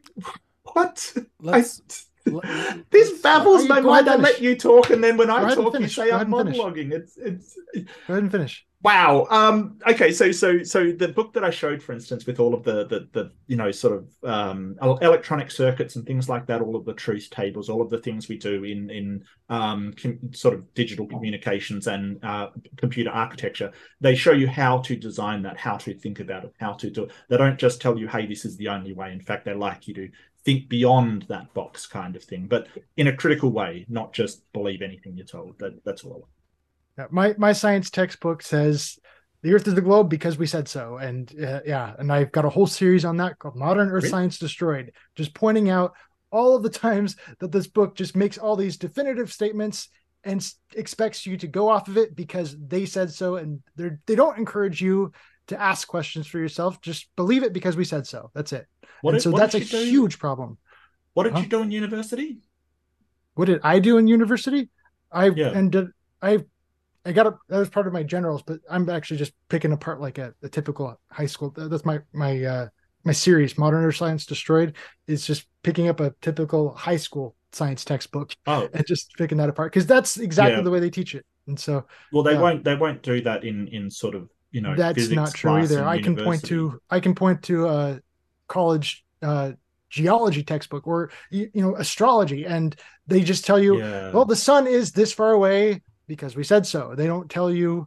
what? Let's. I, let- this baffles my mind. I let you talk, and then when I talk, you say I'm ahead and monologuing. It's it's. Go ahead and finish. Wow. Um, okay. So, so, so the book that I showed, for instance, with all of the, the, the, you know, sort of um, electronic circuits and things like that, all of the truth tables, all of the things we do in in um, com- sort of digital communications and uh, computer architecture, they show you how to design that, how to think about it, how to do it. They don't just tell you, "Hey, this is the only way." In fact, they like you to think beyond that box, kind of thing, but in a critical way, not just believe anything you're told. That, that's all. Yeah, my my science textbook says the Earth is the globe because we said so, and uh, yeah, and I've got a whole series on that called Modern Earth Really? Science Destroyed, just pointing out all of the times that this book just makes all these definitive statements and s- expects you to go off of it because they said so, and they they don't encourage you to ask questions for yourself. Just believe it because we said so. That's it. What and did- so that's a do- huge problem. What did Huh? you do in university? what did I do in university? I Yeah. and did, I I got a that was part of my generals, but I'm actually just picking apart like a, a typical high school. That's my my uh my series, Modern Earth Science Destroyed, is just picking up a typical high school science textbook Oh, and just picking that apart because that's exactly Yeah. the way they teach it. And so well, they Yeah. won't. They won't do that in in sort of you know. that's not true either. I can point to I can point to a college uh geology textbook or you, you know astrology and they just tell you Yeah. well the sun is this far away because we said so they don't tell you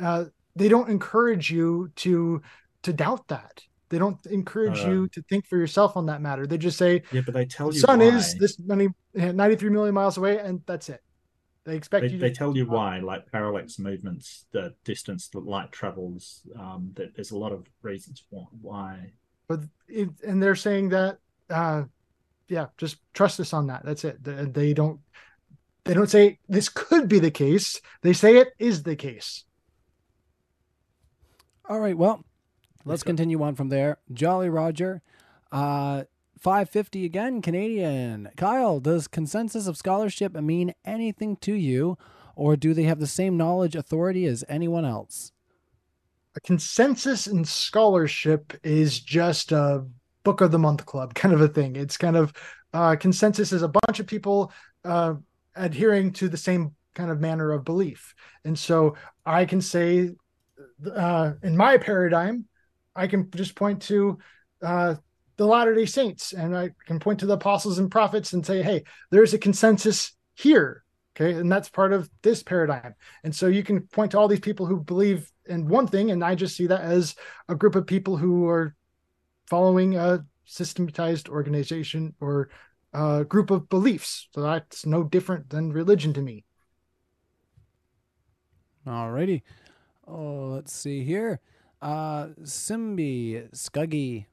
uh, they don't encourage you to to doubt that they don't encourage Uh, you to think for yourself on that matter they just say yeah, but they tell the you sun why. is this many 93 million miles away and that's it they expect They, you they tell you why, like parallax movements, the distance that light travels. Um, that there's a lot of reasons why. why. but it, and they're saying that uh yeah just trust us on that that's it they, they don't they don't say this could be the case they say it is the case All right, well, let's continue on from there. Jolly Roger, uh, 550 again, Canadian. Kyle, does consensus of scholarship mean anything to you, or do they have the same knowledge authority as anyone else? a consensus in scholarship is just a book of the month club kind of a thing it's kind of uh consensus is a bunch of people uh adhering to the same kind of manner of belief. And so i can say uh in my paradigm i can just point to uh the latter day saints and i can point to the apostles and prophets and say hey there's a consensus here okay? And that's part of this paradigm. And so you can point to all these people who believe in one thing, and I just see that as a group of people who are following a systematized organization or a group of beliefs. So that's no different than religion to me. Alrighty. Oh, let's see here. Uh, Simbi Scuggy,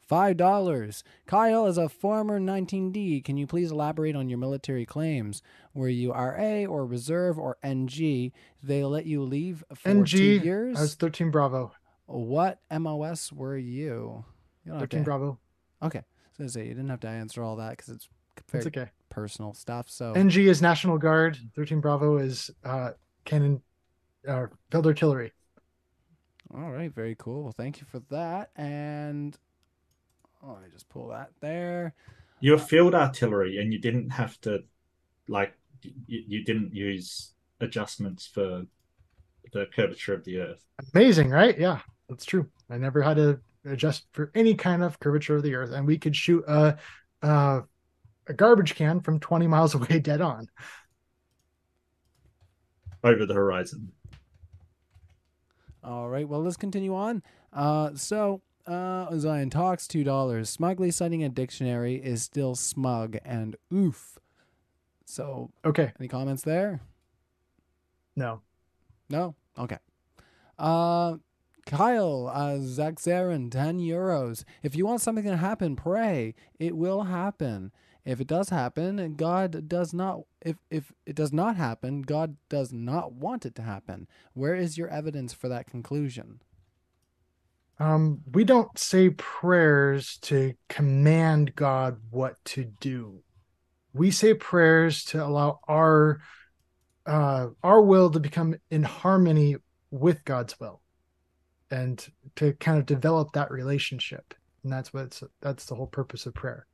five dollars. Kyle, is a former 19D, can you please elaborate on your military claims? Were you RA or reserve or NG? They let you leave for two years. I was 13 Bravo. What MOS were you? You 13 to- Bravo. Okay, so to say you didn't have to answer all that because it's very It's okay. personal stuff. So NG is National Guard. 13 Bravo is uh, cannon, uh, field artillery. All right, very cool. Well, thank you for that. And oh, I just pull that there. You're field artillery, and you didn't have to, like, you, you didn't use adjustments for the curvature of the Earth. Amazing, right? Yeah, that's true. I never had to adjust for any kind of curvature of the earth, and we could shoot a uh, a garbage can from 20 miles away dead on. over the horizon. All right, well, let's continue on. Uh, so uh, Zion talks two dollars. Smugly citing a dictionary is still smug and oof. So, Okay, any comments there? no. No? Okay. Uh Kyle, uh Zaxarin, 10 euros. If you want something to happen, pray. It will happen. If it does happen, God does not if if it does not happen, God does not want it to happen. Where is your evidence for that conclusion? Um, we don't say prayers to command God what to do. We say prayers to allow our uh, our will to become in harmony with God's will, and to kind of develop that relationship. And that's what's that's the whole purpose of prayer.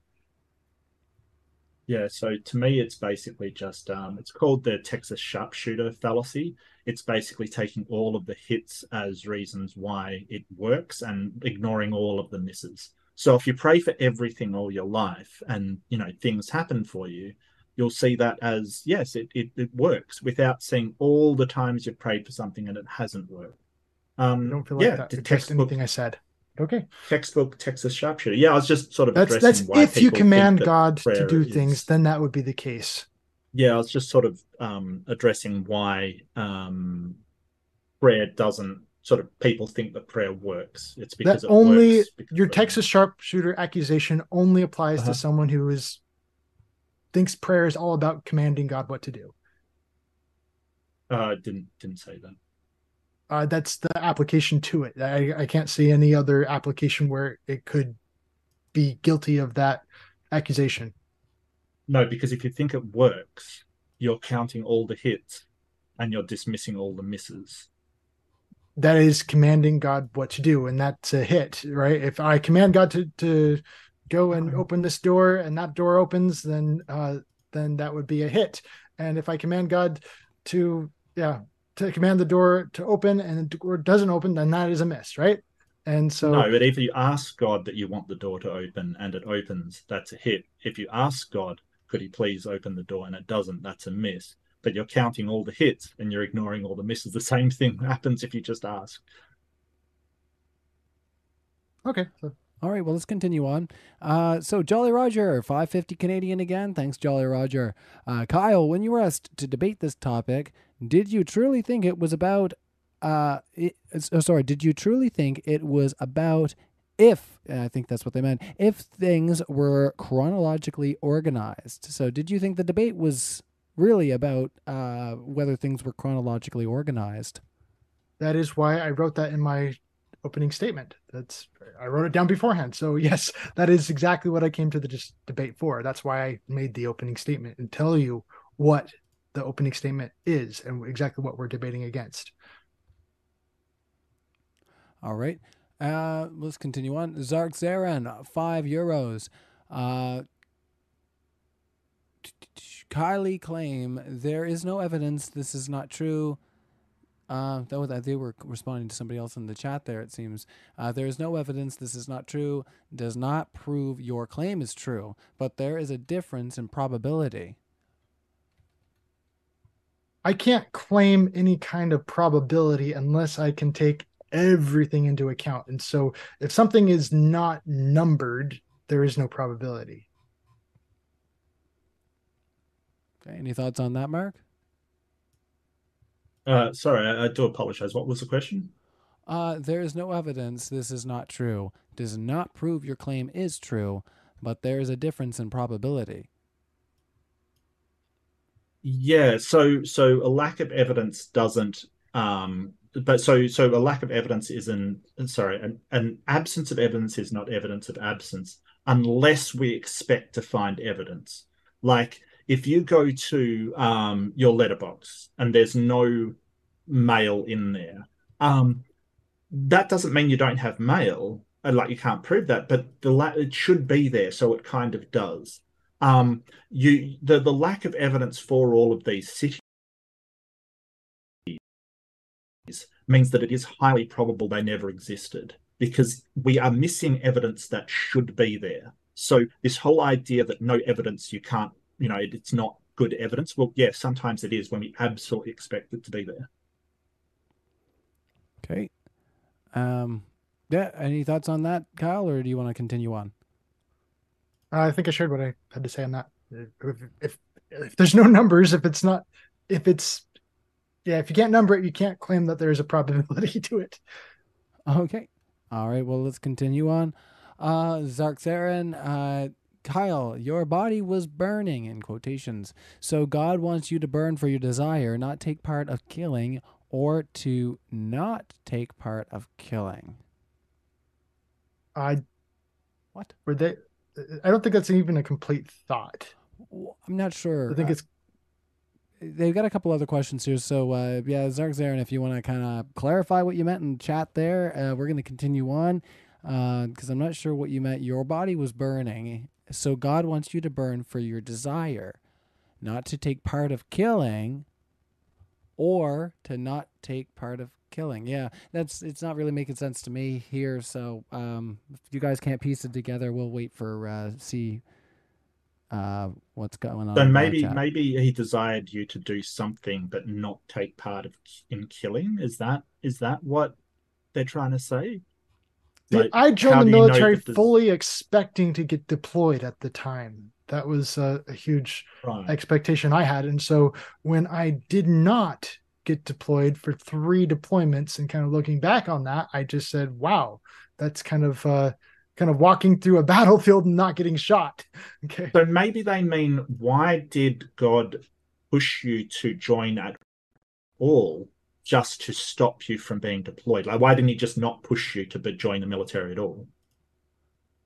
Yeah, so to me, it's basically just um, it's called the Texas sharpshooter fallacy. It's basically taking all of the hits as reasons why it works and ignoring all of the misses. So if you pray for everything all your life and you know things happen for you, you'll see that as yes, it it, it works without seeing all the times you've prayed for something and it hasn't worked. Um, I don't feel like yeah, that the textbook anything I said. Okay. textbook Texas sharpshooter. Yeah, I was just sort of That's addressing that's if you command God to do is- things, then that would be the case. yeah, I was just sort of um, addressing why um, prayer doesn't sort of people think that prayer works. It's because That it only because your Texas sharpshooter accusation only applies Uh-huh. to someone who is thinks prayer is all about commanding God what to do. Uh, didn't didn't say that. Uh, that's the application to it. I, I can't see any other application where it could be guilty of that accusation. No, because if you think it works, you're counting all the hits and you're dismissing all the misses. That is commanding God what to do, and that's a hit, right? If I command God to to go and open this door, and that door opens, then uh, then that would be a hit. And if I command God to yeah to command the door to open and the door doesn't open, then that is a miss, right? And so no, but if you ask God that you want the door to open and it opens, that's a hit. If you ask God, could he please open the door and it doesn't, that's a miss. But you're counting all the hits and you're ignoring all the misses. The same thing happens if you just ask. okay, so All right, well, let's continue on. Uh, so, Jolly Roger, 550 Canadian again. Thanks, Jolly Roger. Uh, Kyle, when you were asked to debate this topic, did you truly think it was about, uh, it, oh, sorry, did you truly think it was about if, I think that's what they meant, if things were chronologically organized? So, did you think the debate was really about uh, whether things were chronologically organized? that is why I wrote that in my opening statement. That's I wrote it down beforehand. So yes, that is exactly what I came to the dis- debate for. That's why I made the opening statement and tell you what the opening statement is and exactly what we're debating against. All right. Uh, let's continue on. Zark Zaran, five euros. Uh, Kylie claim there is no evidence this is not true. Uh, that was, they were responding to somebody else in the chat there, it seems. Uh, there is no evidence this is not true, does not prove your claim is true, but there is a difference in probability. I can't claim any kind of probability unless I can take everything into account. And so if something is not numbered, there is no probability. Okay, any thoughts on that, Mark? Uh, sorry, I, I do apologize. What was the question? Uh, there is no evidence this is not true, does not prove your claim is true, but there is a difference in probability. Yeah, so so a lack of evidence doesn't um but so so a lack of evidence is an sorry, an, an absence of evidence is not evidence of absence unless we expect to find evidence. Like if you go to um your letterbox and there's no mail in there, um that doesn't mean you don't have mail. Like you can't prove that, but the la- it should be there, so it kind of does um, you the the lack of evidence for all of these cities means that it is highly probable they never existed because we are missing evidence that should be there. So this whole idea that no evidence you can't, you know, it, it's not good evidence. Well, yeah, sometimes it is when we absolutely expect it to be there. Okay. Um, yeah. Any thoughts on that, Kyle, or do you want to continue on? I think I shared what I had to say on that. If, if if there's no numbers, if it's not, if it's yeah, if you can't number it, you can't claim that there's a probability to it. Okay. All right. Well, let's continue on. Uh, Zarkzaran, uh, Kyle, your body was burning in quotations. So God wants you to burn for your desire, not take part of killing, or to not take part of killing. I What? were they? I don't think that's even a complete thought. I'm not sure. I think Uh, it's they've got a couple other questions here. So uh, yeah, Zarkzaran, if you want to kind of clarify what you meant in chat there, uh, we're going to continue on because I'm not sure what you meant. Your body was burning. So God wants you to burn for your desire, not to take part of killing or to not take part of killing. Yeah, that's it's not really making sense to me here. So um, if you guys can't piece it together, we'll wait for uh, see uh, what's going on. So maybe maybe he desired you to do something but not take part of in killing. Is that is that what they're trying to say? Like, I joined the do you know military fully expecting to get deployed at the time. That was a, a huge Right. expectation I had. And so when I did not get deployed for three deployments and kind of looking back on that, I just said, wow, that's kind of uh kind of walking through a battlefield and not getting shot. Okay. So maybe they mean why did God push you to join at all just to stop you from being deployed? Like why didn't he just not push you to join the military at all?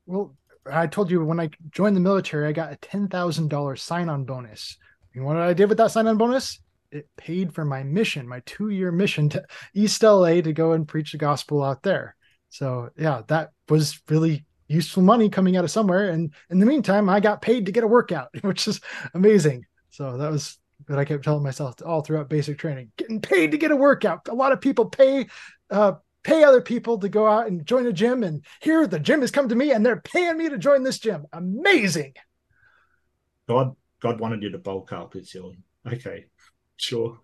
Well, I told you when I joined the military, I got a ten thousand dollar sign on bonus. And what I did with that sign on bonus? It paid for my mission, my two year mission to East LA to go and preach the gospel out there. So yeah, that was really useful money coming out of somewhere. And in the meantime, I got paid to get a workout, which is amazing. So that was what I kept telling myself all throughout basic training. Getting paid to get a workout. A lot of people pay uh, pay other people to go out and join a gym and here the gym has come to me and they're paying me to join this gym amazing God God wanted you to bulk up, is your okay. Sure.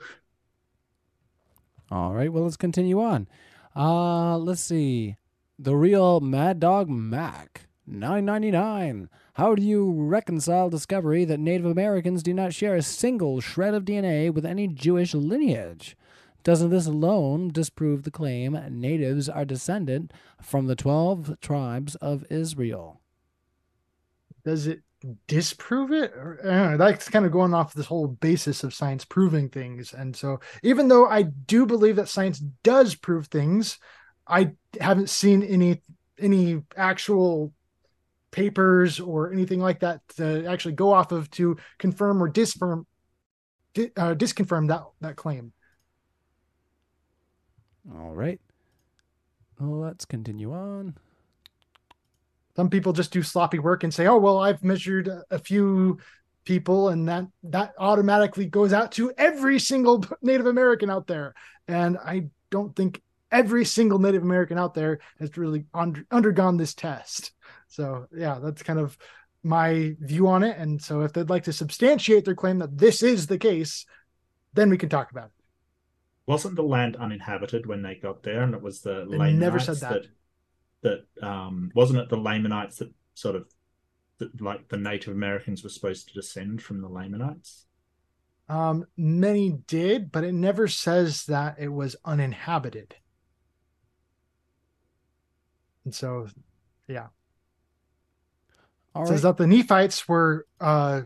All right, well, let's continue on. Uh, let's see. The real Mad Dog Mac, nine ninety nine. How do you reconcile discovery that Native Americans do not share a single shred of DNA with any Jewish lineage? Doesn't this alone disprove the claim natives are descendant from the twelve tribes of Israel? does it disprove it know, that's kind of going off this whole basis of science proving things and so even though i do believe that science does prove things i haven't seen any any actual papers or anything like that to actually go off of to confirm or disfirm di- uh, disconfirm that that claim All right. Let's continue on. some people just do sloppy work and say oh well i've measured a- few people and that that automatically goes out to every single native american out there and i don't think every single native american out there has really under, undergone this test so yeah that's kind of my view on it. And so if they'd like to substantiate their claim that this is the case then we can talk about it. Wasn't the land uninhabited when they got there, and it was the They Lamanites never said that. that that um wasn't it the Lamanites that sort of that like the Native Americans were supposed to descend from the Lamanites? um many did but it never says that it was uninhabited. And so All says right. that the Nephites were uh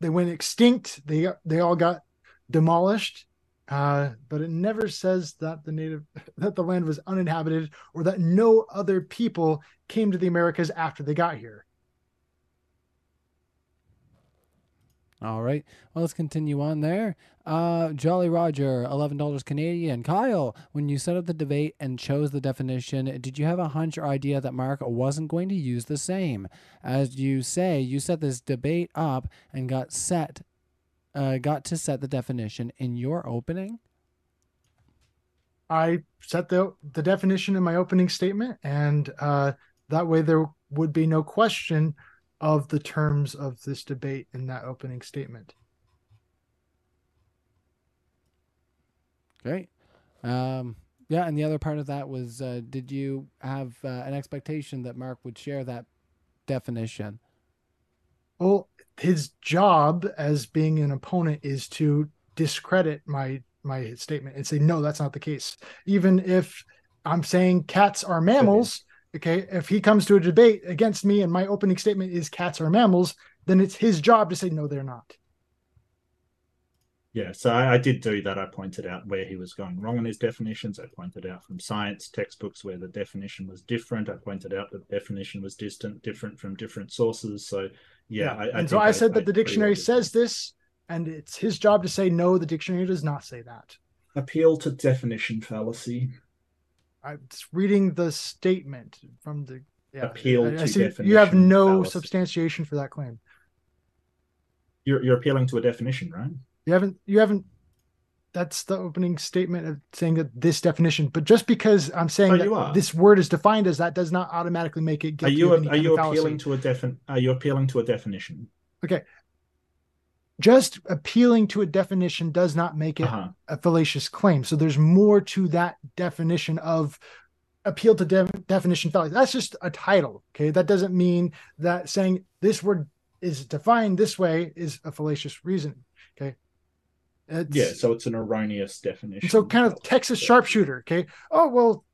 they went extinct. They they all got demolished. Uh, but it never says that the native that the land was uninhabited or that no other people came to the Americas after they got here. All right. Well, let's continue on there. Uh, Jolly Roger, eleven dollars Canadian. Kyle, when you set up the debate and chose the definition, did you have a hunch or idea that Mark wasn't going to use the same? As you say, you set this debate up and got set, uh, got to set the definition in your opening. I set the the definition in my opening statement, and uh, that way there would be no question of the terms of this debate in that opening statement. Great. Um, yeah, and the other part of that was, uh, did you have uh, an expectation that Mark would share that definition? Well, his job as being an opponent is to discredit my my statement and say no, that's not the case. Even if I'm saying cats are mammals, okay, if he comes to a debate against me and my opening statement is cats are mammals, then it's his job to say no, they're not. Yeah, so I, I did do that. I pointed out where he was going wrong in his definitions. I pointed out from science textbooks where the definition was different. I pointed out that the definition was distant, different from different sources. So yeah, I, I and so I said that I the dictionary says this, and it's his job to say no, the dictionary does not say that. appeal to definition fallacy. I'm just reading the statement from the Yeah. Appeal I- I see you have no fallacy. substantiation for that claim. You're you're appealing to a definition, right? You haven't you haven't that's the opening statement of saying that this definition, but just because I'm saying Oh, that this word is defined as that does not automatically make it Are you are you appealing fallacy. to a defin Are you appealing to a definition? Just appealing to a definition does not make it Uh-huh. a fallacious claim. So there's more to that definition of appeal to de- definition fallacy. That's just a title. Okay. That doesn't mean that saying this word is defined this way is a fallacious reason. Okay. It's, Yeah, so it's an erroneous definition. so kind of Texas sharpshooter. Okay. Oh, well,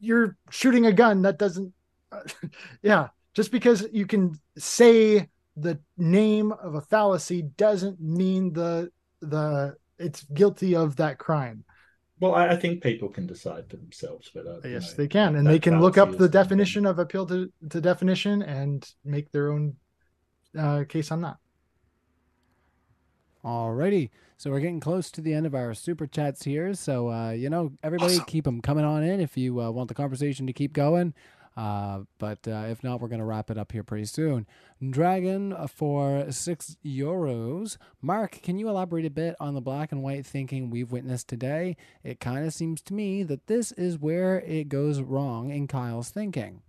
you're shooting a gun. That doesn't, yeah. Just because you can say the name of a fallacy doesn't mean the, the, it's guilty of that crime. Well, I, I think people can decide for themselves whether. you Yes, know, they can, and they can look up the is something- definition of appeal to, to definition and make their own uh, case on that. Alrighty. So we're getting close to the end of our super chats here. So, uh, you know, everybody Awesome. keep them coming on in if you uh, want the conversation to keep going. Uh, but uh, if not, we're going to wrap it up here pretty soon. Dragon for six euros. Mark, can you elaborate a bit on the black and white thinking we've witnessed today? It kind of seems to me that this is where it goes wrong in Kyle's thinking.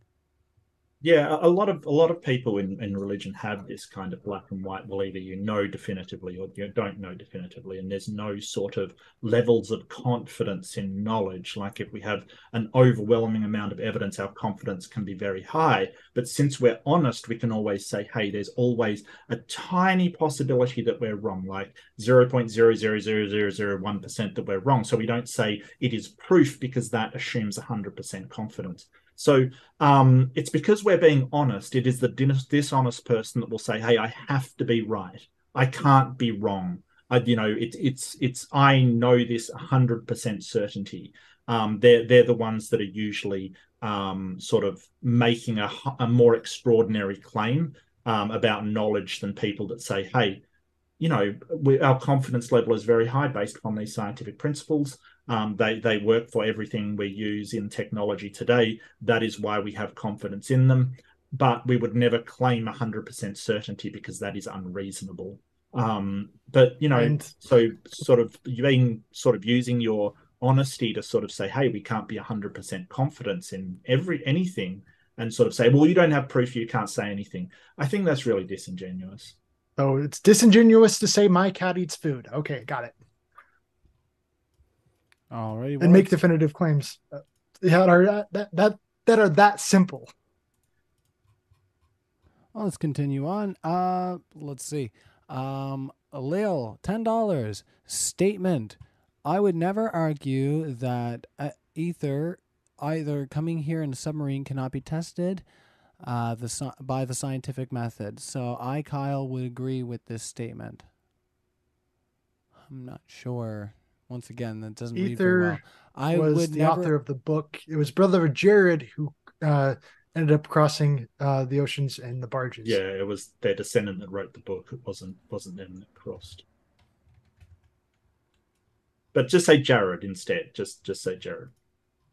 Yeah, a lot of a lot of people in, in religion have this kind of black and white. Well, either you know definitively or you don't know definitively, and there's no sort of levels of confidence in knowledge. Like if we have an overwhelming amount of evidence, our confidence can be very high. But since we're honest, we can always say, "Hey, there's always a tiny possibility that we're wrong, like zero point zero zero zero zero zero one percent that we're wrong." So we don't say it is proof because that assumes hundred percent confidence. So um, it's because we're being honest. It is the dishonest person that will say, "Hey, I have to be right. I can't be wrong." I, you know, it's it's it's. I know this hundred percent certainty. Um, they're they're the ones that are usually um, sort of making a more extraordinary claim um, about knowledge than people that say, "Hey, you know, we, our confidence level is very high based upon these scientific principles." Um, they they work for everything we use in technology today. That is why we have confidence in them. But we would never claim 100% certainty because that is unreasonable. Um, but you know, And- so sort of you being sort of using your honesty to sort of say, hey, we can't be 100% confidence in every anything, and sort of say, well, you don't have proof, you can't say anything. I think that's really disingenuous. So it's disingenuous to say my cat eats food. Okay, got it. Alrighty. well, And make definitive claims. Uh, yeah, that are that that that are that simple. Well, let's continue on. Uh, let's see. Um, Lil, ten dollars statement. I would never argue that uh, ether, either coming here in a submarine, cannot be tested, uh, the by the scientific method. So I, Kyle, would agree with this statement. I'm not sure. Once again, that doesn't read very well. Ether I was would the never. author of the book. It was brother of Jared who uh, ended up crossing uh, the oceans in the barges. Yeah, it was their descendant that wrote the book. It wasn't wasn't them that crossed. But just say Jared instead. Just just say Jared.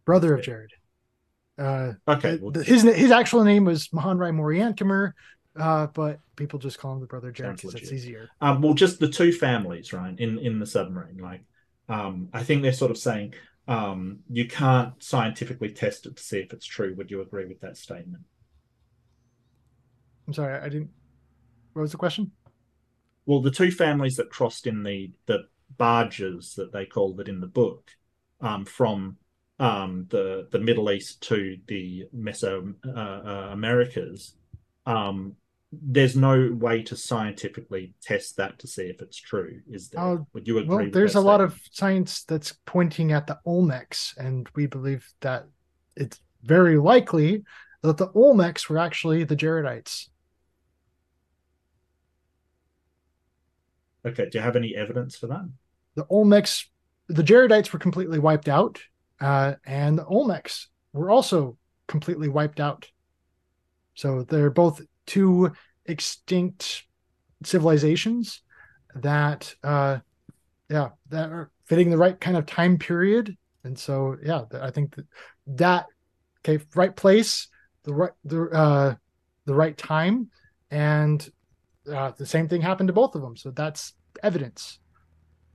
brother of Jared. Uh, Okay. the- well, the- his his actual name was Mahonri Moriancumer, uh, but people just call him the brother Jared because it's easier. um, well, just the two families, right? In in the submarine, like, um, I think they're sort of saying um, you can't scientifically test it to see if it's true. Would you agree with that statement? I'm sorry, I didn't. What was the question? Well, the two families that crossed in the the barges that they called it in the book, um, from um, the the Middle East to the Meso uh, uh, Americas, um, there's no way to scientifically test that to see if it's true. Is there? Oh, Would you agree? Well, there's a lot of science that's pointing at the Olmecs, and we believe that it's very likely that the Olmecs were actually the Jaredites. Okay. Do you have any evidence for that? The Olmecs, the Jaredites were completely wiped out, uh, and the Olmecs were also completely wiped out. So they're both two extinct civilizations that, uh, yeah, that are fitting the right kind of time period. And so, yeah, I think that that okay, right place, the right the uh the right time. And uh, the same thing happened to both of them. So that's evidence.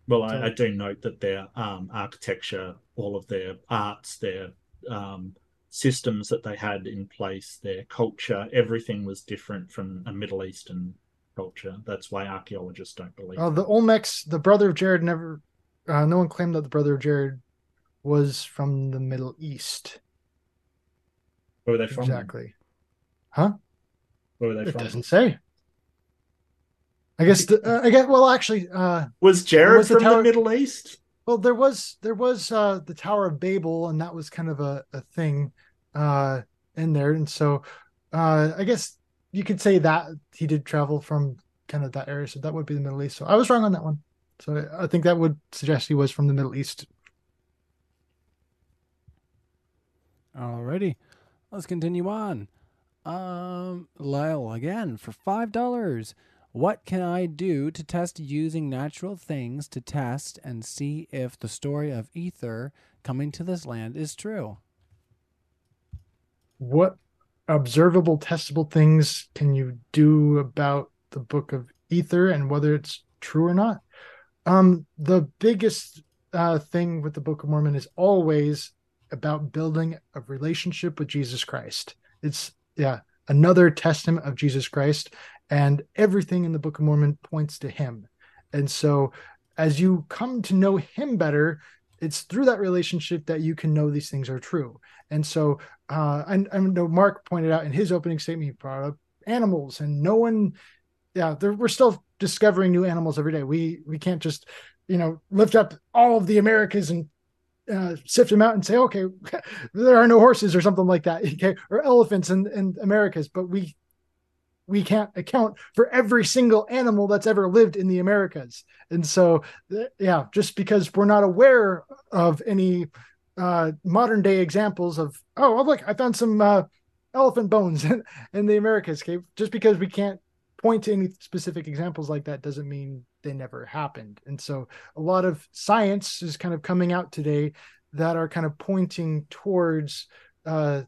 Well, So- I, I do note that their um, architecture, all of their arts, their um, systems that they had in place, their culture, everything was different from a Middle Eastern culture. That's why archaeologists don't believe. uh, the olmecs the brother of jared never uh, no one claimed that the brother of jared was from the middle east Where were they from? exactly Huh? Where were they it from? doesn't say i guess the, uh, i guess well actually uh Was Jared Was from the tower- Middle East? Well, there was there was uh the Tower of Babel, and that was kind of a, a thing uh in there. And so uh I guess you could say that he did travel from kind of that area, so that would be the Middle East. So I was wrong on that one. So I think that would suggest he was from the Middle East. Alrighty, let's continue on. Um, Lyle again for five dollars. What can I do to test using natural things to test and see if the story of Ether coming to this land is true? What observable, testable things can you do about the Book of Ether and whether it's true or not? Um, the biggest uh, thing with the Book of Mormon is always about building a relationship with Jesus Christ. It's yeah, another testament of Jesus Christ, and everything in the Book of Mormon points to Him. And so, as you come to know Him better, it's through that relationship that you can know these things are true. And so, uh, I, I know Mark pointed out in his opening statement, he brought up animals, and no one, yeah, there, we're still discovering new animals every day. We we can't just, you know, lift up all of the Americas and uh, sift them out and say, okay, there are no horses or something like that, okay, or elephants in, in Americas, but we we can't account for every single animal that's ever lived in the Americas. And so, yeah, just because we're not aware of any uh, modern day examples of, oh, well, look, I found some uh, elephant bones in, in the Americas. Okay, just because we can't point to any specific examples like that doesn't mean they never happened. And so, a lot of science is kind of coming out today that are kind of pointing towards uh,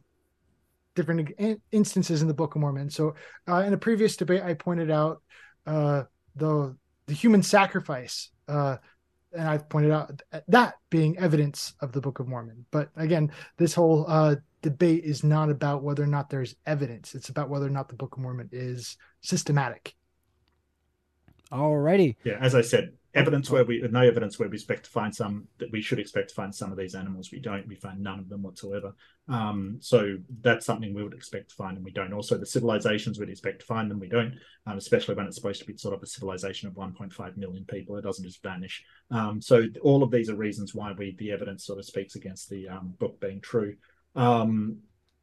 different in- instances in the Book of Mormon. So, uh, in a previous debate, I pointed out uh, the the human sacrifice, uh, and I've pointed out that being evidence of the Book of Mormon. But again, this whole uh, debate is not about whether or not there's evidence; it's about whether or not the Book of Mormon is systematic. Alrighty, Yeah, as I said, evidence where we no evidence where we expect to find some that we should expect to find some of these animals. We don't. We find none of them whatsoever. Um, so that's something we would expect to find, and we don't. Also, the civilizations we'd expect to find them, we don't. Um, especially when it's supposed to be sort of a civilization of 1.5 million people, it doesn't just vanish. Um, so all of these are reasons why we the evidence sort of speaks against the um, book being true.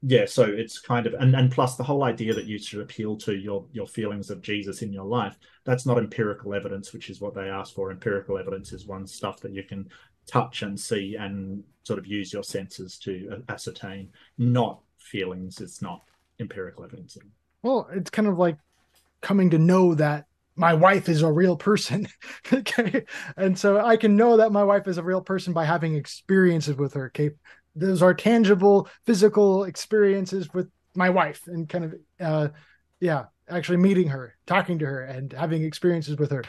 Yeah, so it's kind of and, and plus the whole idea that you should appeal to your your feelings of Jesus in your life that's not empirical evidence, which is what they ask for. Empirical evidence is one stuff that you can touch and see and sort of use your senses to ascertain, not feelings. It's not empirical evidence. Well, it's kind of like coming to know that my wife is a real person. okay. And so I can know that my wife is a real person by having experiences with her. Those are tangible physical experiences with my wife and kind of, uh, yeah, actually meeting her, talking to her, and having experiences with her.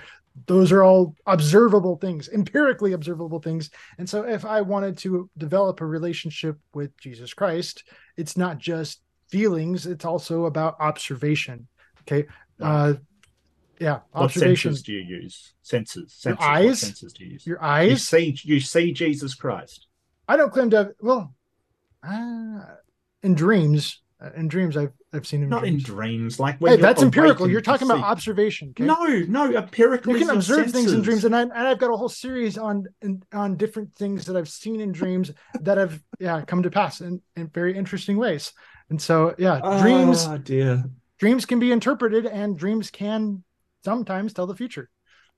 Those are all observable things, empirically observable things. And so if I wanted to develop a relationship with Jesus Christ, it's not just feelings, it's also about observation. Okay. Uh, yeah, What observation. senses do you use? Senses. Your senses. What eyes? senses do you use? Your You eyes. see, you see Jesus Christ. I don't claim to have. Well, uh, in dreams, uh, in dreams, I've I've seen him. Not in dreams. dreams, like when Hey, that's empirical. You're talking about observation. Okay? No, no, empirical. you can observe things in dreams, and, I, and I've got a whole series on in, on different things that I've seen in dreams that have yeah come to pass in, in very interesting ways. And so yeah, dreams Oh dear. dreams can be interpreted, and dreams can sometimes tell the future.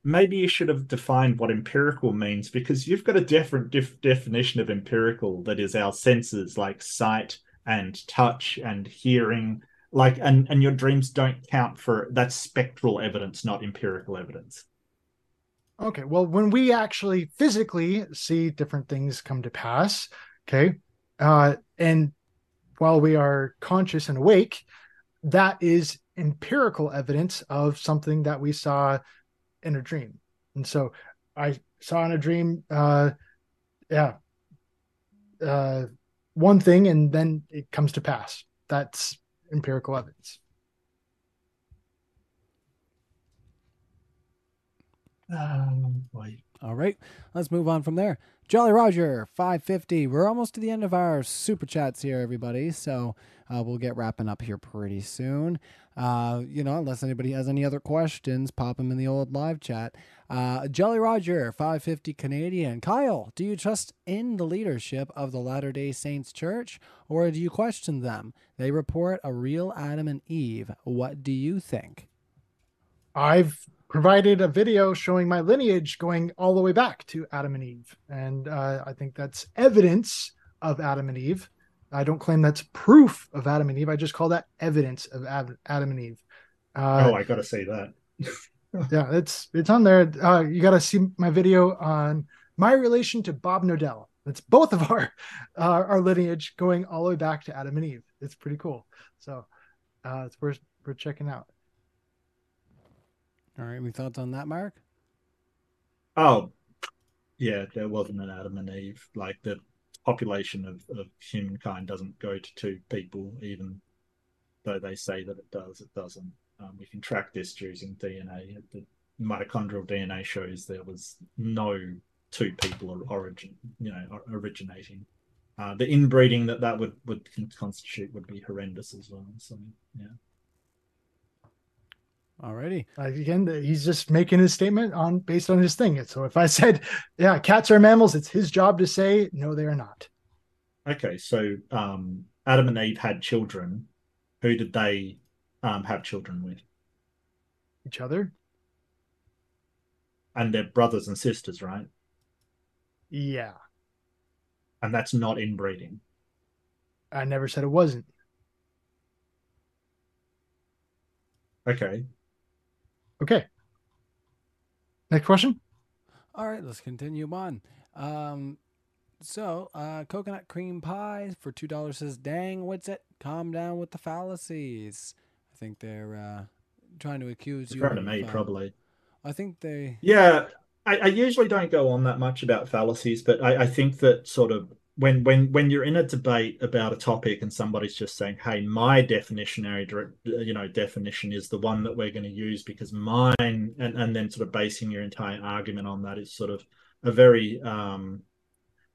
Maybe you should have defined what empirical means because you've got a different def- definition of empirical that is our senses like sight and touch and hearing. Like and and your dreams don't count for that's spectral evidence not empirical evidence. Okay, well, when we actually physically see different things come to pass, okay, uh, and while we are conscious and awake, that is empirical evidence of something that we saw in a dream. And so I saw in a dream, uh, yeah, uh, one thing, and then it comes to pass. That's empirical evidence. Um. All right, let's move on from there. Jolly Roger, 550. We're almost to the end of our super chats here, everybody. So uh, we'll get wrapping up here pretty soon. Uh, you know, unless anybody has any other questions, pop them in the old live chat. Uh, Jolly Roger, 550 Canadian. Kyle, do you trust in the leadership of the Latter day Saints Church or do you question them? They report a real Adam and Eve. What do you think? I've provided a video showing my lineage going all the way back to Adam and Eve. And uh, I think that's evidence of Adam and Eve. I don't claim that's proof of Adam and Eve. I just call that evidence of Ad- Adam and Eve. Uh, oh, I got to say that. yeah, it's it's on there. Uh, you got to see my video on my relation to Bob Nodell. It's both of our uh, our lineage going all the way back to Adam and Eve. It's pretty cool. So uh, it's worth worth checking out. All right, any thoughts on that, Mark? Oh, yeah, there wasn't an Adam and Eve. Like the population of, of humankind doesn't go to two people, even though they say that it does. It doesn't. Um, we can track this using DNA. The mitochondrial DNA shows there was no two people origin, you know, originating. Uh, the inbreeding that that would would constitute would be horrendous as well. So yeah. Alrighty. Like again, he's just making his statement on based on his thing. So if I said, "Yeah, cats are mammals," it's his job to say, "No, they are not." Okay, so um, Adam and Eve had children. Who did they um, have children with? Each other. And they're brothers and sisters, right? Yeah. And that's not inbreeding. I never said it wasn't. Okay. Okay. Next question. All right, let's continue on. Um, so, uh, coconut cream pie for two dollars says, "Dang, what's it? Calm down with the fallacies." I think they're uh, trying to accuse It's you. referring to me, uh, probably. I think they. Yeah, I, I usually don't go on that much about fallacies, but I, I think that sort of when when when you're in a debate about a topic and somebody's just saying, "Hey, my definitionary you know definition is the one that we're going to use because mine," and and then sort of basing your entire argument on that is sort of a very um,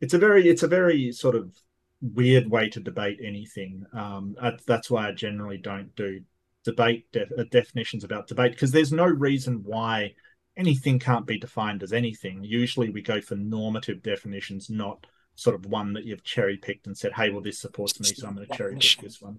it's a very it's a very sort of weird way to debate anything. Um, that's why I generally don't do debate def- definitions about debate because there's no reason why anything can't be defined as anything. Usually, we go for normative definitions, not sort of one that you've cherry picked and said, "Hey, well, this supports me, so I'm going to cherry pick this one."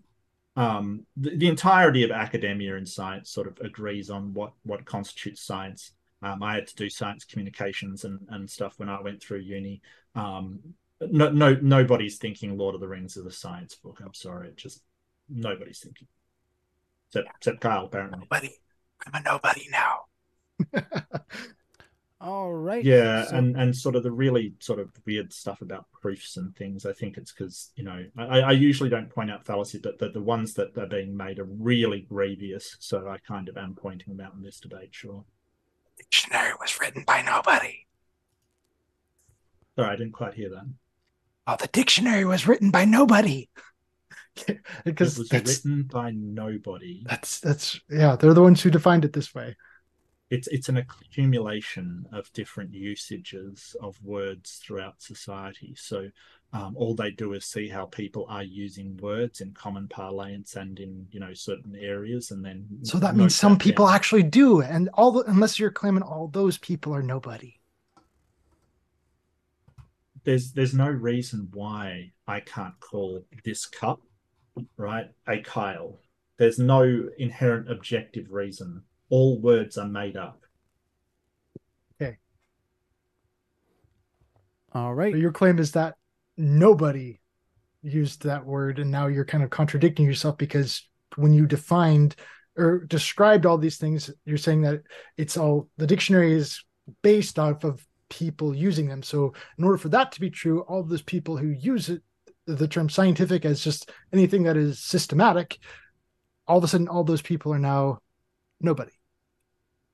Um, the, the, entirety of academia and science sort of agrees on what what constitutes science. Um, I had to do science communications and, and stuff when I went through uni. Um, no, no, nobody's thinking Lord of the Rings is a science book. I'm sorry, it just nobody's thinking. Except, except Kyle, apparently. Nobody. I'm a nobody now. All right. Yeah, so- and and sort of the really sort of weird stuff about proofs and things. I think it's because you know I, I usually don't point out fallacies, but the, the ones that are being made are really grievous. So I kind of am pointing them out in this debate. Sure. The dictionary was written by nobody. Sorry, I didn't quite hear that. Oh, the dictionary was written by nobody. because it was written by nobody. that's that's yeah, they're the ones who defined it this way. It's it's an accumulation of different usages of words throughout society. So um, all they do is see how people are using words in common parlance and in you know certain areas, and then So that means some people down. actually do, and all the, unless you're claiming all those people are nobody. there's there's no reason why I can't call this cup right a Kyle. There's no inherent objective reason. All words are made up. Okay. All right. But your claim is that nobody used that word, and now you're kind of contradicting yourself because when you defined or described all these things, you're saying that it's all the dictionary is based off of people using them. So in order for that to be true, all those people who use it the term scientific as just anything that is systematic, all of a sudden all those people are now nobody.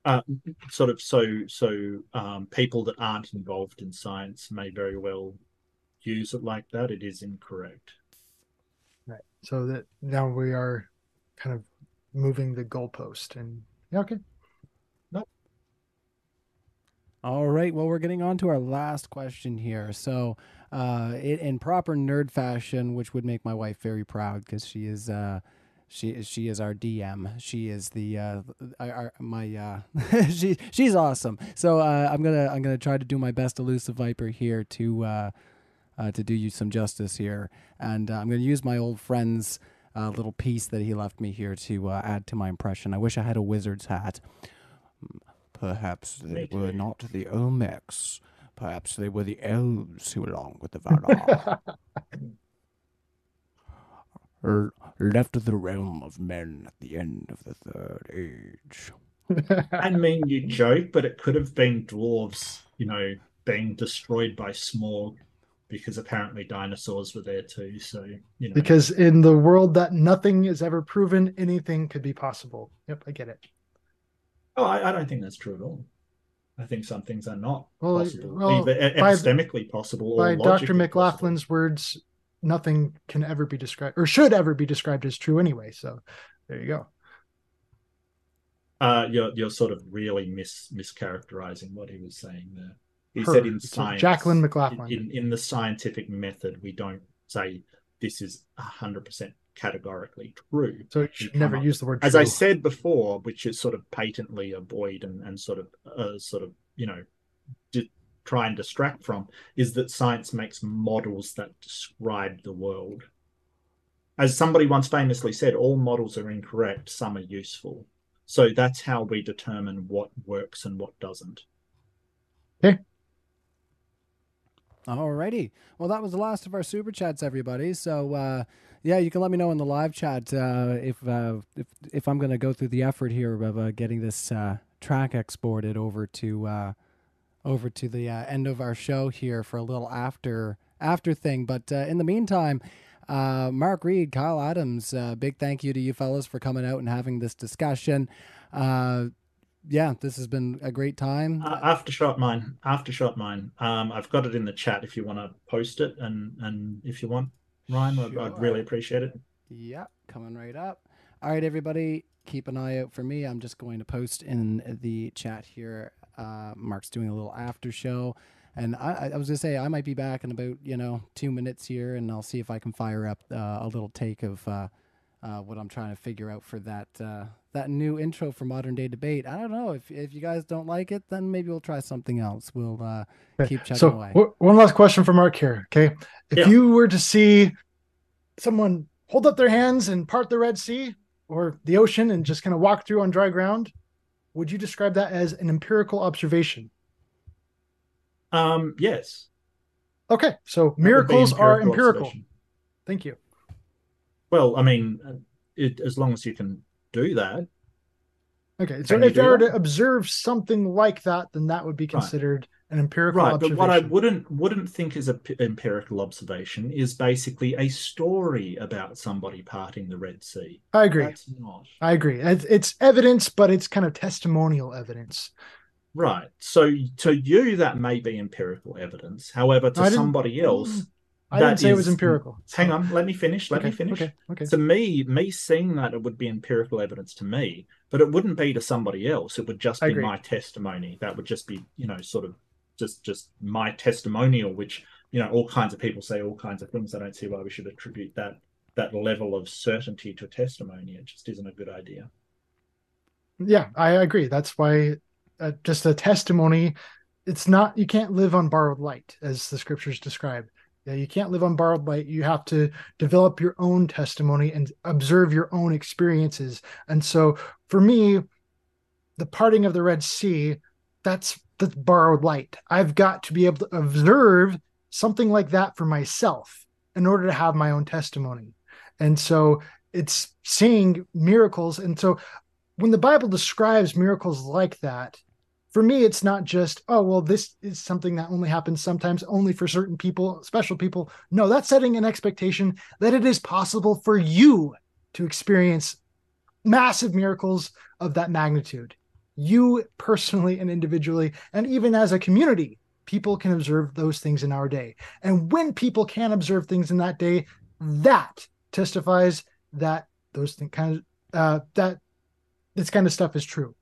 Uh, sort of so so um, people that aren't involved in science may very well use it like that. It is incorrect. Right. So that now we are kind of moving the goalpost and yeah, okay. Nope. All right. Well, we're getting on to our last question here. So, uh, it, in proper nerd fashion, which would make my wife very proud because she is, uh, she she is our DM. She is the uh, our, my uh, she she's awesome. So uh, I'm gonna I'm gonna try to do my best, elusive viper here to uh, uh, to do you some justice here, and uh, I'm gonna use my old friend's uh, little piece that he left me here to uh, add to my impression. I wish I had a wizard's hat. Perhaps they were not the Olmecs. Perhaps they were the elves who along with the Valar. Left the realm of men at the end of the third age. I mean, you joke, but it could have been dwarves, you know, being destroyed by Smaug because apparently dinosaurs were there too. So, you know, because in the world that nothing is ever proven, anything could be possible. Yep, I get it. oh, I, I don't think that's true at all. I think some things are not Well, possible, well, either by- epistemically possible or By Dr. logically possible. McLaughlin's words, nothing can ever be described or should ever be described as true anyway. So there you go. Uh, you're you're sort of really mis mischaracterizing what he was saying there. He Her. said in science, Jacqueline McLaughlin. in, in the scientific method, we don't say this is hundred percent categorically true. So you should never use the word As. I said before, which is sort of patently a void and, and sort of uh, sort of you know try and distract from is that science makes models that describe the world. As somebody once famously said, all models are incorrect, some are useful. So that's how we determine what works and what doesn't. Alrighty. Well, that was the last of our super chats, everybody. So, uh, yeah, you can let me know in the live chat uh, if uh, if if I'm going to go through the effort here of uh, getting this uh, track exported over to uh, over to the uh, end of our show here for a little after after thing. But uh, in the meantime, uh, Mark Reid, Kyle Adams, uh, big thank you to you fellas for coming out and having this discussion. Uh, yeah, this has been a great time. Aftershot mine, aftershot mine. Um, I've got it in the chat if you want to post it, and and if you want, Ryan, I'd, I'd really appreciate it. Yep, coming right up. All right, everybody, keep an eye out for me. I'm just going to post in the chat here. Uh, Mark's doing a little after show, and I, I- I was gonna say I might be back in about you know two minutes here, and I'll see if I can fire up uh, a little take of uh, uh, what I'm trying to figure out for that uh, that new intro for modern day debate. I don't know if if you guys don't like it, then maybe we'll try something else. We'll uh, Okay, keep chugging so away. w- one last question for Mark here. Okay. If Yeah. you were to see someone hold up their hands and part the Red Sea or the ocean and just kind of walk through on dry ground, would you describe that as an empirical observation? Um, yes, Okay. So that would be miracles are empirical. Thank you. Well, I mean, it, as long as you can do that, Okay. So if you if I do were to observe something like that, then that would be considered an empirical right? But what I wouldn't wouldn't think is a p- empirical observation is basically a story about somebody parting the Red Sea. I agree. That's not I agree. It's, evidence, but it's kind of testimonial evidence. right. So to you, that may be empirical evidence. However, to somebody else, I didn't say it was empirical. hang on, let me finish. Let okay, me finish. Okay. Okay. To me, me seeing that it would be empirical evidence to me, but it wouldn't be to somebody else. It would just I be agree. my testimony. That would just be, you know, sort of just just my testimonial, which you know, all kinds of people say all kinds of things. I don't see why we should attribute that that level of certainty to testimony. It just isn't a good idea. Yeah, I agree. That's why uh, just a testimony, it's not, you can't live on borrowed light, as the scriptures describe. Yeah, you can't live on borrowed light. You have to develop your own testimony and observe your own experiences. And so for me, the parting of the Red Sea, that's that's borrowed light. I've got to be able to observe something like that for myself in order to have my own testimony. And so it's seeing miracles. And so when the Bible describes miracles like that, for me, it's not just, oh, well, this is something that only happens sometimes, only for certain people, special people. No, that's setting an expectation that it is possible for you to experience massive miracles of that magnitude. You personally and individually, and even as a community, people can observe those things in our day. And when people can observe things in that day, that testifies that those things kind of uh, that this kind of stuff is true.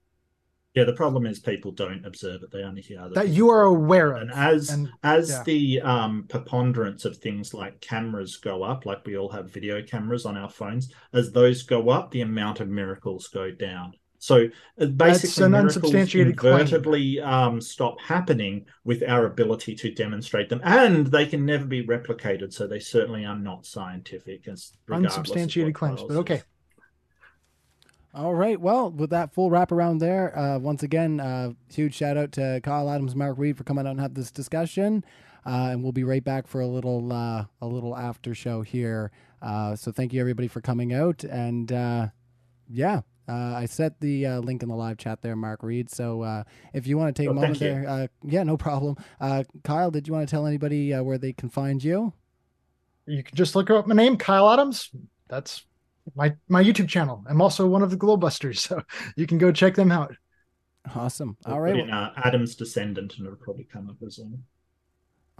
Yeah, the problem is people don't observe it; they only hear other that you are aware of. And as And- as yeah. the um, preponderance of things like cameras go up, like we all have video cameras on our phones, as those go up, the amount of miracles go down. So uh, basically, an unsubstantiated claim. um, stop happening with our ability to demonstrate them, and they can never be replicated. So they certainly are not scientific, as unsubstantiated claims. But okay. All right. Well, with that full wraparound there, uh, once again, uh, huge shout out to Kyle Adams, and Mark Reid for coming out and have this discussion. Uh, and we'll be right back for a little uh, a little after show here. Uh, so thank you everybody for coming out. And uh, yeah, uh, I set the uh, link in the live chat there, Mark Reid. So uh, if you want to take Oh, a moment there, uh, yeah, no problem. Uh, Kyle, did you want to tell anybody uh, where they can find you? you can just look up my name, Kyle Adams. That's my my YouTube channel. I'm also one of the Globusters, so you can go check them out. Awesome. We'll All put right. in, uh, Adam's descendant, and it'll probably come up as well.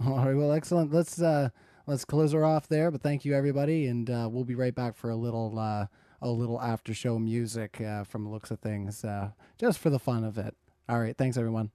All right, well, excellent. Let's uh let's close her off there. But thank you everybody, and uh, we'll be right back for a little uh a little after show music uh, from looks of things, uh, just for the fun of it. All right, thanks everyone.